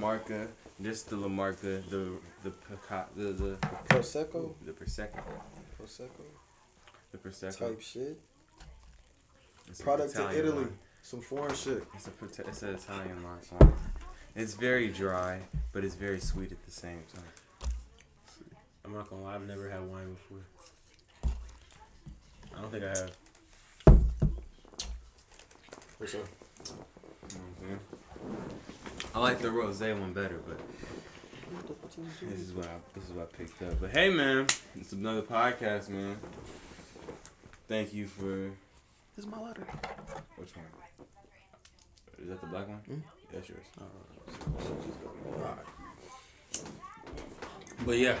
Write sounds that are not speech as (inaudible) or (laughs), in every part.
drinking La Marca. This the La Marca, the the Pica- the the Prosecco, the Prosecco, Prosecco the Prosecco. type shit. It's Product to Italy. wine. Some foreign shit. It's a it's an Italian wine. It's very dry, but it's very sweet at the same time. I'm not gonna lie, I've never had wine before. I don't think I have. What's up? You know what I'm saying? I like the rosé one better, but this is what I this is what I picked up. But hey, man, it's another podcast, man. Thank you for This is my letter. which one? Is that the black one? Mm. That's yours. All right. But yeah,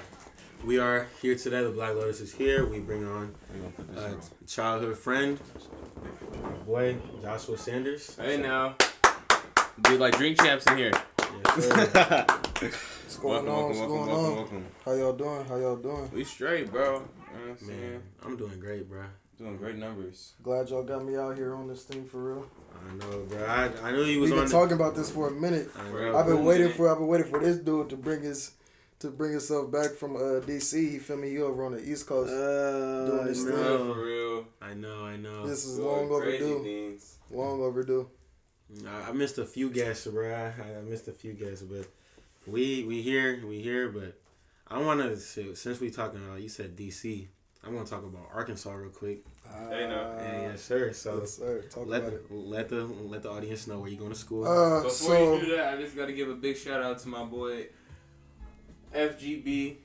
we are here today. The Black Lotus is here. We bring on We're gonna put this a on. childhood friend, my boy Joshua Sanders. Hey now. Dude, like drink champs in here. Yes. (laughs) What's going welcome, on? welcome, What's welcome, going on? welcome. How y'all doing? How y'all doing? We straight, bro. You know what I'm saying? Man, I'm doing great, bro. Doing great numbers. Glad y'all got me out here on this thing for real. I know, bro. I, I knew he was We've been on. talking about this for a minute. I know, I've been waiting for I've been waiting for this dude to bring his to bring himself back from uh, DC. He feel me? He over on the East Coast. Uh, Doing this no. thing. Real, for real. I know, I know. this is Doing long crazy overdue. things. Long overdue. I, I missed a few guests, bro. I, I missed a few guests, but we we here, we here. But I want to since we talking about you said DC, I want to talk about Arkansas real quick. Hey, no. Uh, Yeah, yes, sir. So yes, sir. Talk let about it. let the let the audience know where you going to school. Uh, Before so you do that, I just gotta give a big shout out to my boy FGB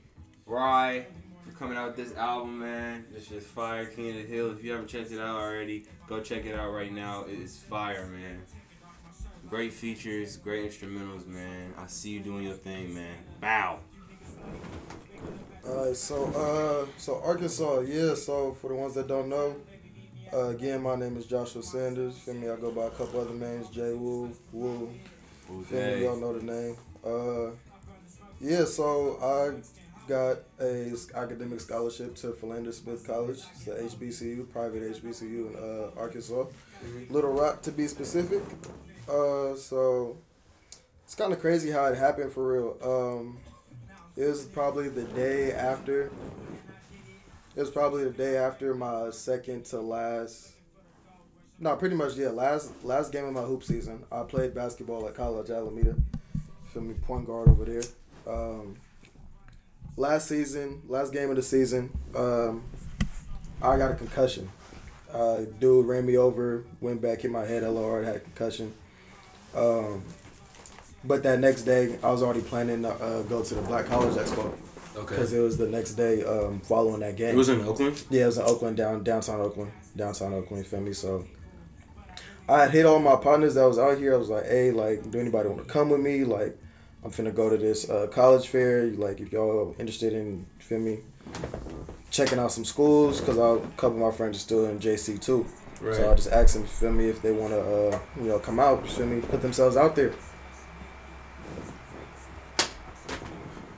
Rye for coming out with this album, man. This is fire, King of the Hill. If you haven't checked it out already, go check it out right now. It is fire, man. Great features, great instrumentals, man. I see you doing your thing, man. Bow. Alright, so uh, so Arkansas, yeah. So for the ones that don't know, uh, again, my name is Joshua Sanders. Feel me? I go by a couple other names, Jay Woo, Woo. Feel me? Y'all know the name. Uh, yeah. So I got a academic scholarship to Philander Smith College. It's a HBCU, private HBCU in uh, Arkansas, Little Rock to be specific. Uh, so it's kind of crazy how it happened for real. Um, it was probably the day after. It was probably the day after my second to last. No, pretty much yeah. Last last game of my hoop season, I played basketball at College Alameda. Feel me, point guard over there. Um, last season, last game of the season, um, I got a concussion. Uh, dude ran me over, went back, hit my head hella hard, had concussion. Um, but that next day, I was already planning to uh, go to the Black College Expo okay. because it was the next day um, following that game. It was in Oakland. Yeah, it was in Oakland, down downtown Oakland, downtown Oakland. You feel me? So I had hit all my partners that was out here. I was like, hey, like, do anybody want to come with me? Like, I'm finna go to this uh, college fair. Like, if y'all interested in, feel me, checking out some schools, because a couple of my friends are still in JC too. Right. So I just asked them, feel me, if they want to, uh, you know, come out, feel me, put themselves out there.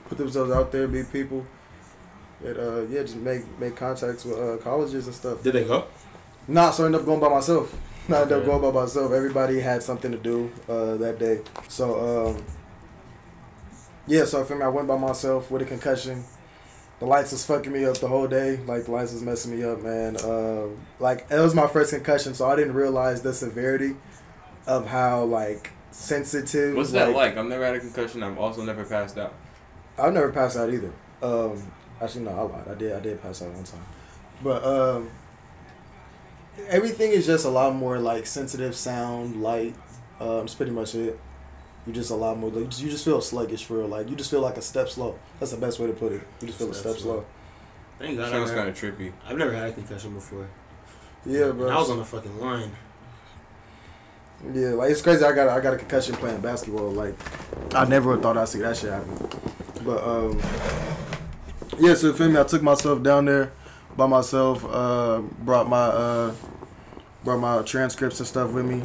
Put themselves out there, be people. That, uh, yeah, just make make contacts with uh, colleges and stuff. Did they go? Nah, so I ended up going by myself. (laughs) I ended up going by myself. Everybody had something to do uh, that day. So, um, yeah, so for me, I went by myself with a concussion. The lights was fucking me up the whole day. Like, the lights was messing me up, man. Um like, it was my first concussion, so I didn't realize the severity of how, like, sensitive. What's that like? I've never had a concussion. I've also never passed out. I've never passed out either. Um, actually, no, I lied. I did. I did pass out one time, but um, everything is just a lot more like sensitive sound, light. Um, it's pretty much it. You just a lot more. Like, you just feel sluggish for. Like you just feel like a step slow. That's the best way to put it. You just feel a Step step slow. slow. Thank God. Sounds kind of trippy. I've never had a concussion before. Yeah, And bro. I was on the fucking line. Yeah, like it's crazy. I got I got a concussion playing basketball. Like I never thought I'd see that shit happen. But um, yeah, so you feel me? I took myself down there by myself. Uh, brought my uh, brought my transcripts and stuff with me.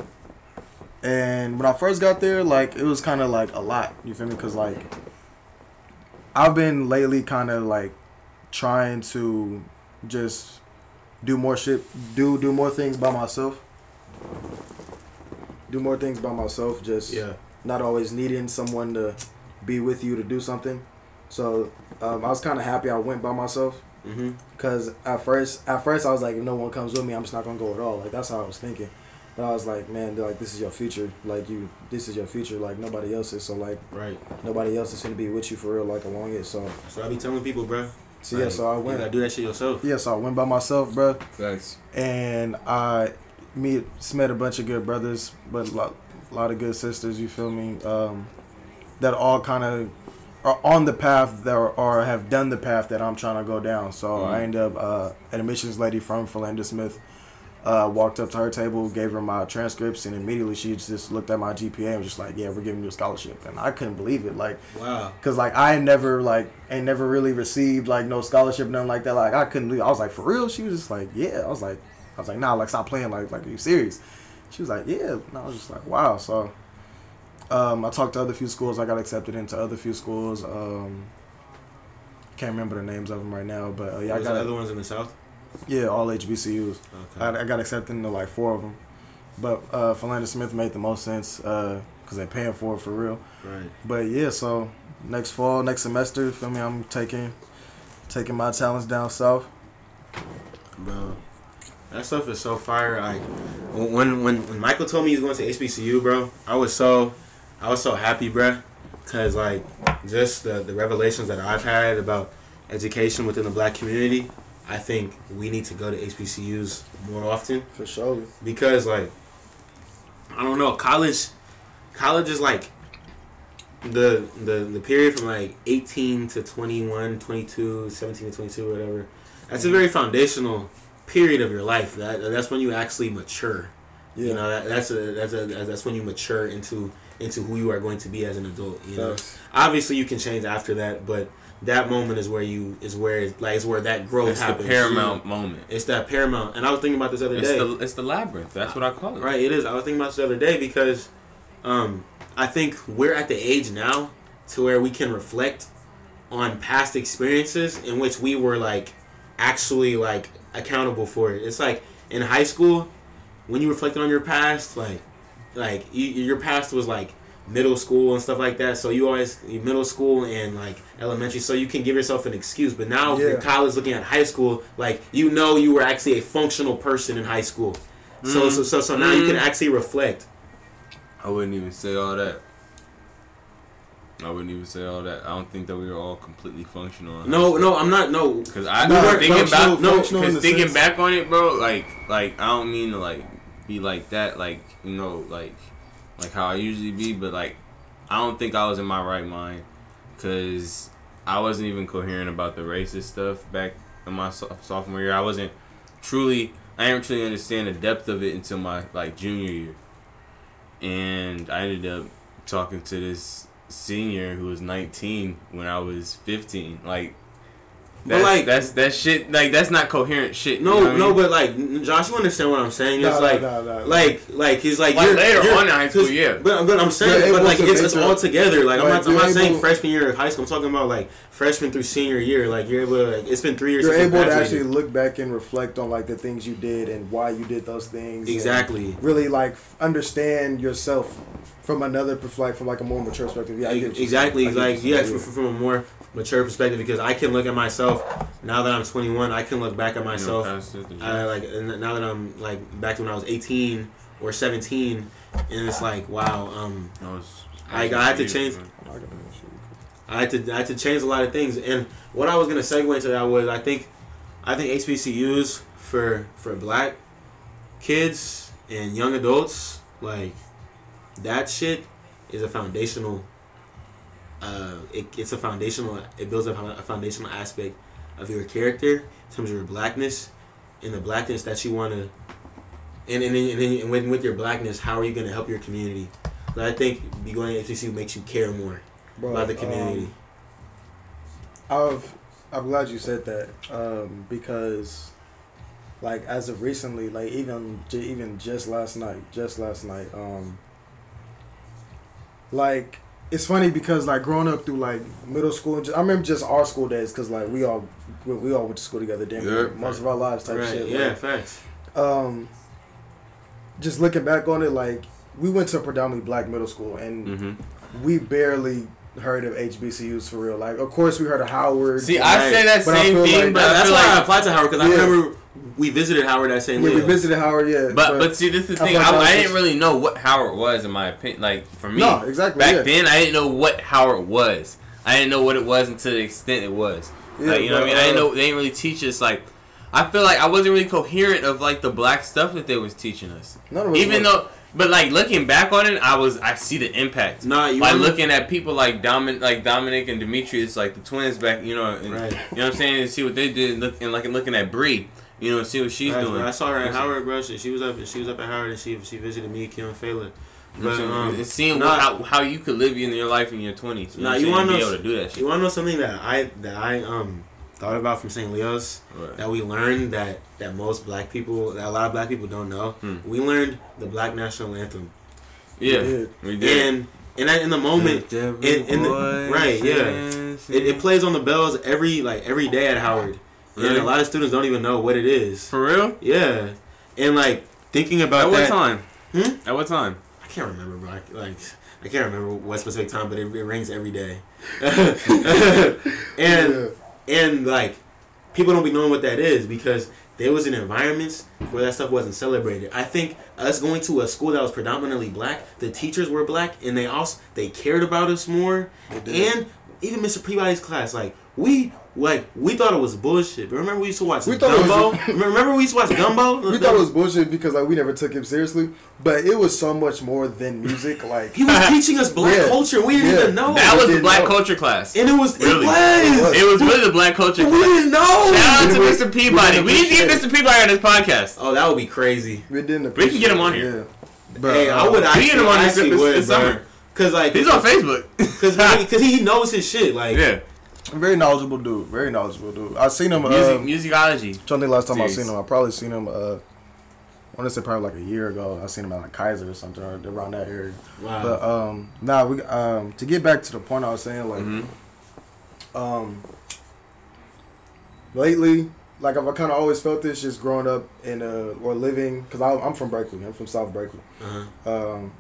And when I first got there, like it was kind of like a lot. You feel me? Cause like I've been lately kind of like trying to just do more shit, do do more things by myself. Do more things by myself. Just Yeah. not always needing someone to be with you to do something. So um, I was kind of happy I went by myself Mm-hmm. because at first, at first I was like, if no one comes with me, I'm just not gonna go at all. Like that's how I was thinking. I was like, man, like this is your future. Like you, this is your future. Like nobody else is. So like Right. nobody else is gonna be with you for real, like along it. So So I be telling people, bro. so yeah, so I You went. gotta do that shit yourself. Yeah, so I went by myself, bro, Thanks. and I meet met a bunch of good brothers, but a lot, lot of good sisters. You feel me? Um, that all kind of are on the path that are, or have done the path that I'm trying to go down. So I Mhm. ended up uh, an admissions lady from Philander Smith. Uh, walked up to her table, gave her my transcripts, and immediately she just looked at my GPA and was just like, "Yeah, we're giving you a scholarship." And I couldn't believe it. Like, Wow. Cause like I never like ain't never really received like no scholarship nothing like that. Like I couldn't. believe It. I was like for real. She was just like yeah. I was like I was like nah. Like stop playing. Like like are you serious? She was like yeah. And I was just like wow. So um, I talked to other few schools. I got accepted into other few schools. Um, can't remember the names of them right now, but uh, yeah, I got other ones in the south. Yeah all HBCUs. Okay. I, I got accepted into like four of them, but uh, Philander Smith made the most sense because they're paying for it for real. right. But yeah, so next fall, next semester, feel me? I'm taking taking my talents down south. Bro, that stuff is so fire. Like when when when Michael told me he was going to HBCU, bro, I was so I was so happy, bro, cause like just the the revelations that I've had about education within the black community. I think we need to go to HBCUs more often For sure. because like I don't know college college is like the the the period from like 18 to 21 22 17 to 22 whatever that's a very foundational period of your life that that's when you actually mature Yeah. you know that, that's a that's a that's when you mature into into who you are going to be as an adult you know Facts. obviously you can change after that but that moment is where you is where like it's where that growth happens. It's the happens paramount moment. it's that paramount and i was thinking about this the other It's day the it's the labyrinth. That's what I call it. Right, it is. I was thinking about this the other day because um, I think we're at the age now to where we can reflect on past experiences in which we were like actually like accountable for it. It's like in high school when you reflected on your past, like like you, your past was like middle school and stuff like that. So you always middle school and like elementary, so you can give yourself an excuse. But now Yeah. in college, looking at high school, like you know you were actually a functional person in high school. So, so so so now you can Mhm. actually reflect. I wouldn't even say all that. I wouldn't even say all that. I don't think that we were all completely functional. No, no, I'm not. No, Because I We no, weren't thinking functional- back, no, because thinking sense- back on it, bro, like, like I don't mean to like be like that, like you know, like, like how I usually be, but like, I don't think I was in my right mind, because I wasn't even coherent about the racist stuff back in my so- sophomore year. I wasn't truly, I didn't truly understand the depth of it until my like junior year, and I ended up talking to this senior who was 19 when I was 15, like. But, like- that's that shit. Like that's not coherent shit. you no, know what I no. mean? But like, Josh, you understand what I'm saying? It's Nah, like, nah, nah, nah. like, like he's like, Like, you're, later you're- on in high school, 'cause- yeah. But, but I'm saying, You're but like, it's, it's all together. Like, I'm not, I'm not saying able- freshman year of high school. I'm talking about like freshman through senior year. Like, you're able to. Like, it's been three years. You're since you able to actually look back and reflect on like the things you did and why you did those things. exactly. Really like understand yourself from another like from like a more mature perspective. Yeah, I get exactly. saying. Like, what yeah, from, from a more mature perspective, because I can look at myself now that I'm 21. I can look back at You know, myself past the I like and now that I'm like back to when I was 18 or 17, and it's like wow, um, I was- I- I had to change- man. I got that shit. I had to I had to change a lot of things. And what I was gonna segue into that was I think I think HBCUs for for black kids and young adults like that shit is a foundational. Uh, it, it's a foundational. It builds up a foundational aspect of your character in terms of your blackness and the blackness that you want to. And and, then, and, then, and with, with your blackness, how are you going to help your community? But I think be going to HBCU makes you care more Bro, about the community. um, I've I'm glad you said that um, because like as of recently, like even even just last night, just last night, um, like it's funny because like growing up through like middle school, I remember just our school days because like we all we, we, all went to school together, damn yeah, most of our lives type right. shit. Yeah, like, facts. Um, just looking back on it, like we went to a predominantly black middle school and Mm-hmm. we barely heard of HBCUs for real. Like, of course, we heard of Howard. See, I Right. say that But I same feel thing, like- but I that's feel why I applied to Howard because Yeah. I remember we visited Howard that same yeah, year. we visited Howard. Yeah, but but see, this is the I thing. feel I, like I didn't really know what Howard was in my opinion. Like for me, no, exactly. back yeah. then, I didn't know what Howard was. I didn't know what it was until the extent it was. Yeah, like, you know what I but, mean? I didn't uh, know they didn't really teach us like. I feel like I wasn't really coherent of like the black stuff that they was teaching us. None of us Even was. though, but like looking back on it, I was I see the impact. Nah, you By wanna- looking at people like Domin, like Dominic and Demetrius, like the twins back, you know, and, Right. you know what I'm saying, and see what they did, look, and like and looking at Bree, you know, and see what she's Right, doing. I saw her at Howard, bro. She, she was up. She was up at Howard, and she she visited me, Kim, and Fela. You know But um, and seeing nah, what, how, how you could live in your life in your twenties. You Nah, you want wanna to be know able to do that shit. you want to know something that I that I um thought about from St. Leo's Right. that we learned that that most black people that a lot of black people don't know. Hmm. We learned the black national anthem, Yeah, Yeah. we did. and and that in the moment. in- in the- right, yeah. It, it plays on the bells every like every day at Howard, and a lot of students don't even know what it is. For real? Yeah, and like thinking about At what that. time? Hmm? At what time? I can't remember, bro. I, like I can't remember what specific time, but it, it rings every day. (laughs) (laughs) and and like people don't be knowing what that is because there was an environments where that stuff wasn't celebrated. I think us going to a school that was predominantly black, the teachers were black, and they also they cared about us more. And even Mr. Peabody's class, like we like we thought it was bullshit. But remember we used to watch We thought it was- (laughs) remember we used to watch Gumbo. we thought it was bullshit because like we never took him seriously, but it was so much more than music. Like He was teaching us black Yeah. culture. We didn't Yeah. even know. that was the black know. culture class. and it was Really? it was. It was really the black culture But we class. didn't know. Shout out to Mr. Peabody. we We need to get Mr. Peabody on this podcast. Oh, that would be crazy. we didn't. We can get him on here. Yeah. But, hey, I would we actually, get him on this- actually this- would, this bro. summer. Cause like He's on (laughs) Facebook. Cause, cause he knows his shit. Like (laughs) yeah, Very knowledgeable dude. Very knowledgeable dude. I seen him. music, um, musicology. trying to think last time I Jeez. seen him. I probably seen him. Uh, I want to say probably like a year ago. I seen him at like Kaiser or something or around that area. wow. But um, nah, we um to get back to the point I was saying like Mhm. um lately like I've kind of always felt this just growing up in uh or living because I'm from Berkeley. I'm from South Berkeley. uh-huh. Um,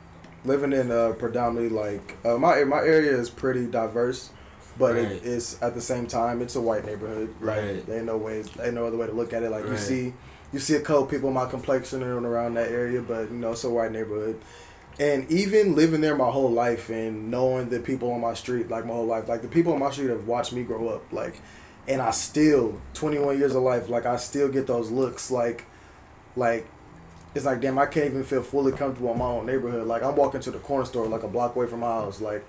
living in uh predominantly like uh, my my area is pretty diverse. But Right. it, it's at the same time it's a white neighborhood. Like Right. there ain't no way, there ain't no other way to look at it. Like you see, you see a couple people my complexion and around that area, but you know it's a white neighborhood. And even living there my whole life and knowing the people on my street like my whole life, like the people on my street have watched me grow up, like, and I still 21 years of life, like I still get those looks, like, like. It's like damn, I can't even feel fully comfortable in my own neighborhood. Like I'm walking to the corner store, like a block away from my house, like,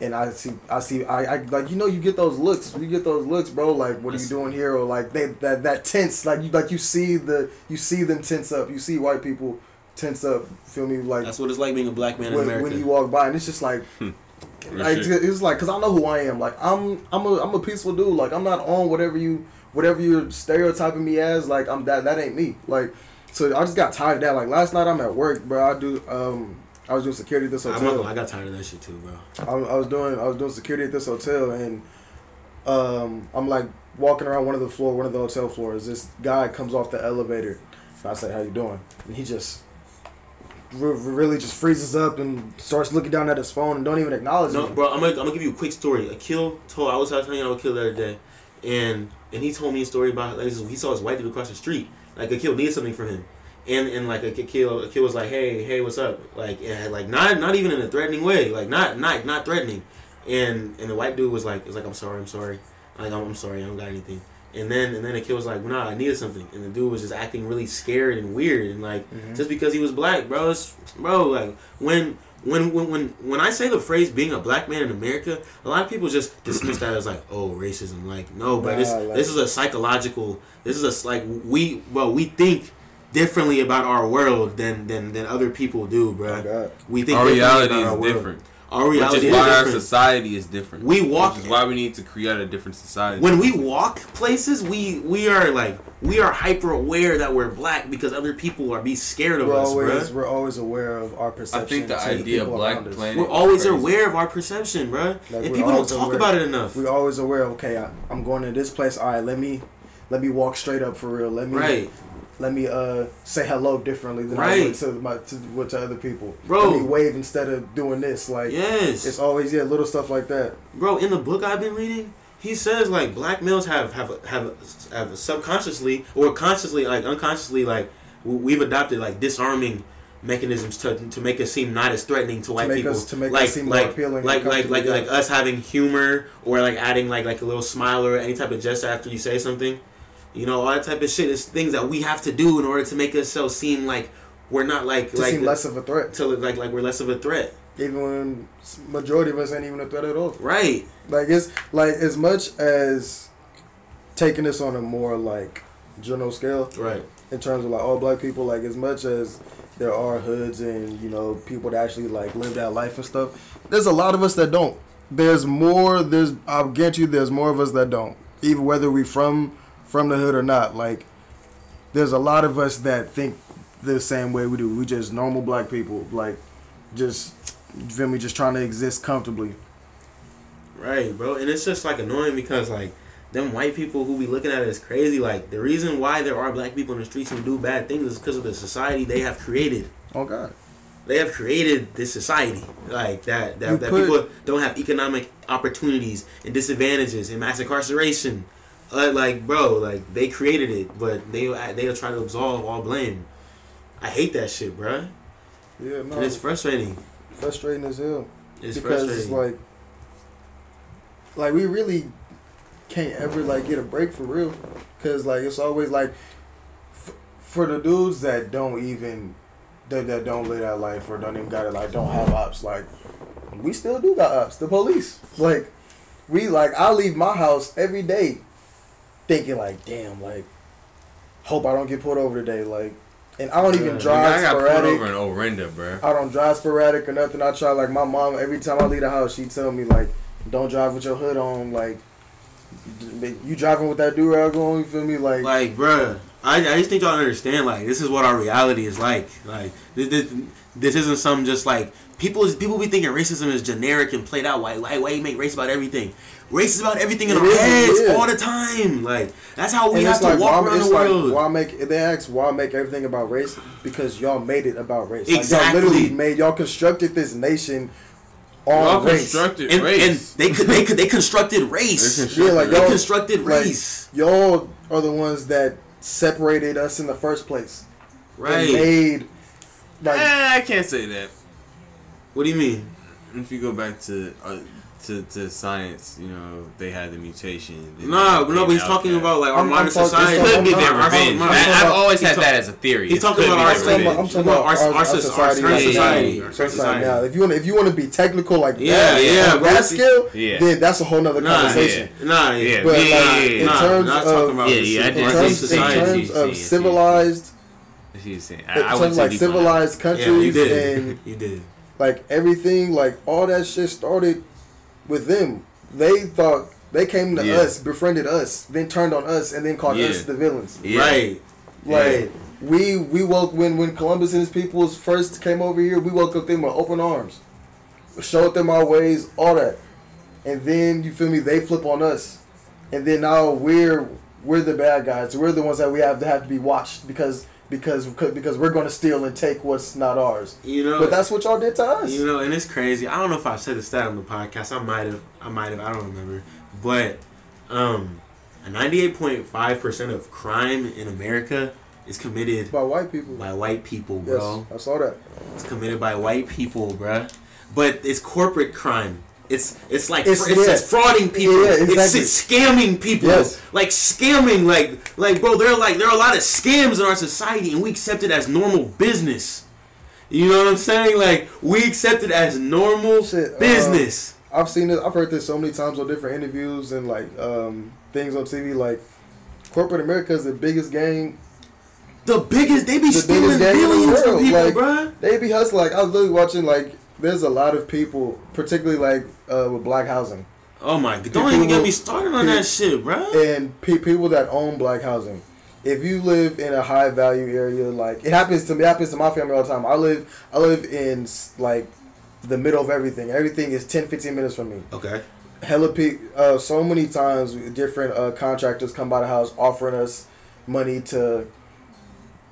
and I see, I see, I, I like, you know, you get those looks, you get those looks, bro. Like, what are you doing here? Or like, they that that tense, like you, like you see the, you see them tense up. You see white people tense up. Feel me? Like That's what it's like being a black man in when, America. when you walk by, and it's just like, (laughs) like shit. it's like, cause I know who I am. Like I'm, I'm a, I'm a peaceful dude. Like I'm not on whatever you, whatever you're stereotyping me as. Like I'm that, that ain't me. Like, so I just got tired of that. Like last night I'm at work, bro. I do, um, I was doing security at this I'm not hotel. I got tired of that shit too, bro. I, I was doing I was doing security at this hotel and um, I'm like walking around one of the floor one of the hotel floors. This guy comes off the elevator and I say, "How you doing?" And he just re- really just freezes up and starts looking down at his phone and don't even acknowledge No, me. bro, I'm gonna, I'm gonna give you a quick story. Akil told I was telling you I Akil the other day, and and he told me a story about like, he saw his white dude across the street. Like Akil needed something from him, and and like Akil Akil was like, hey hey what's up? Like and like not not even in a threatening way, like not not not threatening, and and the white dude was like was like I'm sorry I'm sorry, like I'm, I'm sorry I don't got anything. And then and then Akil was like, nah, I needed something. And the dude was just acting really scared and weird and like Mhm. just because he was black, bro. It's, bro, like when when when when when I say the phrase being a black man in America, a lot of people just (clears throat) dismiss that as like, oh, racism. Like, no, but this like- this is a psychological. This is a like we well we think differently about our world than than than other people do, bro. Oh, We think Our reality is our different. Our Which reality is why our society is different. We walk- Which is why we need to create a different society. when we walk places, we we are like we are hyper aware that we're black because other people are be scared of We're us, always bruh. we're always aware of our perception. I think the to idea of people Black around us. Planet- We're always Crazy. aware of our perception, bruh. Like, and people don't talk aware- about it enough. We're always aware. Okay, I, I'm going to this place. All right, let me let me walk straight up for real. Let me Right, let me uh say hello differently than I Right. would to my to, what to other people. Bro. Let me wave instead of doing this. Like yes, it's always yeah little stuff like that. bro. In the book I've been reading, he says like black males have have have have subconsciously or consciously like unconsciously like we've adopted like disarming mechanisms to to make us seem not as threatening to white make people. us- to make us like seem more like appealing like like like like us having humor or like adding like like a little smile or any type of gesture after you say something. You know, all that type of shit is things that we have to do in order to make ourselves seem like we're not like To like seem less of a threat, to look like like we're less of a threat. even when majority of us ain't even a threat at all. Right. Like it's like as much as taking this on a more like general scale Right. in terms of like all black people. Like as much as there are hoods and you know people that actually like live that life and stuff, there's a lot of us that don't. There's more. There's I'll get you. There's more of us that don't. Even whether we from from the hood or not. Like there's a lot of us that think the same way we do. We just normal black people. Like just you feel me? Just trying to exist comfortably. Right, bro. And it's just like annoying because like them white people who be looking at it as crazy, like the reason why there are black people in the streets who do bad things is because of the society they have created. Oh God. They have created this society like that that, You that put- people don't have economic opportunities and disadvantages and mass incarceration. Uh, like bro, like they created it, but they they'll try to absolve all blame. I hate that shit, bro. Yeah, no. And it's frustrating. frustrating as hell. It's because frustrating. it's like like we really can't ever like get a break for real because like it's always like f- for the dudes that don't even that, that don't live that life or don't even got it like don't have ops like we still do got ops the police like we like i leave my house every day thinking like damn like hope i don't get pulled over today like and i don't even Yeah. Drive I got pulled sporadic over in Orinda, bro. I don't drive sporadic or nothing. I try like my mom every time I leave the house, she tell me like, don't drive with your hood on. Like, you driving with that do rag on? You feel me? Like, Like, bruh, I, I just think y'all understand. Like, this is what our reality is like. Like, this, this, this isn't some just like people. People be thinking racism is generic and played out. Why, why, why you make race about everything? Race is about everything in It our is, heads yeah. all the time. Like, that's how we and have to like, walk why, around it's the like, world. why make? They ask why make everything about race because y'all made it about race. Exactly. Like, y'all literally made y'all constructed this nation Y'all on race. constructed and, race. and they could they could they constructed race. They They, constructed Yeah, like y'all constructed like, race. Y'all are the ones that separated us in the first place. And right. made like Eh, I can't say that. What do you mean? If you go back to uh, to, to science, you know, they had the mutation. They Nah, became no, but he's talking outcast. about like our I'm- modern I'm society. it's Could be I'm their not- revenge. I'm I, talking I've always had talk- that as a theory. he's talking about our their I'm talking about, I'm revenge. talking about Our- our, our our society. our right now. society, Our our society society. now. If you want, if you want to be technical like Yeah, that, yeah, on bro. that scale, Yeah. then that's a whole nother Nah, conversation. Nah, Yeah, yeah, But yeah, like, yeah, in. Nah, terms not of about Yeah, yeah, in terms, in terms of civilized, He's saying, in I, I terms would of like be fine. civilized Yeah, you countries did. and (laughs) You did. like everything, like all that shit started with them. They thought they came to Yeah. us, befriended us, then turned on us, and then called Yeah. us the villains. Yeah. Right. Like we we woke when when Columbus and his peoples first came over here, we welcomed them with open arms, showed them our ways, all that, and then you feel me? They flip on us, and then now we're we're the bad guys. We're the ones that we have to have to be watched because because because we're going to steal and take what's not ours. You know. But that's what y'all did to us. You know, and it's crazy. I don't know if I said the stat on the podcast. I might have. I might have. I don't remember. But um, ninety-eight point five percent of crime in America is committed by white people. by white people, yes, bro. I saw that. It's committed by white people, bruh. But it's corporate crime. It's it's like It's- it's, yeah. it's frauding people. Yeah, it's, exactly. it's scamming people. Yes. Like scamming, like like bro, there are like there are a lot of scams in our society, and we accept it as normal business. You know what I'm saying? Like we accept it as normal Shit, uh, business. I've seen it. I've heard this so many times on different interviews and like um, things on TV. Like corporate America is the biggest gang. the biggest they be the stealing biggest gang in the billions from people, like- bruh. They be hustling. Like I was literally watching like there's a lot of people, particularly like uh, with black housing. Oh my! god! Don't even get me started on that shit, bro. And pe- people that own black housing. If you live in a high value area, like it happens to me, it happens to my family all the time. I live, I live in like the middle of everything. Everything is 10, 15 minutes from me. Okay. Hella pe- uh, so many times different uh, contractors come by the house offering us money to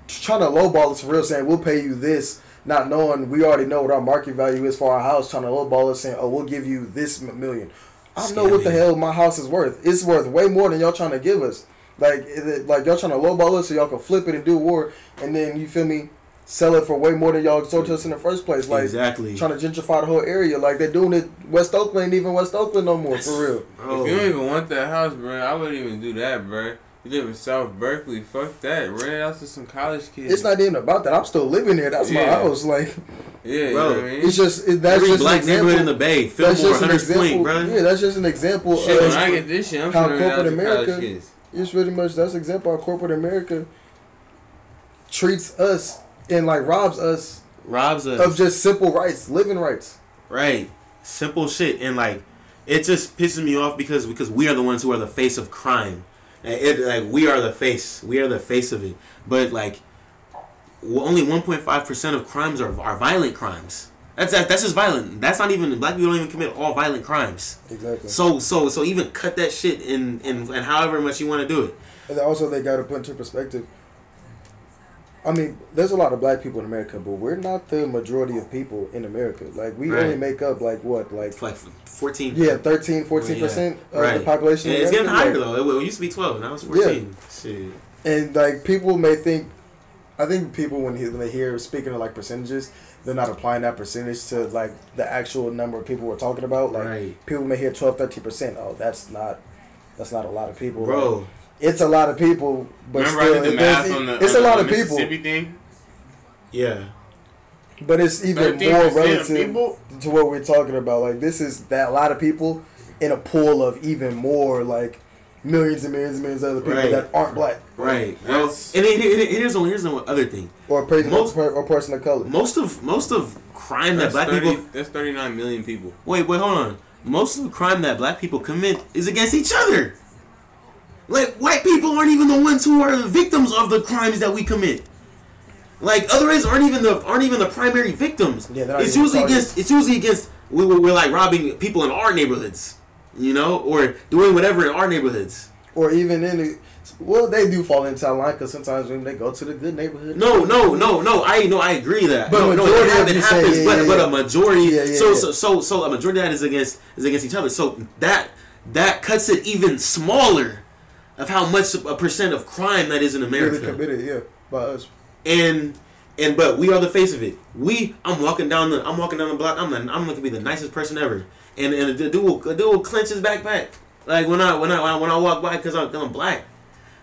trying to lowball us for real, saying we'll pay you this, not knowing we already know what our market value is for our house, trying to lowball us saying, oh, we'll give you this million. I know what the hell my house is worth. It's worth way more than y'all trying to give us. Like, it, like y'all trying to lowball us so y'all can flip it and do war, and then you feel me, sell it for way more than y'all sold to us in the first place. Like, exactly. Trying to gentrify the whole area. Like they're doing it West Oakland, even West Oakland no more for real. Bro. If you don't even want that house, bro, I wouldn't even do that, bro. You live in South Berkeley. Fuck that. Rent it out to some college kids. It's not even about that. I'm still living there. That's yeah. my house. Like, yeah, bro. You know I mean? It's just it, that's Every just black neighborhood in the Bay. Fillmore, Hunters Point, bro. Yeah, that's just an example shit, of when I get this shit, I'm how corporate America. Is. It's really much that's an example how corporate America treats us and like robs us, robs us of just simple rights, living rights. Right, simple shit, and like it just pisses me off because because we are the ones who are the face of crime it like we are the face. We are the face of it. But like, only one point five percent of crimes are are violent crimes. That's that, that's just violent. That's not even black people don't even commit all violent crimes. Exactly. So so so even cut that shit in in and however much you want to do it. And also they got to put into perspective. I mean, there's a lot of black people in America, but we're not the majority of people in America. Like we right. only make up like what, like like 14 yeah 13 14 percent of right. the population yeah, it's getting higher like, though it, used to be 12 now it's 14 yeah. Shit. and like people may think i think people when, he, when they hear speaking of like percentages they're not applying that percentage to like the actual number of people we're talking about like right. people may hear 12 13 percent oh that's not that's not a lot of people bro like, it's a lot of people but Remember still, I did the math on the, it's on a lot the of people thing? yeah but it's even more relative to what we're talking about. Like this is that a lot of people in a pool of even more like millions and millions and millions of other people right. that aren't black. Right. Well, and it, it, here's one here's the other thing. Or person most, or person of color. Most of most of crime that's that black 30, people. That's 39 million people. Wait, wait, hold on. Most of the crime that black people commit is against each other. Like white people aren't even the ones who are the victims of the crimes that we commit. Like other races aren't even the aren't even the primary victims. Yeah, it's usually against it's usually against we we're, we're like robbing people in our neighborhoods, you know, or doing whatever in our neighborhoods. Or even in the well, they do fall into that line because sometimes when they go to the good neighborhood. No, no, no, no. I know, I agree that. But no, no, it, happens, happens yeah, but yeah, but a majority. Yeah, yeah, so, so so so a majority of that is against is against each other. So that that cuts it even smaller of how much a percent of crime that is in America. Really committed, yeah, by us and and but we are the face of it. We, I'm walking down the, I'm walking down the block. I'm the, I'm to be the nicest person ever. And and the dude will, the dude will clench his backpack. Like when I when I when I walk by because I'm, I'm black.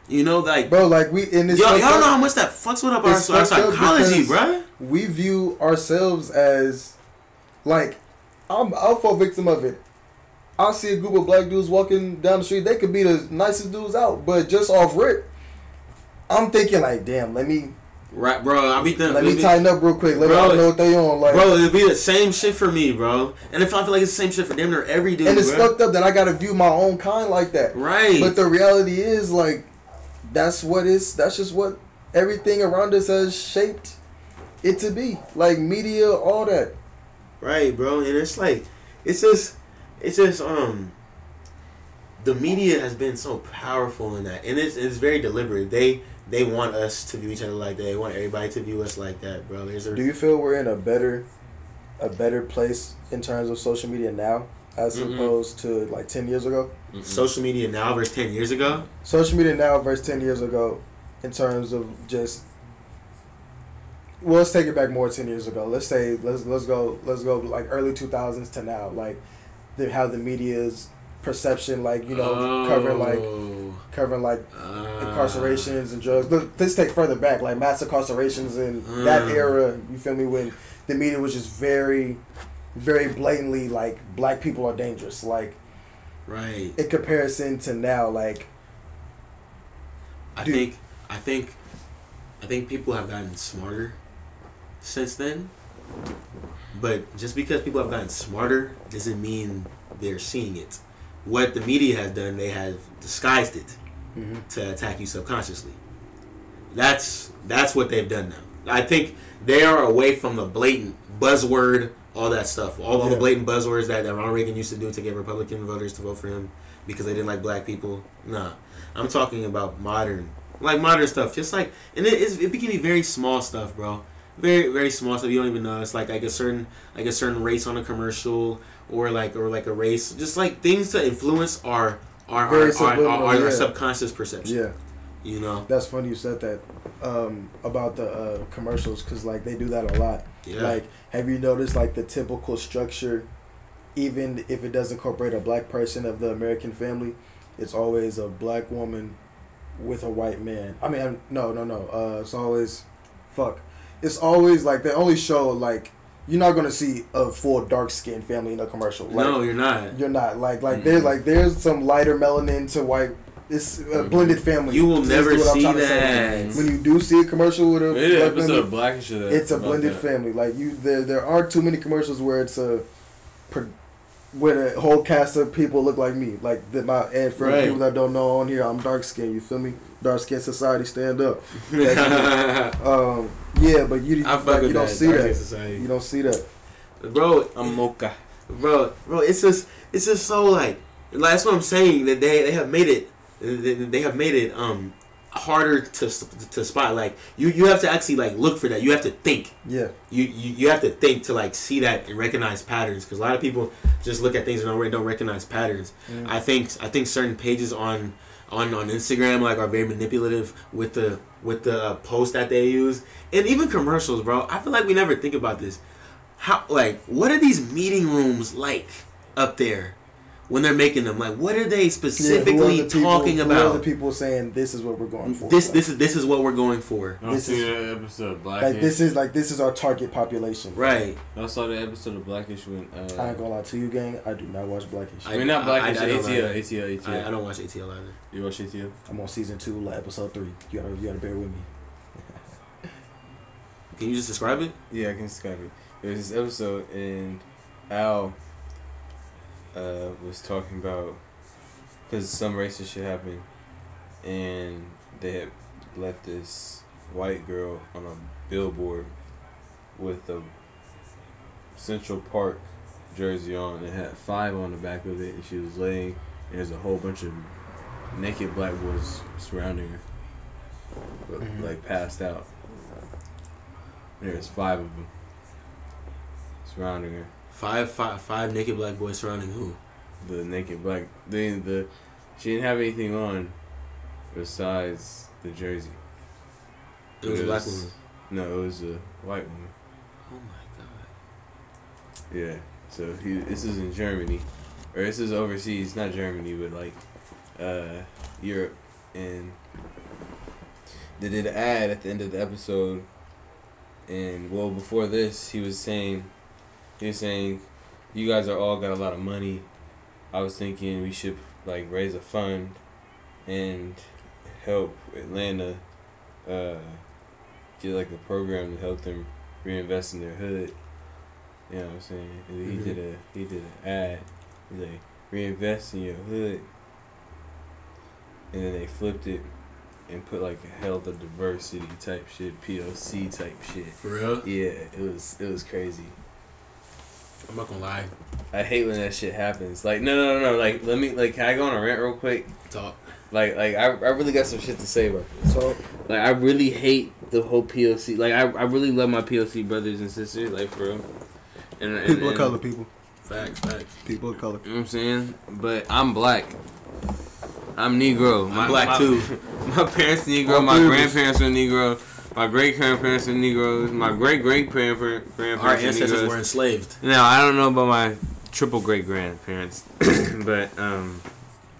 You know, like bro, like we in this. Y'all, y'all know how much that fucks with up our, our psychology, bro. We view ourselves as, like, I'm I'll fall victim of it. I see a group of black dudes walking down the street. They could be the nicest dudes out, but just off rip, I'm thinking like, damn, let me Right, bro. I be thinking. Let me be, tighten up real quick. Let bro, me know what they on. Like, bro, it'd be the same shit for me, bro. And if I feel like it's the same shit for them, they're every dude. And it's bro. fucked up that I gotta view my own kind like that. Right. But the reality is, like, that's what is. That's just what everything around us has shaped it to be. Like media, all that. Right, bro. And it's like, it's just, it's just, um. The media has been so powerful in that, and it's it's very deliberate. They they want us to view each other like that. They want everybody to view us like that, bro. There's a, Do you feel we're in a better, a better place in terms of social media now, as mm-hmm. opposed to like ten years ago? Mm-hmm. Social media now versus ten years ago. Social media now versus ten years ago, in terms of just. Well, let's take it back more ten years ago. Let's say let's let's go let's go like early two thousands to now, like the, how the media's perception, like you know, oh. covering like covering like uh, incarcerations and drugs. Look, let's take further back, like mass incarcerations in uh, that era. You feel me? When the media was just very, very blatantly like black people are dangerous. Like, right. In comparison to now, like, I dude, think, I think, I think people have gotten smarter since then. But just because people have gotten smarter doesn't mean they're seeing it. What the media has done, they have disguised it Mm-hmm. to attack you subconsciously. That's that's what they've done now. I think they are away from the blatant buzzword, all that stuff, all, all the blatant buzzwords that, that Ronald Reagan used to do to get Republican voters to vote for him because they didn't like black people. Nah, I'm talking about modern, like modern stuff. Just like, and it, it's, it can be very small stuff, bro. Very very small stuff you don't even know. It's like like a certain like a certain race on a commercial or like or like a race, just like things to influence our our our, our, our, our yeah. subconscious perception. Yeah, You know. that's funny you said that um, about the uh, commercials because like they do that a lot. Yeah. Like, have you noticed like the typical structure, even if it does incorporate a black person of the American family, it's always a black woman with a white man. I mean, I'm- no, no, no. Uh, it's always, fuck. It's always like they only show like you're not gonna see a full dark skinned family in a commercial. Like, no, you're not. you're not like like Mhm. there's like there's some lighter melanin to white. It's a blended family. You will Is never what I'm see trying to say. that. When you do see a commercial with a Maybe black episode family, of Blackish that it's a blended that. family. Like you, there there aren't too many commercials where it's a, pro- where the whole cast of people look like me. Like that my and for Right. people that don't know on here, I'm dark skinned. You feel me? Dark skin society, stand up. (laughs) Um, yeah, but you like, you don't that. see Dark that. Society. You don't see that. bro. I'm mocha. bro, bro, it's just it's just so like, like that's what I'm saying that they they have made it they, they have made it um harder to to spot like you you have to actually like look for that you have to think Yeah, you you, you have to think to like see that and recognize patterns because a lot of people just look at things and don't don't recognize patterns Mm. I think I think certain pages on on on Instagram like are very manipulative with the with the uh, post that they use. And even commercials bro. I feel like we never think about this. How like what are these meeting rooms like up there when they're making them like what are they Yeah, are specifically the people- talking who are about the people saying this is what we're going for? this Like, this is this is what we're going for I don't This see is- that episode of Blackish. like this is like this is our target population. right I saw the episode of Blackish when. Uh, I ain't gonna lie to you, gang. I do not watch Blackish. I mean, not Blackish. I- I don't ATL, ATL, ATL. I, I don't watch ATL either You watch ATL? I'm on season two, like episode three. You gotta you gotta bear with me. can you just describe it Yeah, I can describe it. There's this episode and Al uh, was talking about because some racist shit happened, and they had left this white girl on a billboard with a Central Park jersey on. It had five on the back of it, and she was laying. And there's a whole bunch of naked black boys surrounding her, but, Mhm. like passed out. There's five of them surrounding her. Five five five naked black boys surrounding who The naked black. The the she didn't have anything on besides the jersey. it was a black woman No, it was a white woman. oh my god Yeah. So he this is in Germany, or this is overseas, not Germany, but like uh Europe, and they did an ad at the end of the episode. And well, before this, he was saying, he was saying, you guys are all got a lot of money. I was thinking we should like raise a fund and help Atlanta uh, get like a program to help them reinvest in their hood. You know what I'm saying? And. He did a he did an ad. He's like reinvest in your hood, and then they flipped it and put like a health of diversity type shit, POC type shit. for real Yeah, it was it was crazy. I'm not gonna lie I hate when that shit happens. Like no no no no like let me like can I go on a rant real quick? talk Like like I, I really got some shit to say about this. So Like I really hate the whole POC. Like I, I really love my POC brothers and sisters. Like for real. And, and, people of and- color, people, facts facts people of color. You know what I'm saying? But I'm black. I'm Negro. I'm black too. (laughs) My parents Negro. All My three grandparents are Negro. My great grandparents are Negroes. My great great grandparents our ancestors were enslaved Now I don't know about my triple great grandparents, (coughs) but um,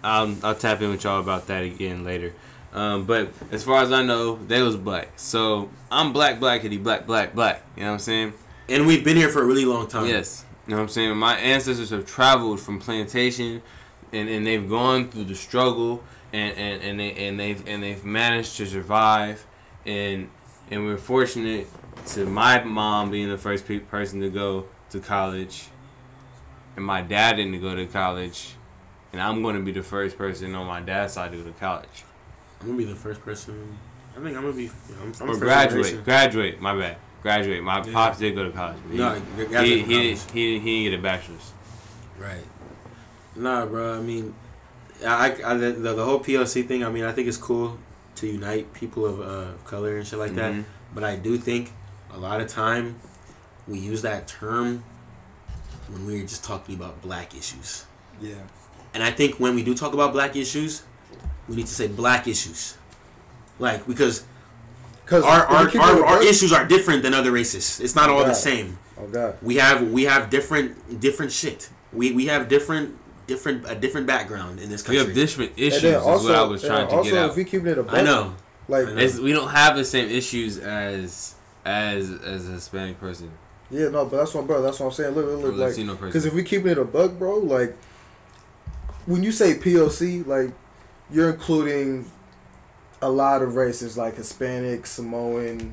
I'll I'll tap in with y'all about that again later. Um, but as far as I know, they was black. So I'm black, blackity, black, black, black. You know what I'm saying? and we've been here for a really long time Yes. You know what I'm saying? My ancestors have traveled from plantation and, and they've gone through the struggle and, and, and they and they've and they've managed to survive and and we're fortunate to my mom being the first pe- person to go to college, and my dad didn't go to college, and I'm going to be the first person on my dad's side to go to college. I'm gonna be the first person. I think I'm gonna be. I'm, I'm or graduate. generation. Graduate. My bad. Graduate. My Yeah. pops did go to college. But No, he, graduate he, from he, college. he, he didn't get a bachelor's. Right. Nah, bro. I mean, I, I the the whole POC thing. I mean, I think it's cool to unite people of uh, color and shit like that. Mhm. But I do think a lot of time we use that term when we're just talking about black issues. Yeah. And I think when we do talk about black issues, we need to say black issues. Like because Cause our our, our, our issues are different than other races. It's not all the same. Oh God. We have we have different different shit. We we have different different a different background in this country. We country. have different And issues. then is also, what I was trying to also get out. if we keep it a buck, I know. like I know. We don't have the same issues as as as a Hispanic person yeah, no, but that's what, bro. That's what I'm saying. Look, look, look like Because if we keep it a bug, bro, like when you say POC, like you're including a lot of races, like Hispanic, Samoan,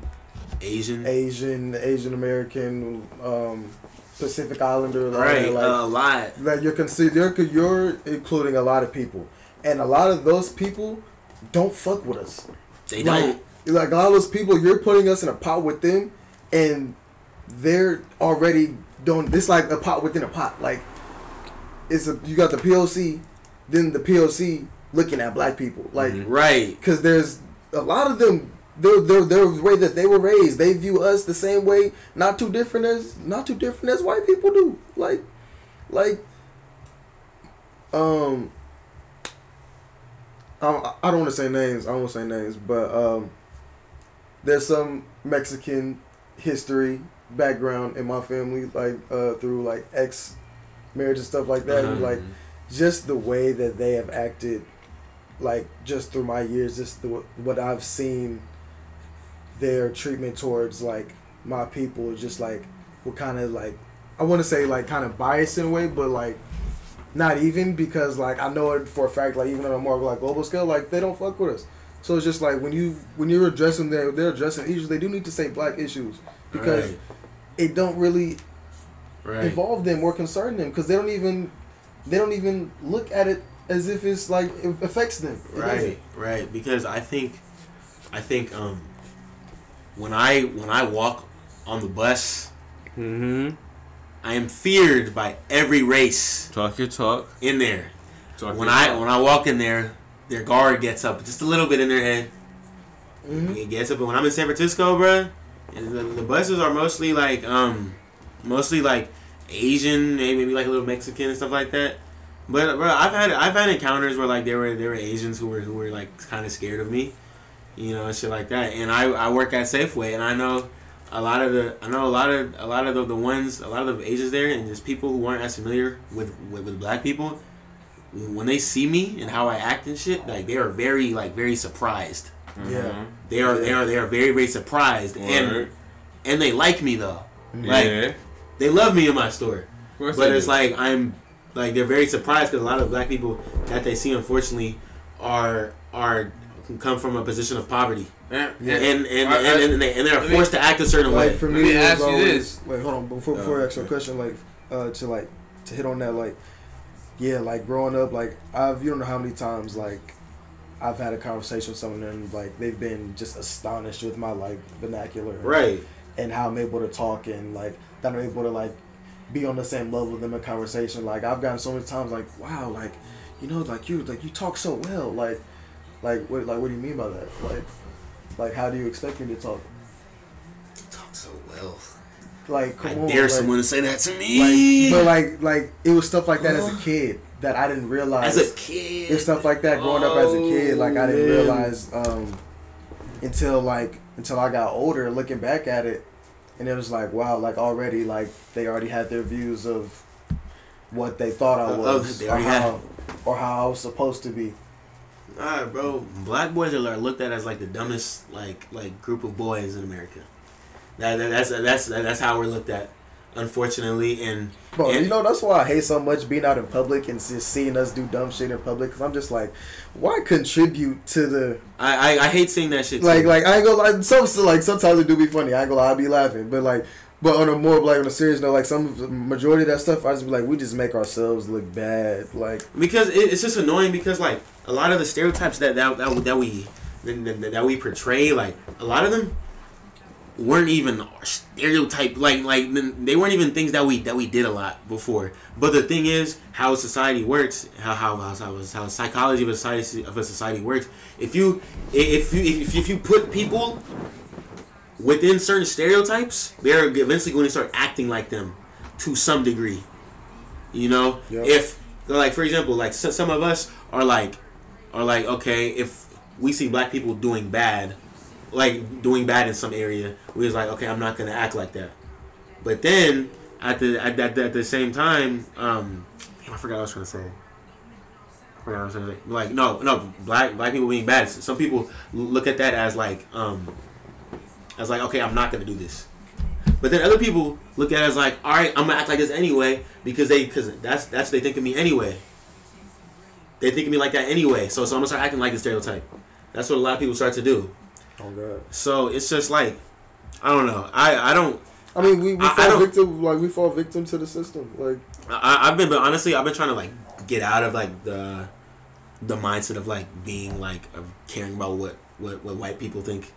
Asian. Asian, Asian American, um, Pacific Islander, like, right. Like, a lot. like you're consider you're, you're including a lot of people, and a lot of those people don't fuck with us. They Like, don't. like a lot of those people, you're putting us in a pot with them, and they're already doing this like a pot within a pot. Like it's a you got the POC, then the POC looking at black people, like Mhm. Right. because there's a lot of them. Their, their, their way that they were raised, they view us the same way, not too different as not too different as white people do. Like, like, um, I, I don't want to say names. I don't want to say names, but um, there's some Mexican history background in my family, like uh, through like ex marriage and stuff like that. Like just the way that they have acted, like just through my years, just the, what I've seen, their treatment towards like my people, is just like what kind of like I want to say like kind of biased in a way, but like not even because like I know it for a fact like even on a more like global scale like they don't fuck with us. So it's just like when you when you're addressing their they're addressing issues they do need to say black issues because Right. it don't really Right. involve them or concern them because they don't even they don't even look at it as if it's like it affects them. It right doesn't. right because i think i think um when i when i walk on the bus Mm-hmm. i am feared by every race Talk your talk. in there Talk when i talk. when i walk in there their guard gets up just a little bit in their head Mhm. it gets up and when i'm in san francisco bruh, and the, the buses are mostly like um mostly like asian maybe like a little mexican and stuff like that but bro, I've had I've had encounters where like there were there were Asians who were who were like kind of scared of me, you know, and shit like that. And I, I work at Safeway, and I know a lot of the I know a lot of a lot of the, the ones a lot of the Asians there, and just people who aren't as familiar with, with with black people. When they see me and how I act and shit, like they are very like very surprised. Yeah. Mhm. They are they are they are very very surprised, and Word. and they like me though. Like yeah. they love me in my store. Of course But it's do. like I'm like they're very surprised because a lot of black people that they see unfortunately are are come from a position of poverty Yeah, yeah. and and, I- I- and, and, they, and they're let me- forced to act a certain Like way. for me, Let me, me it ask you always, this. Wait, hold on. Before before Oh, I ask you a question, like uh, to like to hit on that, like yeah, like growing up, like I've you don't know how many times like I've had a conversation with someone and like they've been just astonished with my like vernacular, Right. and how I'm able to talk and like that I'm able to like be on the same level with them in conversation. Like I've gotten so many times like, wow, like you know, like you like you talk so well. Like like what like what do you mean by that? Like like how do you expect me to talk? Talk so well. Like come I on, dare like, someone to say that to me. like but like like it was stuff like that as a kid that I didn't realize. as a kid. It's stuff like that growing up as a kid. Like I didn't Oh, man. realize um, until like until I got older, looking back at it, and it was like wow, like already like they already had their views of what they thought I Uh, was, they or how, or how I was supposed to be. Alright, bro. Black boys are looked at as like the dumbest like like group of boys in America. That, that that's that's that's how we're looked at, unfortunately. And Bro, And- you know that's why I hate so much being out in public and just seeing us do dumb shit in public. Cause I'm just like, why contribute to the I I, I hate seeing that shit. like too. like I ain't gonna lie. Some like sometimes it do be funny. I ain't gonna lie, I be laughing, but like But on a more like on a serious note, like some majority of that stuff, I just be like, we just make ourselves look bad, like because it, it's just annoying because like a lot of the stereotypes that that that, that we that, that we portray, like a lot of them weren't even stereotype like like they weren't even things that we that we did a lot before. But the thing is, how society works, how how how, how, psychology of a society of a society works. If you if you if, if you put people within certain stereotypes, they're eventually going to start acting like them to some degree. You know, yep. if like for example, like some of us are like are like okay, if we see black people doing bad, like doing bad in some area, we was like okay, I'm not gonna act like that. But then at the at, at, at the same time, um, I forgot what I was gonna say. I forgot what I was to say. Like no, no, black black people being bad. Some people look at that as like um I was like, okay, I'm not gonna do this. But then other people look at it as like, all right, I'm gonna act like this anyway because they because that's that's what they think of me anyway. They think of me like that anyway, so so I'm gonna start acting like the stereotype. That's what a lot of people start to do. Oh god. So it's just like, I don't know. I I don't. I mean, we, we I, fall I victim like we fall victim to the system. Like I, I've been, but honestly, I've been trying to like get out of like the the mindset of like being like of caring about what what, what white people think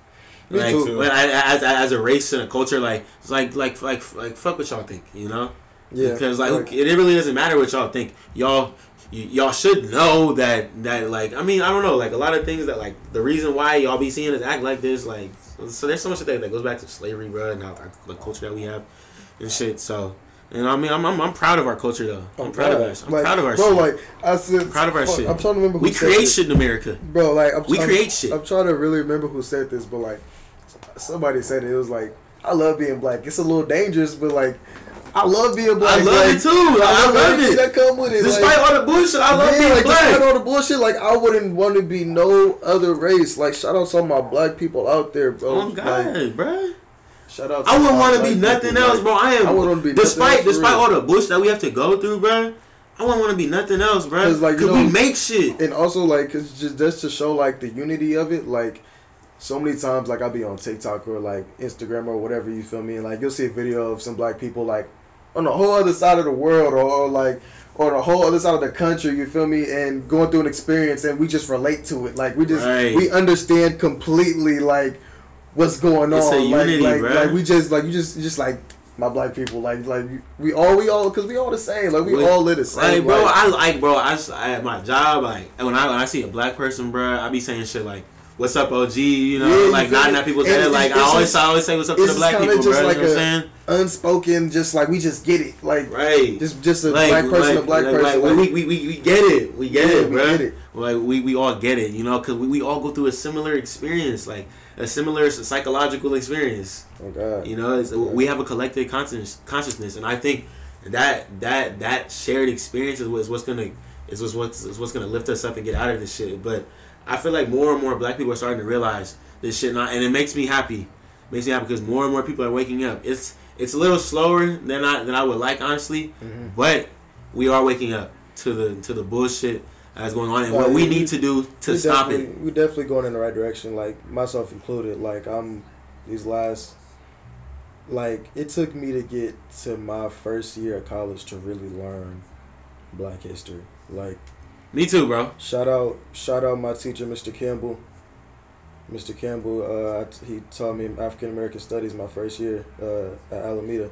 me like, too. as, as a race and a culture, like it's like like like like fuck what y'all think, you know? Yeah. Because like, like it really doesn't matter what y'all think. Y'all y- y'all should know that that like I mean I don't know like a lot of things that like the reason why y'all be seeing us act like this like so there's so much that that goes back to slavery, bro, and our, the culture that we have and shit. So. And I mean, I'm, I'm, I'm proud of our culture though. I'm oh, proud of us. I'm like, proud of our bro, shit. like I said, I'm proud of our fuck, shit. I'm trying to remember. we create shit in America, bro. Like I'm we create shit. I'm trying to really remember who said this, but like somebody said it. It was like, I love being black. It's a little dangerous, but like, I love being black. I love like, it too. I, I love it. That come with it. Despite like, all the bullshit, I love yeah, being like, black. Despite all the bullshit, like I wouldn't want to be no other race. Like shout out to all my black people out there, bro. Oh God, like, bro. Shout out. I wouldn't want to be nothing people, else, bro. I am. I wouldn't be despite despite all the bullshit that we have to go through, bro. I wouldn't want to be nothing else, bro. Cause like you know, we make shit, and also like it's just just to show like the unity of it, like so many times like I'll be on TikTok or like Instagram or whatever you feel me and like you'll see a video of some black people like on the whole other side of the world or, or like or the whole other side of the country, you feel me, and going through an experience and we just relate to it. Like we just right. we understand completely like what's going it's on. like, unity, like, bro. like we just like you just just like my black people like like we all we all because we all the same like we, we all live the same. Like, bro, like, I like bro. I, I at my job like when I when I see a black person, bro, I be saying shit like what's up, OG? You know, yeah, like nodding at people's head. Like I always, just, I always say what's up to the black people, just bro. Like you know what I'm saying? Unspoken, just like we just get it, like right. Just just a like, black person, like, a black like, person. Like, we, we, we, we get it, we get yeah, it, bro. Get it. Like we, we all get it, you know, because we, we all go through a similar experience, like a similar psychological experience. Oh God. You know, oh, we have a collective conscious consciousness, and I think that that that shared experience is what's, what's gonna is what's, what's is what's gonna lift us up and get out of this shit, but I feel like more and more black people are starting to realize this shit, not, and it makes me happy. It makes me happy because more and more people are waking up. It's it's a little slower than I than I would like, honestly, mm-hmm. but we are waking up to the to the bullshit that's going on and what we, we need to do to stop it. We're definitely going in the right direction, like myself included. Like I'm these last, like it took me to get to my first year of college to really learn Black history. Like me too, bro. Shout out, shout out my teacher, Mr. Campbell. Mr. Campbell, uh, he taught me African American Studies my first year uh, at Alameda.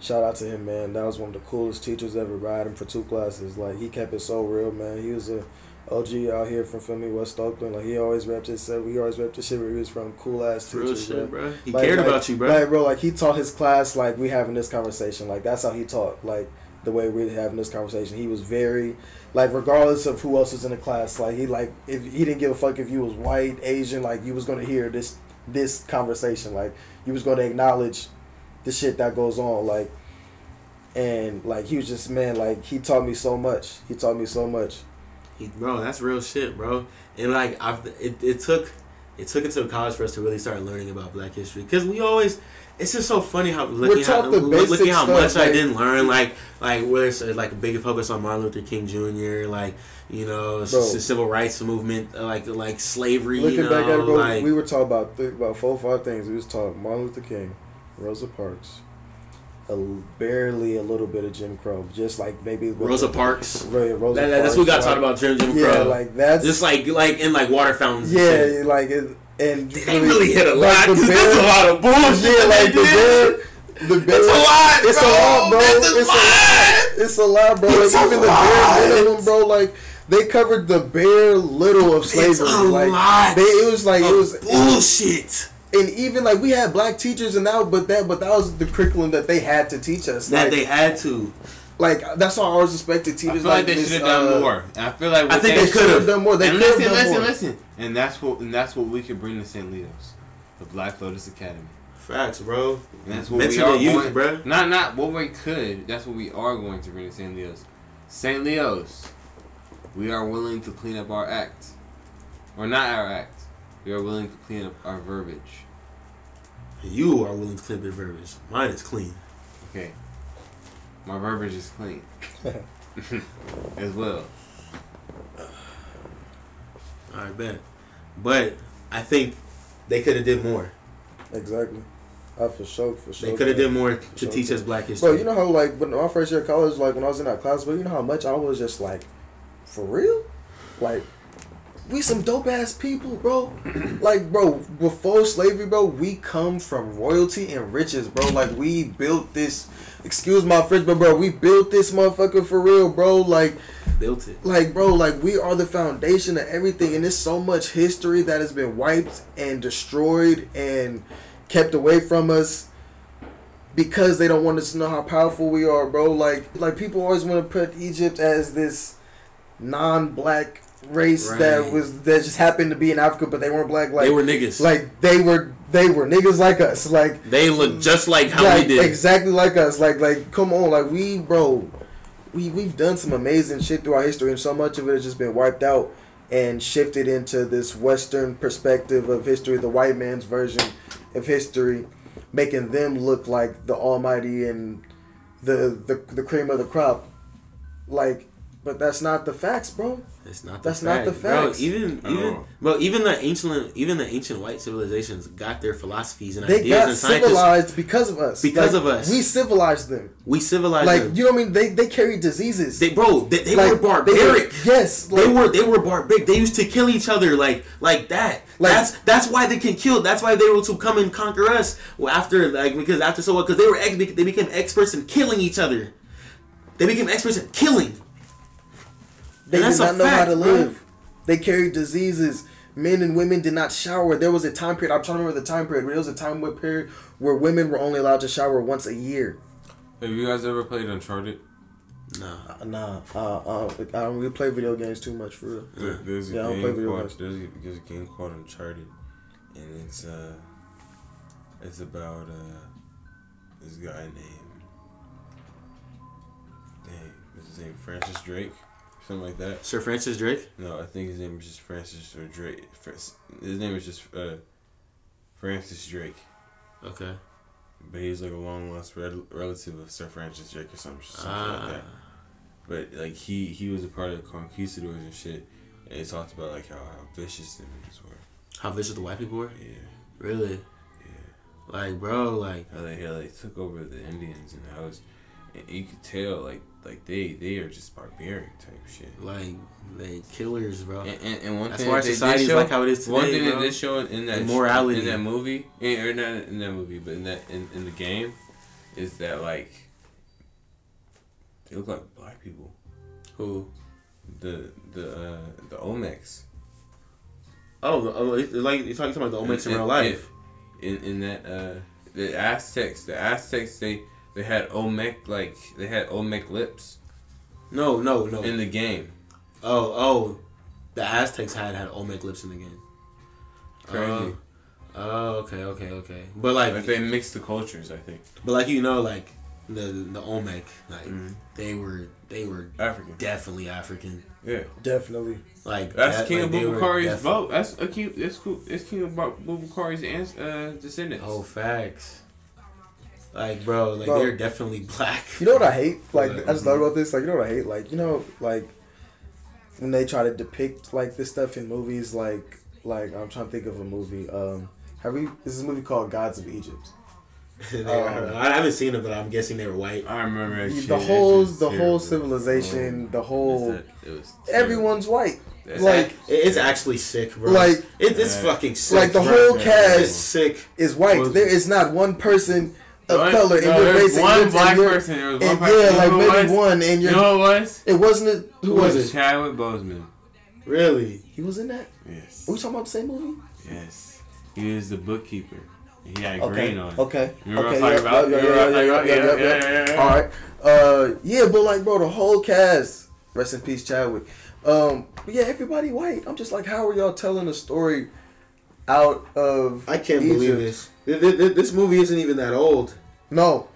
Shout out to him, man. That was one of the coolest teachers ever. Riding for two classes, like he kept it so real, man. He was a OG out here from Philly, West Oakland. Like he always repped his set. We always repped the shit where he was from. Cool ass teacher, real shit, bro. He like, cared like, about you, bro. Like, bro, like he taught his class like we having this conversation. Like that's how he taught. Like the way we're having this conversation. He was very like regardless of who else was in the class, like he like if he didn't give a fuck if you was white, Asian, like you was gonna hear this this conversation. Like you was gonna acknowledge the shit that goes on. Like and like he was just man, like he taught me so much. He taught me so much. He, bro, that's real shit, bro. And like I've it, it took it took until college for us to really start learning about Black history because we always it's just so funny how looking how looking how much like, I didn't learn like like where it's like a big focus on Martin Luther King Jr. like you know bro, civil rights movement uh, like like slavery. Looking you know, back at it, bro, like, we were talking about th- about four or five things. We was talking Martin Luther King, Rosa Parks, a barely a little bit of Jim Crow, just like maybe Rosa Parks. Right, Rosa That- that- that's what we got Parks, talking about Jim Jim Yeah, Crow. like that's just like like in like water fountains. yeah, like it, and they really hit a lot. the (laughs) 'cause bear- That's a lot of bullshit. Yeah, like the bear, the bear. It's a lot, It's bro. a lot, bro. It's a It's a lot. lot. It's a lot, bro. It's like, a even the lot. bare minimum, bro. Like they covered the bare little of slavery. It's a like lot. they, it was like it was, bullshit. and even like we had black teachers and that, but that, but that was the curriculum that they had to teach us. That like, they had to. Like that's why I always respected I feel like they this, should have done uh, more. I feel like I think they they They could've. done more. They and could have listen, done listen, more. listen. And that's what and that's what we could bring to St. Leo's, the Black Lotus Academy. Facts, bro. And that's what Mention we are the youth, going, bro. Not not what we could. That's what we are going to bring to St. Leo's. St. Leo's, we are willing to clean up our act, or not our act. We are willing to clean up our verbiage. You are willing to clean up your verbiage. Mine is clean. Okay, my verbiage is clean (laughs) as well. I bet. But I think they could have did more. Exactly. I for sure, for sure. They could have did more to Sure. teach us black history. Bro, you know how like when my first year of college, like when I was in that class, but you know how much I was just like, for real, like we some dope ass people, bro. like, bro, before slavery, bro, we come from royalty and riches, bro. Like we built this. Excuse my French, but bro, we built this motherfucker for real, bro. Like, built it. like, bro, like we are the foundation of everything, and there's so much history that has been wiped and destroyed and kept away from us because they don't want us to know how powerful we are, bro. Like, like people always want to put Egypt as this non-black race that was that just happened to be in Africa, but they weren't black. Like, they were niggas. like they were they were niggas like us. Like, they look just like how like, we did. exactly like us. Like, like come on, like we, bro, we we've done some amazing shit through our history, and so much of it has just been wiped out and shifted into this Western perspective of history, the white man's version of history, making them look like the almighty and the the the cream of the crop. Like, but that's not the facts, bro. That's not the That's not the fact, bro. Even At even all. bro, even the ancient even the ancient white civilizations got their philosophies and They ideas got and scientists. civilized because of us. Because Like, of us. we civilized them. We civilized Like them. you know what I mean? They they carry diseases. They bro, they, they Like, were barbaric. yes, they were they were barbaric. They used to kill each other like like that. Like- that's that's why they can kill. That's why they were to come and conquer us. Well, after like because after so what? Because they were ex- they became experts in killing each other. They became experts in killing. They did not a know how fact, to bro. live. They carried diseases. Men and women did not shower. There was a time period. I'm trying to remember the time period. But there was a time where- period where women were only allowed to shower once a year. Have you guys ever played Uncharted? No. Uh, nah, uh, uh, I don't really play video games too much for real. There- There's a Yeah, I don't game play video called games. there's a, there's a game called Uncharted, and it's uh, it's about uh, this guy named dang, what's his name? Francis Drake, something like that. Sir Francis Drake. No, I think his name is just Francis or Drake. His name is just uh, Francis Drake, Okay. but he's like a long lost rel- relative of Sir Francis Drake or something, something like Ah. that. But like he he was a part of the conquistadors and shit, and it talked about like how, how vicious the niggas were. How vicious the white people were. Yeah, Really. yeah. Like bro, like How they how they took over the Indians and how it's, and you could tell like like they they are just barbaric type shit. like they killers, bro. And, and, and one That's thing why that they society is show, like how it is today, one thing bro. that they show in that morality. in that movie, eh, or not in that movie, but in that in, in the game, is that like they look like black people. Who? The the uh, the Olmecs. Oh, oh, like you're talking about the Olmecs in real life. in in that uh the Aztecs the Aztecs they they had Olmec like they had Olmec lips No, no, no. in the game. oh, oh, the Aztecs had had Olmec lips in the game. Crazy. Oh, okay, okay, okay. But like, Like they mixed the cultures, I think. but like you know, like the the Olmec, like Mhm. they were they were African. definitely African. Yeah. Definitely. Like That's that- King like, of they were Bubakari's defi- vote. That's a king. That's cool. That's King of Bu- Bubakari's ans- uh, descendants. Oh, facts. Like, bro, like Bro. they're definitely black. You know what I hate? (laughs) Like What? I just thought about this. Like you know what I hate? Like you know like when they try to depict like this stuff in movies. Like like I'm trying to think of a movie. Um, have we? This is a movie called Gods of Egypt. (laughs) They were- I haven't seen them, but I'm guessing they were white. I remember that shit. the whole shit was the whole terrible. civilization, the whole it was everyone's white. That's like- It- It's actually sick, bro. Like it, it's Yeah. fucking sick. like the bro. whole cast is sick. is white. Was- There is not one person of What? color, and No, you're there's basing one you're- black and you're- person. There was one And person. yeah, like maybe one, and You you're. know who it was? It wasn't it. Who was was it? Chadwick Boseman. Really? He was in that. Yes. Are we talking about the same movie? Yes. He was the bookkeeper. He had Okay. green on. Okay. Remember okay. what about? What. All right. Uh, yeah, but like, bro, the whole cast. Rest in peace, Chadwick. Um, but yeah, everybody white. I'm just like, how are y'all telling a story out of? I can't Egypt? believe this. Th- th- th- This movie isn't even that old. No,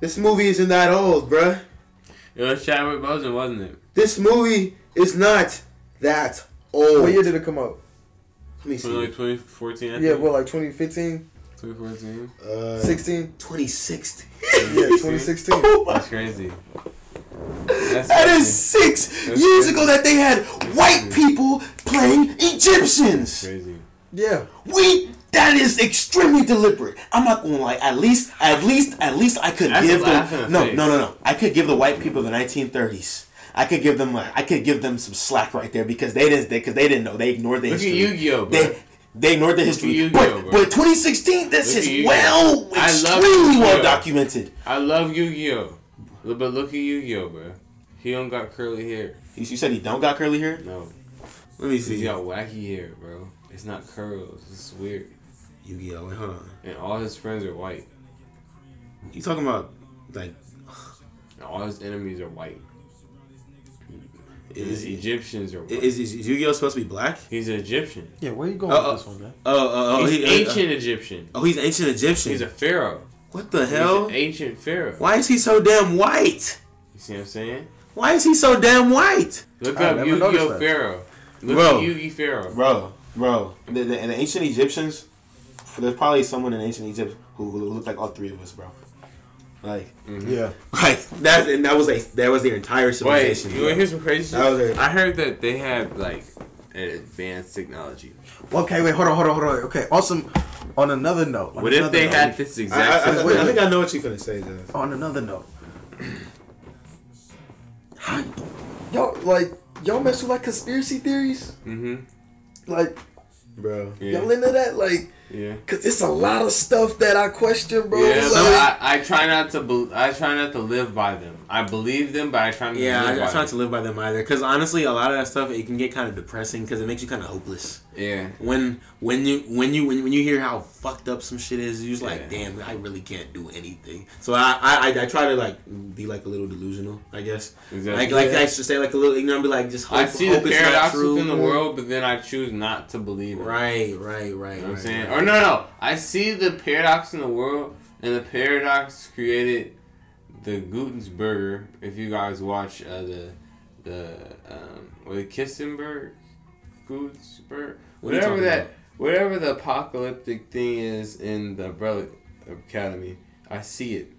This movie isn't that old, bruh. It was Chadwick Boseman, wasn't it? This movie is not that old. what year did it come out? Let me From like 2014, I Yeah, think. well, like 2015, 2014. Uh, 16. 2016. Yeah, 2016. Oh (laughs) That's crazy. That's That crazy. is six That's years crazy. ago that they had white people playing Egyptians. crazy. Yeah, We that is extremely deliberate. I'm not gonna lie. At least, at least, at least I could That's give a laugh in them. the No, face. no, no, no. I could give the white people the 1930s. I could give them. I could give them some slack right there because they didn't. Because they, didn't know. They ignored the Look at history. Yu-Gi-Oh, bro. They they ignored the history. But bro. but 2016, this Look is well, extremely well documented. I love Yu-Gi-Oh. But look at Yu-Gi-Oh, bro. He don't got curly hair. You said he don't got curly hair. No. Let me see. He got wacky hair, bro. It's not curls. It's weird. Yu-Gi-Oh. Wait, hold on. And all his friends are white. You talking about like And all his enemies are white. is His Egyptians are white. is, is Yu-Gi-Oh supposed to be black? He's an Egyptian. yeah. Where you going Uh, with this one, man? Oh, oh, oh, He's he, uh, ancient Egyptian. oh, he's ancient Egyptian. He's a pharaoh. what the He's hell? an ancient pharaoh. Why is he so damn white? You see what I'm saying? Why is he so damn white? Look I up Yu-Gi-Oh pharaoh. Look Bro. Yu-Gi pharaoh. Bro, bro, the, the, the ancient Egyptians, there's probably someone in ancient Egypt who, who looked like all three of us, bro. Like, Mhm. Yeah. (laughs) like that, and that was like that was their entire Wait, civilization. you want to hear some crazy shit? That was it. I heard that they have like an advanced technology. Okay, wait, hold on, hold on, hold on. Okay, awesome. On another note, on What if they note, had this I, exact I, I, system? I think I know what you're gonna say, Jeff. on another note, y'all like y'all mess with like conspiracy theories, Mm-hmm. like bro. Yeah. y'all into that, like, Yeah. cause it's a lot of stuff that I question, bro. Yeah, like, so I, I try not to bel I try not to live by them. I believe them, but I try not Yeah, to live I, I by try not them. to live by them either. Because honestly, a lot of that stuff it can get kind of depressing because it makes you kind of hopeless. Yeah. When when you when you when, when you hear how fucked up some shit is, you're just like, Yeah. damn, I really can't do anything. So I, I I I try to like be like a little delusional, I guess. Exactly. Like like Yeah. I should say like a little ignorant, be like just hope, I see hope the it's not paradox true. within the world, but then I choose not to believe it. Right, right, right. You know what I'm right, saying? right. Or no, no. I see the paradox in the world, and the paradox created the Gutensberger. If you guys watch uh, the the um, what Kissenberg, Gutensberg, What are you whatever that, about? whatever the apocalyptic thing is in the Umbrella Academy, I see it,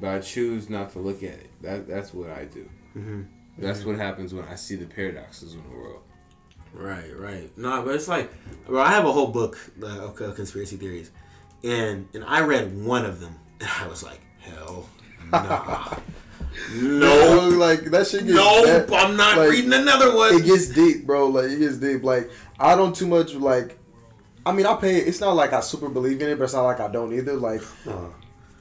but I choose not to look at it. That that's what I do. Mhm. That's what happens when I see the paradoxes in the world. Right, right. No, but it's like, bro, I have a whole book uh, of of conspiracy theories, and and I read one of them, (laughs) and I was like, hell, nah, (laughs) no, like that shit gets no, that- I'm not like, reading another one. it gets deep, bro. Like it gets deep. Like I don't too much like. I mean, I pay. It's not like I super believe in it, but it's not like I don't either. Like Uh,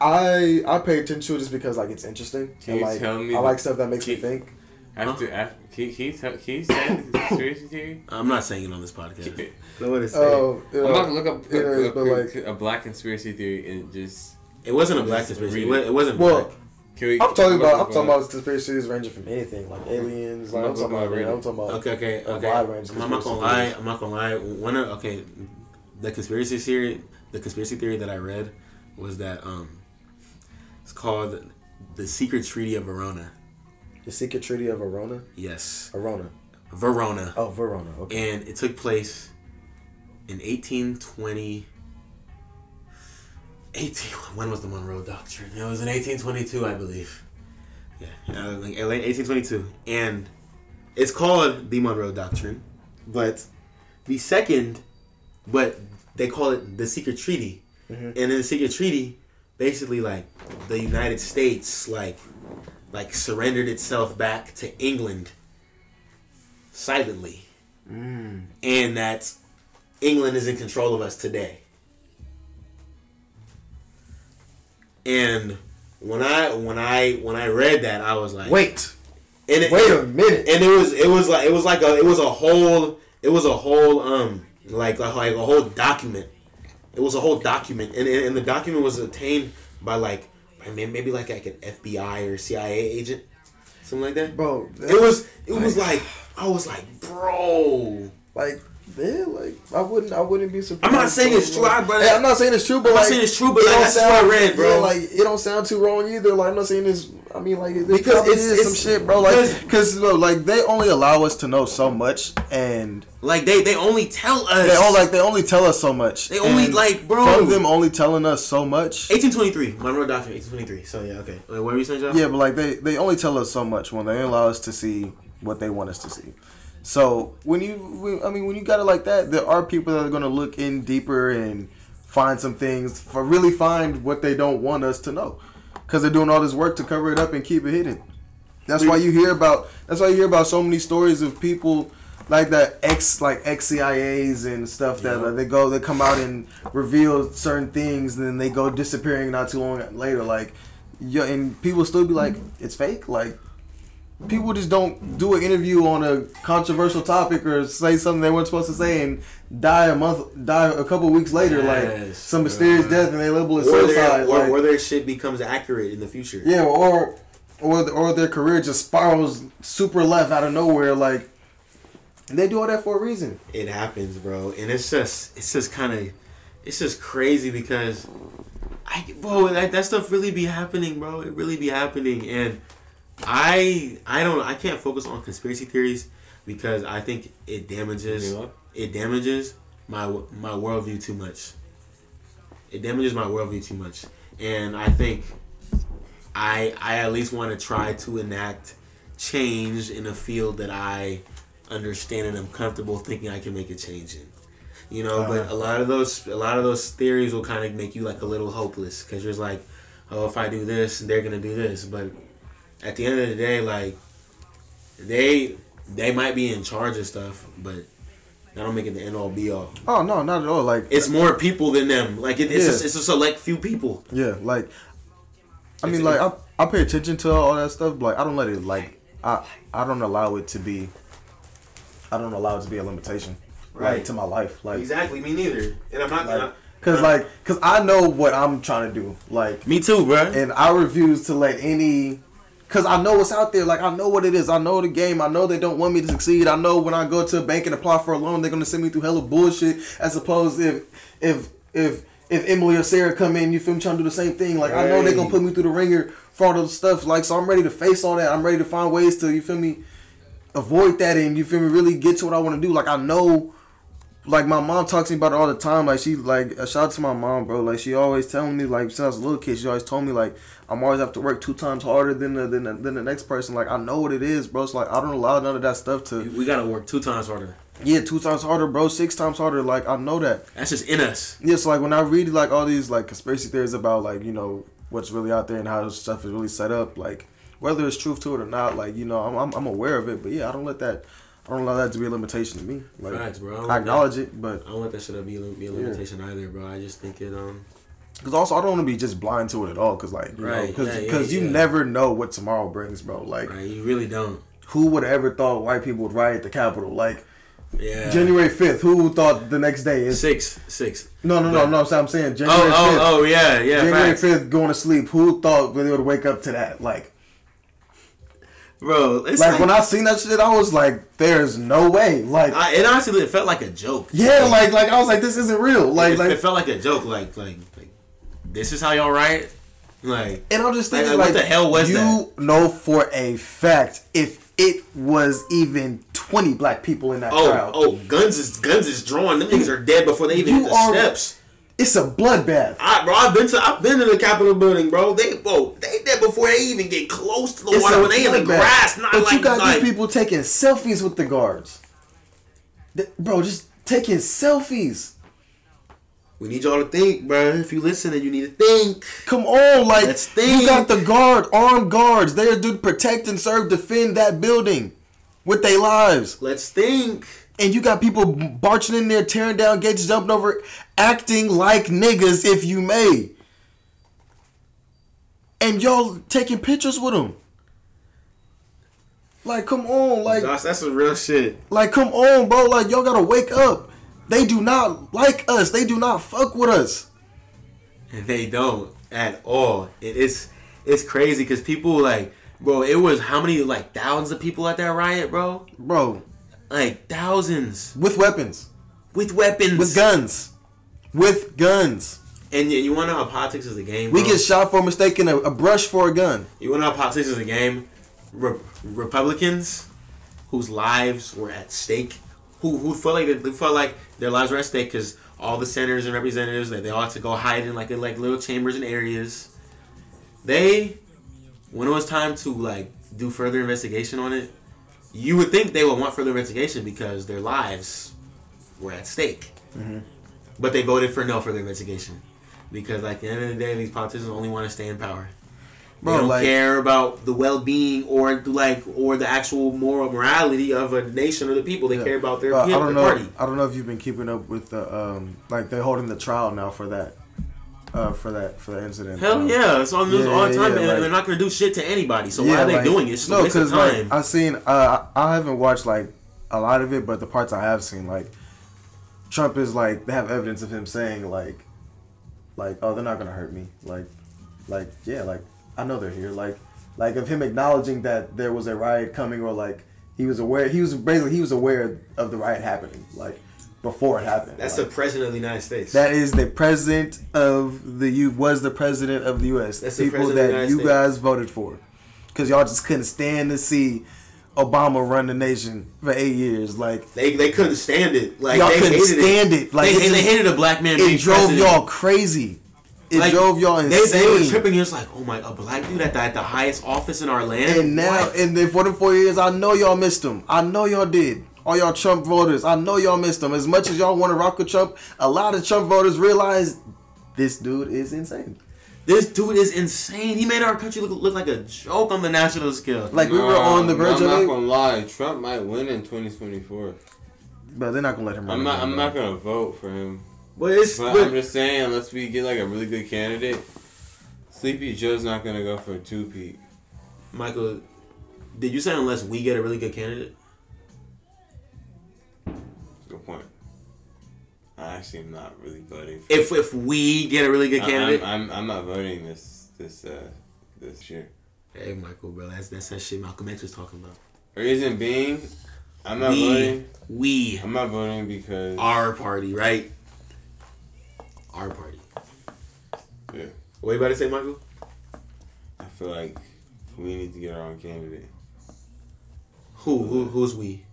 I I pay attention to it just because like it's interesting Can and you like tell me I the- like stuff that makes me think. After, after can, can you tell, can you say the conspiracy theory? I'm not saying it on this podcast. Can- No, what it say? Oh, I'm about to look up it a, is, a- but, a- like- a black conspiracy theory and just. it wasn't a black conspiracy. It, it. it wasn't well, black. We, I'm talking about I'm talking about conspiracy theories ranging from anything like aliens. Like I'm talking about. I'm talking about. Okay, okay, okay. I'm not gonna lie. I'm not gonna lie. One of okay, the conspiracy theory, the conspiracy theory that I read was that um, it's called the Secret Treaty of Verona. The Secret Treaty of Verona. Yes, Verona. Verona. Oh, Verona. Okay. and it took place in 1820 18 when was the monroe doctrine it was in 1822 i believe yeah uh, like 1822 and it's called the monroe doctrine but the second but they call it the secret treaty Mm-hmm. And in the secret treaty, basically like the United States like like surrendered itself back to England silently. Mm. And that England is in control of us today. And when I when I when I read that, I was like, wait, and it, wait a minute. And it was it was like it was like a it was a whole it was a whole um like like, like a whole document. It was a whole document, and and the document was obtained by like maybe like like an FBI or CIA agent, something like that. Bro, it was it was like I was like, bro, like yeah, like I wouldn't, I wouldn't be surprised. I'm not saying it's true, like, but hey, I'm not saying it's true, but I'm like, not saying it's true, but like, that's sound, what I read, bro. Yeah, like it don't sound too wrong either. Like I'm not saying this. I mean, like it, because it's, it's, some shit, bro. Like because like they only allow us to know so much, and like they they only tell us. They all like they only tell us so much. They only like bro. From them only telling us so much. 1823, Monroe Doctrine, 1823. So yeah, okay. Wait, what were you saying, John? Yeah, but like they they only tell us so much when they allow us to see what they want us to see. So when you, I mean, when you got it like that, there are people that are gonna look in deeper and find some things for really find what they don't want us to know, because they're doing all this work to cover it up and keep it hidden. That's why you hear about. That's why you hear about so many stories of people like that ex like ex CIAs and stuff that yeah. Uh, they go they come out and reveal certain things and then they go disappearing not too long later like yeah and people still be like it's fake like people just don't do an interview on a controversial topic or say something they weren't supposed to say and die a month, die a couple weeks later, yes, like some mysterious death, and they label it suicide. Their, or, like, or their shit becomes accurate in the future. Yeah, or or or their career just spirals super left out of nowhere, like. And they do all that for a reason. It happens, bro, and it's just it's just kind of it's just crazy because I bro that, that stuff really be happening, bro. It really be happening, and I I don't I can't focus on conspiracy theories because I think it damages it damages my my worldview too much. It damages my worldview too much, and I think I I at least want to try to enact change in a field that I understand and I'm comfortable thinking I can make a change in. You know, uh-huh. but a lot of those a lot of those theories will kind of make you like a little hopeless because you're like, oh, if I do this, they're gonna do this, but at the end of the day, like they they might be in charge of stuff, but that don't make it the end all be all. Oh no, not at all. Like it's more people than them. Like it, it's yeah. a, it's a select few people. Yeah, like I mean, like I I pay attention to all that stuff, but like I don't let it like I I don't allow it to be. I don't allow it to be a limitation, right, like, to my life. Like exactly, me neither. And I'm not. Like, Cause like, cause I know what I'm trying to do. Like me too, bro. And I refuse to let any Cause I know what's out there. Like I know what it is. I know the game. I know they don't want me to succeed. I know when I go to a bank and apply for a loan, they're gonna send me through hella bullshit. As opposed if if if if Emily or Sarah come in, you feel me, trying to do the same thing. Like I know they're gonna put me through the ringer for all those stuff. Like so, I'm ready to face all that. I'm ready to find ways to you feel me, avoid that and you feel me, really get to what I want to do. Like I know like my mom talks to me about it all the time. Like she like a shout out to my mom, bro. Like she always telling me like since I was a little kid, she always told me like I'm always have to work two times harder than the than the, than the next person. Like I know what it is, bro. So like I don't allow none of that stuff to. We gotta work two times harder. Yeah, two times harder, bro. Six times harder. Like I know that. That's just in us. Yeah, so like when I read like all these like conspiracy theories about like you know what's really out there and how stuff is really set up, like whether it's truth to it or not, like you know I'm I'm, I'm aware of it, but yeah, I don't let that I don't allow that to be a limitation to me. Like, Facts, bro. I, I acknowledge that, it, but I don't want that shit to be, be a limitation yeah. either, bro. I just think it um. Because also, I don't want to be just blind to it at all. Because like, you right, because yeah, yeah, you never know what tomorrow brings, bro. Like, right, you really don't. Who would have ever thought white people would riot the Capitol? Like, yeah. January fifth. Who thought the next day is six? Six. No, no, no, no. So I'm saying January. Oh, 5th, oh, oh, yeah, yeah. January fifth, going to sleep. Who thought they would wake up to that? Like, bro. Like, like, when I seen that shit, I was like, "There's no way." Like I, it honestly it felt like a joke. Yeah, like like I was like, "This isn't real." Like it, like it felt like a joke. Like like like this is how y'all write. Like and I'm just thinking, like, like, what the hell was you that? You know for a fact if it was even twenty black people in that oh, crowd. Oh, guns is guns is drawn. Them niggas are dead before they even you hit the are, steps. It's a bloodbath. I, bro, I've been to I've been to the Capitol building, bro. They bro, they dead before they even get close to the it's water when they in the grass. Not but like, you got like, these people taking selfies with the guards. They, bro, just taking selfies. We need y'all to think, bro. If you listen, and you need to think. Come on, like Let's think. you got the guard, armed guards. They're to protect and serve, defend that building with their lives. Let's think. And you got people marching in there, tearing down gates, jumping over, acting like niggas, if you may. And y'all taking pictures with them. Like, come on, like, Josh, that's some real shit. like, come on, bro. Like, y'all gotta wake up. They do not like us. They do not fuck with us. And they don't at all. It is it's crazy because people like, bro, it was how many like thousands of people at that riot, bro? Bro, Like thousands with weapons, with weapons, with guns, with guns. And you, you want to know how politics is a game? We get shot for mistaking a, a brush for a gun. You want to know how politics is a game? Re- Republicans, whose lives were at stake, who who felt like they felt like their lives were at stake because all the senators and representatives that they all had to go hide in like in like little chambers and areas. They, when it was time to like do further investigation on it, you would think they would want further investigation because their lives were at stake. But they voted for no further investigation because, like, at the end of the day, these politicians only want to stay in power. They don't like- care about the well-being or like or the actual moral morality of a nation or the people. They Yeah. care about their, Uh, I don't know. party. I don't know if you've been keeping up with the um, like they're holding the trial now for that, uh, for that for that incident. Hell Um, yeah, it's on news yeah, all the time, yeah, and like- they're not gonna do shit to anybody. So why are they like- doing it? It's just no, because like time. I seen. Uh, I I haven't watched like a lot of it, but the parts I have seen, like Trump is like they have evidence of him saying like, like oh they're not gonna hurt me, like, like yeah, like I know they're here, like, like of him acknowledging that there was a riot coming or like he was aware he was basically he was aware of the riot happening like before it happened. That's like, the president of the United States. That is the president of the U. Was the president of the U.S. That's the people the that you States. guys voted for, because y'all just couldn't stand to see Obama run the nation for eight years. Like they they couldn't stand it. Like y'all they couldn't hated stand it. Like they, it, they hated a black man. it drove president. y'all crazy. It Like, drove y'all They, insane. they were tripping. It's like, oh my, a black dude at the, at the highest office in our land. And now, What? and then for the four years, I know y'all missed him. I know y'all did. All y'all Trump voters, I know y'all missed him. As much as y'all want to rock with Trump, a lot of Trump voters realize this dude is insane. this dude is insane. He made our country look, look like a joke on the national scale. Like we were on the Nah, verge I'm of not gonna lie. Trump might win in 2024. but they're not gonna let him. run I'm not. again, I'm bro. not gonna vote for him. but it's But but, I'm just saying, unless we get like a really good candidate, Sleepy Joe's not gonna go for a two peat. Michael. Did you say unless we get a really good candidate? I actually am not really voting. For If if we get a really good candidate, I'm, I'm, I'm not voting this this uh this year. hey Michael, bro, that's that's that shit Malcolm X was talking about. Reason being, I'm not we voting. we I'm not voting because our party, right? Our party. yeah, What you about to say, Michael? I feel like we need to get our own candidate. Who who who's we?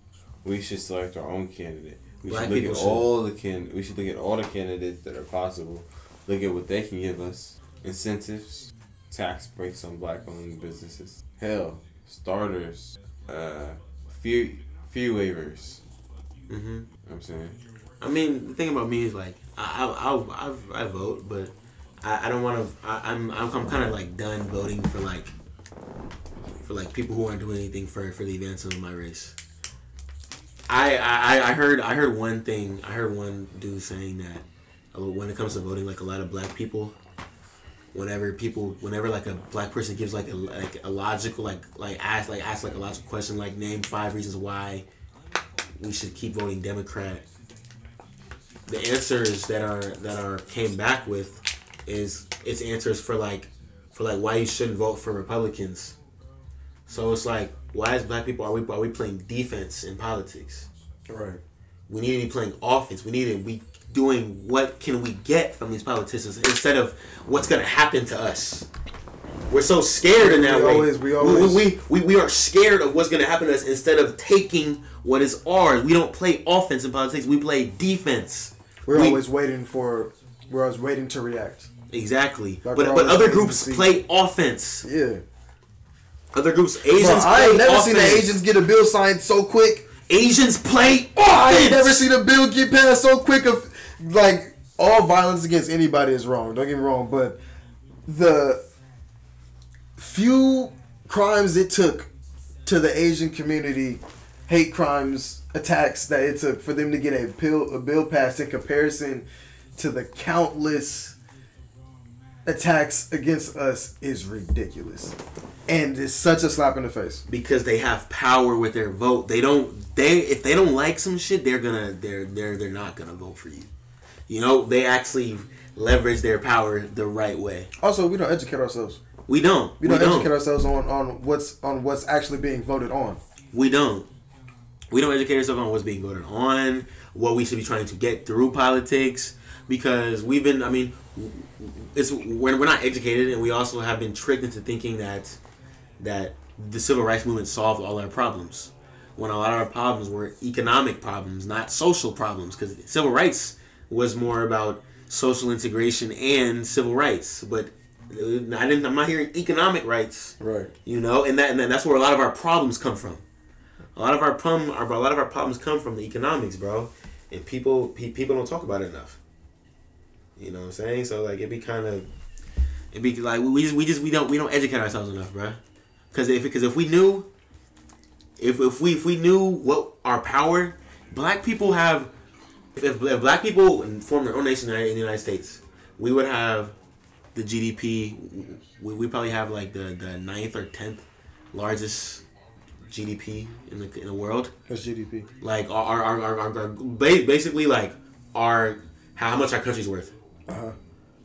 We should select our own candidate. We Black should look people at should. all the can. We should look at all the candidates that are possible. Look at what they can give us: incentives, tax breaks on black-owned businesses, hell, starters, uh, fee fee waivers. Mm-hmm. You know what I'm saying. I mean, the thing about me is like I I I, I, I vote, but I, I don't want to. I'm I'm, I'm kind of like done voting for like for like people who aren't doing anything for for the advancement of my race. I, I I heard I heard one thing. I heard one dude saying that uh, when it comes to voting, like a lot of black people, whenever people, whenever like a black person gives like a like a logical like like ask like ask like a logical question like name five reasons why we should keep voting Democrat the answers that are that are came back with is it's answers for like for like why you shouldn't vote for Republicans. So it's like why as black people are we are we playing defense in politics? Right. We need to be playing offense. We need to be doing what can we get from these politicians instead of what's gonna happen to us. We're so scared in that We way. always- we always- we, we, we are scared of what's gonna happen to us instead of taking what is ours. We don't play offense in politics. We play defense. We're We- always waiting for. We're always waiting to react. Exactly. Like but but other groups play offense. Yeah. Other groups, Asians Bro, I ain't never offense. seen the Asians get a bill signed so quick. Asians play offense. I ain't never seen a bill get passed so quick. Of like all violence against anybody is wrong. Don't get me wrong, but the few crimes it took to the Asian community, hate crimes, attacks that it took for them to get a bill a bill passed in comparison to the countless attacks against us is ridiculous. And it's such a slap in the face. because they have power with their vote. They don't they if they don't like some shit, they're gonna they're they're they're not gonna vote for you. You know, they actually leverage their power the right way. Also, we don't educate ourselves. We don't. We don't educate ourselves on, on what's on what's actually being voted on. We don't. We don't educate ourselves on what's being voted on, what we should be trying to get through politics, because we've been. I mean, it's we're, we're not educated, and we also have been tricked into thinking that that the civil rights movement solved all our problems, when a lot of our problems were economic problems, not social problems. Because civil rights was more about social integration and civil rights, but uh, I didn't. I'm not hearing economic rights Right. you know, and that and that's where a lot of our problems come from. A lot of our problem, our, a lot of our problems come from the economics, bro, and people pe- people don't talk about it enough. You know what I'm saying? So like, it'd be kind of, it'd be like we just we just we don't we don't educate ourselves enough, bro. Because if because if we knew, if if we if we knew what our power, black people have, if, if black people form their own nation in the United States, we would have the GDP. We, we probably have like the, the ninth or tenth largest GDP in the in the world. That's GDP. Like our our, our, our, our, our basically like our how much our country's worth. Uh-huh.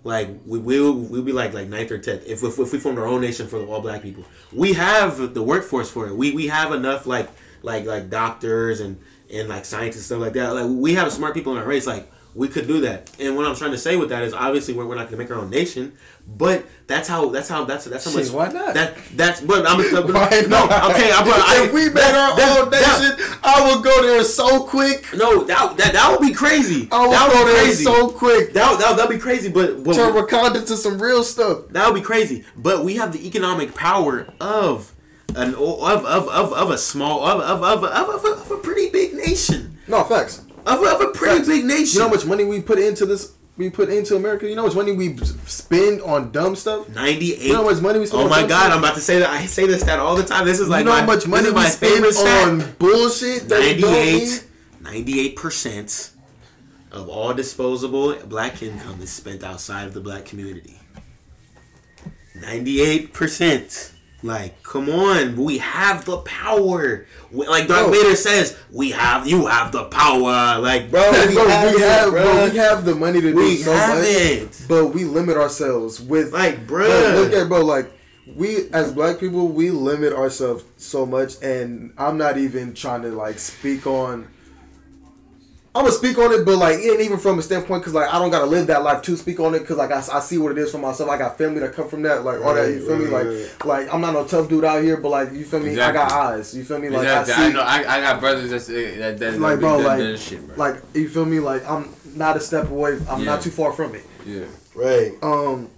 Like we will we'll be like like ninth or tenth if, if if we formed our own nation for all black people. We have the workforce for it. We we have enough like like like doctors and and like scientists and stuff like that. Like we have smart people in our race. Like we could do that. And what I'm trying to say with that is obviously we're, we're not going to make our own nation, but that's how that's how that's that's how much Shit, why not? that that's but I'm (laughs) Why no okay I, but I if we made that- our that- own that- nation, I would go there so quick. no that that that would be crazy. I would that go would be there crazy. so quick. that that that'd be crazy. But, but Turn Wakanda to some real stuff. That would be crazy. But we have the economic power of an of of, of, of a small of of, of, of, of, a, of a pretty big nation. No facts. Of, of a pretty big nation. You know how much money we put into this? We put into America. You know how much money we spend on dumb stuff. Ninety eight. You know how much money we spend Oh on my god! stuff? I'm about to say that. I say this stat all the time. This is like you know my, how much money we spend favorite stat. on bullshit we don't need? 98 percent of all disposable black income is spent outside of the black community. Ninety-eight percent. Like, come on, we have the power. We- Like Darth Bro. Vader says, "We have, you have the power." Like, bro, (laughs) Bro, we have, we it, have, bro. bro, we have the money to do so much, it. but we limit ourselves with Like, Bro, bruh. look at bro, like we as black people, we limit ourselves so much, and I'm not even trying to like speak on. I'm gonna speak on it, but like it ain't even from a standpoint because like I don't gotta live that life to speak on it because like I, I see what it is for myself. I got family that come from that, like all that. You feel me? Right, Like like I'm not no tough dude out here, but like you feel me? I got eyes. You feel me? Like Exactly. I I, see. know. I, I got brothers that's, uh, that that like that bro, that- like that shit, bro. like you feel me? Like I'm not a step away. I'm Yeah. not too far from it. yeah. right? Um,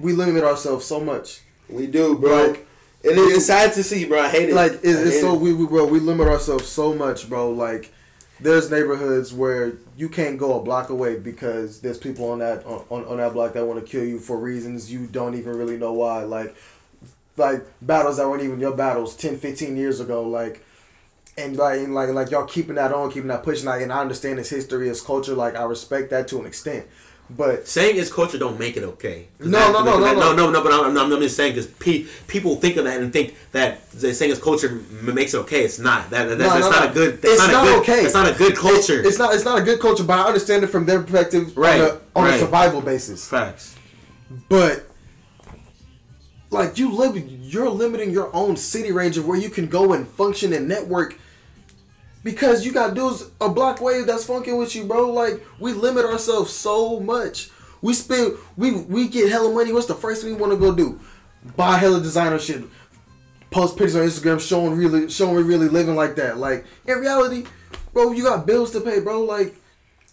we limit ourselves so much. We do, bro. Like- and it- it's sad to see, bro. I hate it. like it's, it's so it. we, we bro we limit ourselves so much bro like there's neighborhoods where you can't go a block away because there's people on that on, on that block that want to kill you for reasons you don't even really know why like like battles that weren't even your battles 10 15 years ago like and like and like like y'all keeping that on keeping that pushing like and i understand it's history it's culture like i respect that to an extent but saying it's culture don't make it okay. No, that- no, no, that- no, no, no, no. But I'm, I'm, I'm just saying because pe- people think of that and think that they saying it's culture m- makes it okay. It's not. That, that, No, that's no, not no. a good. That's It's not, not a good, okay. That's not a good culture. it's not it's not a good culture but i understand it from their perspective Right, on, a, on right. a survival basis Facts. But like you live, you're limiting your own city range of where you can go and function and network because you got dudes a block wave that's funking with you, bro. Like we limit ourselves so much. We spend we we get hella money. What's the first thing we want to go do? Buy hella designer shit. Post pictures on Instagram showing really showing we really living like that. Like in reality, bro, you got bills to pay, bro. Like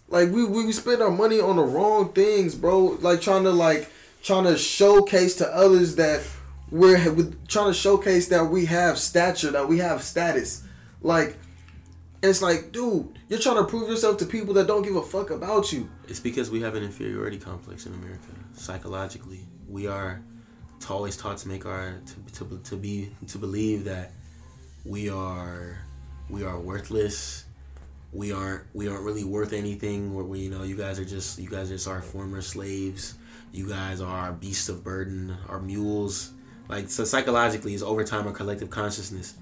like we, we we spend our money on the wrong things, bro. Like trying to like trying to showcase to others that we're with trying to showcase that we have stature, that we have status. Like And it's like, dude, you're trying to prove yourself to people that don't give a fuck about you. It's because we have an inferiority complex in America. Psychologically, we are always taught to make our to, to, to be to believe that we are we are worthless. We aren't we aren't really worth anything. Where we you know you guys are just you guys are just our former slaves. You guys are our beasts of burden, our mules. Like so, psychologically, is over time our collective consciousness.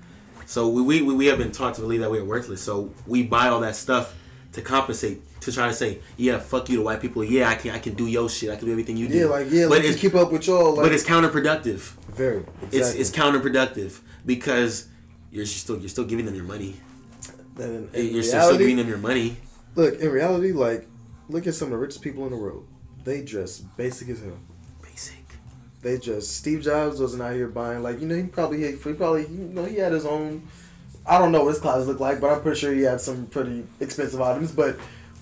So we, we we have been taught to believe that we are worthless. So we buy all that stuff to compensate to try to say, yeah, fuck you to white people. Yeah, I can I can do your shit. I can do everything you do. Yeah, like yeah, but like, it's keep up with y'all. Like, but it's counterproductive. very. Exactly. It's it's counterproductive because you're still you're still giving them your money. In, in you're still giving them your money. look in reality, like look at some of the richest people in the world. They dress basic as hell. Basic. They just Steve Jobs wasn't out here buying like you know he probably he probably you know he had his own. I don't know what his closet looked like, but I'm pretty sure he had some pretty expensive items. But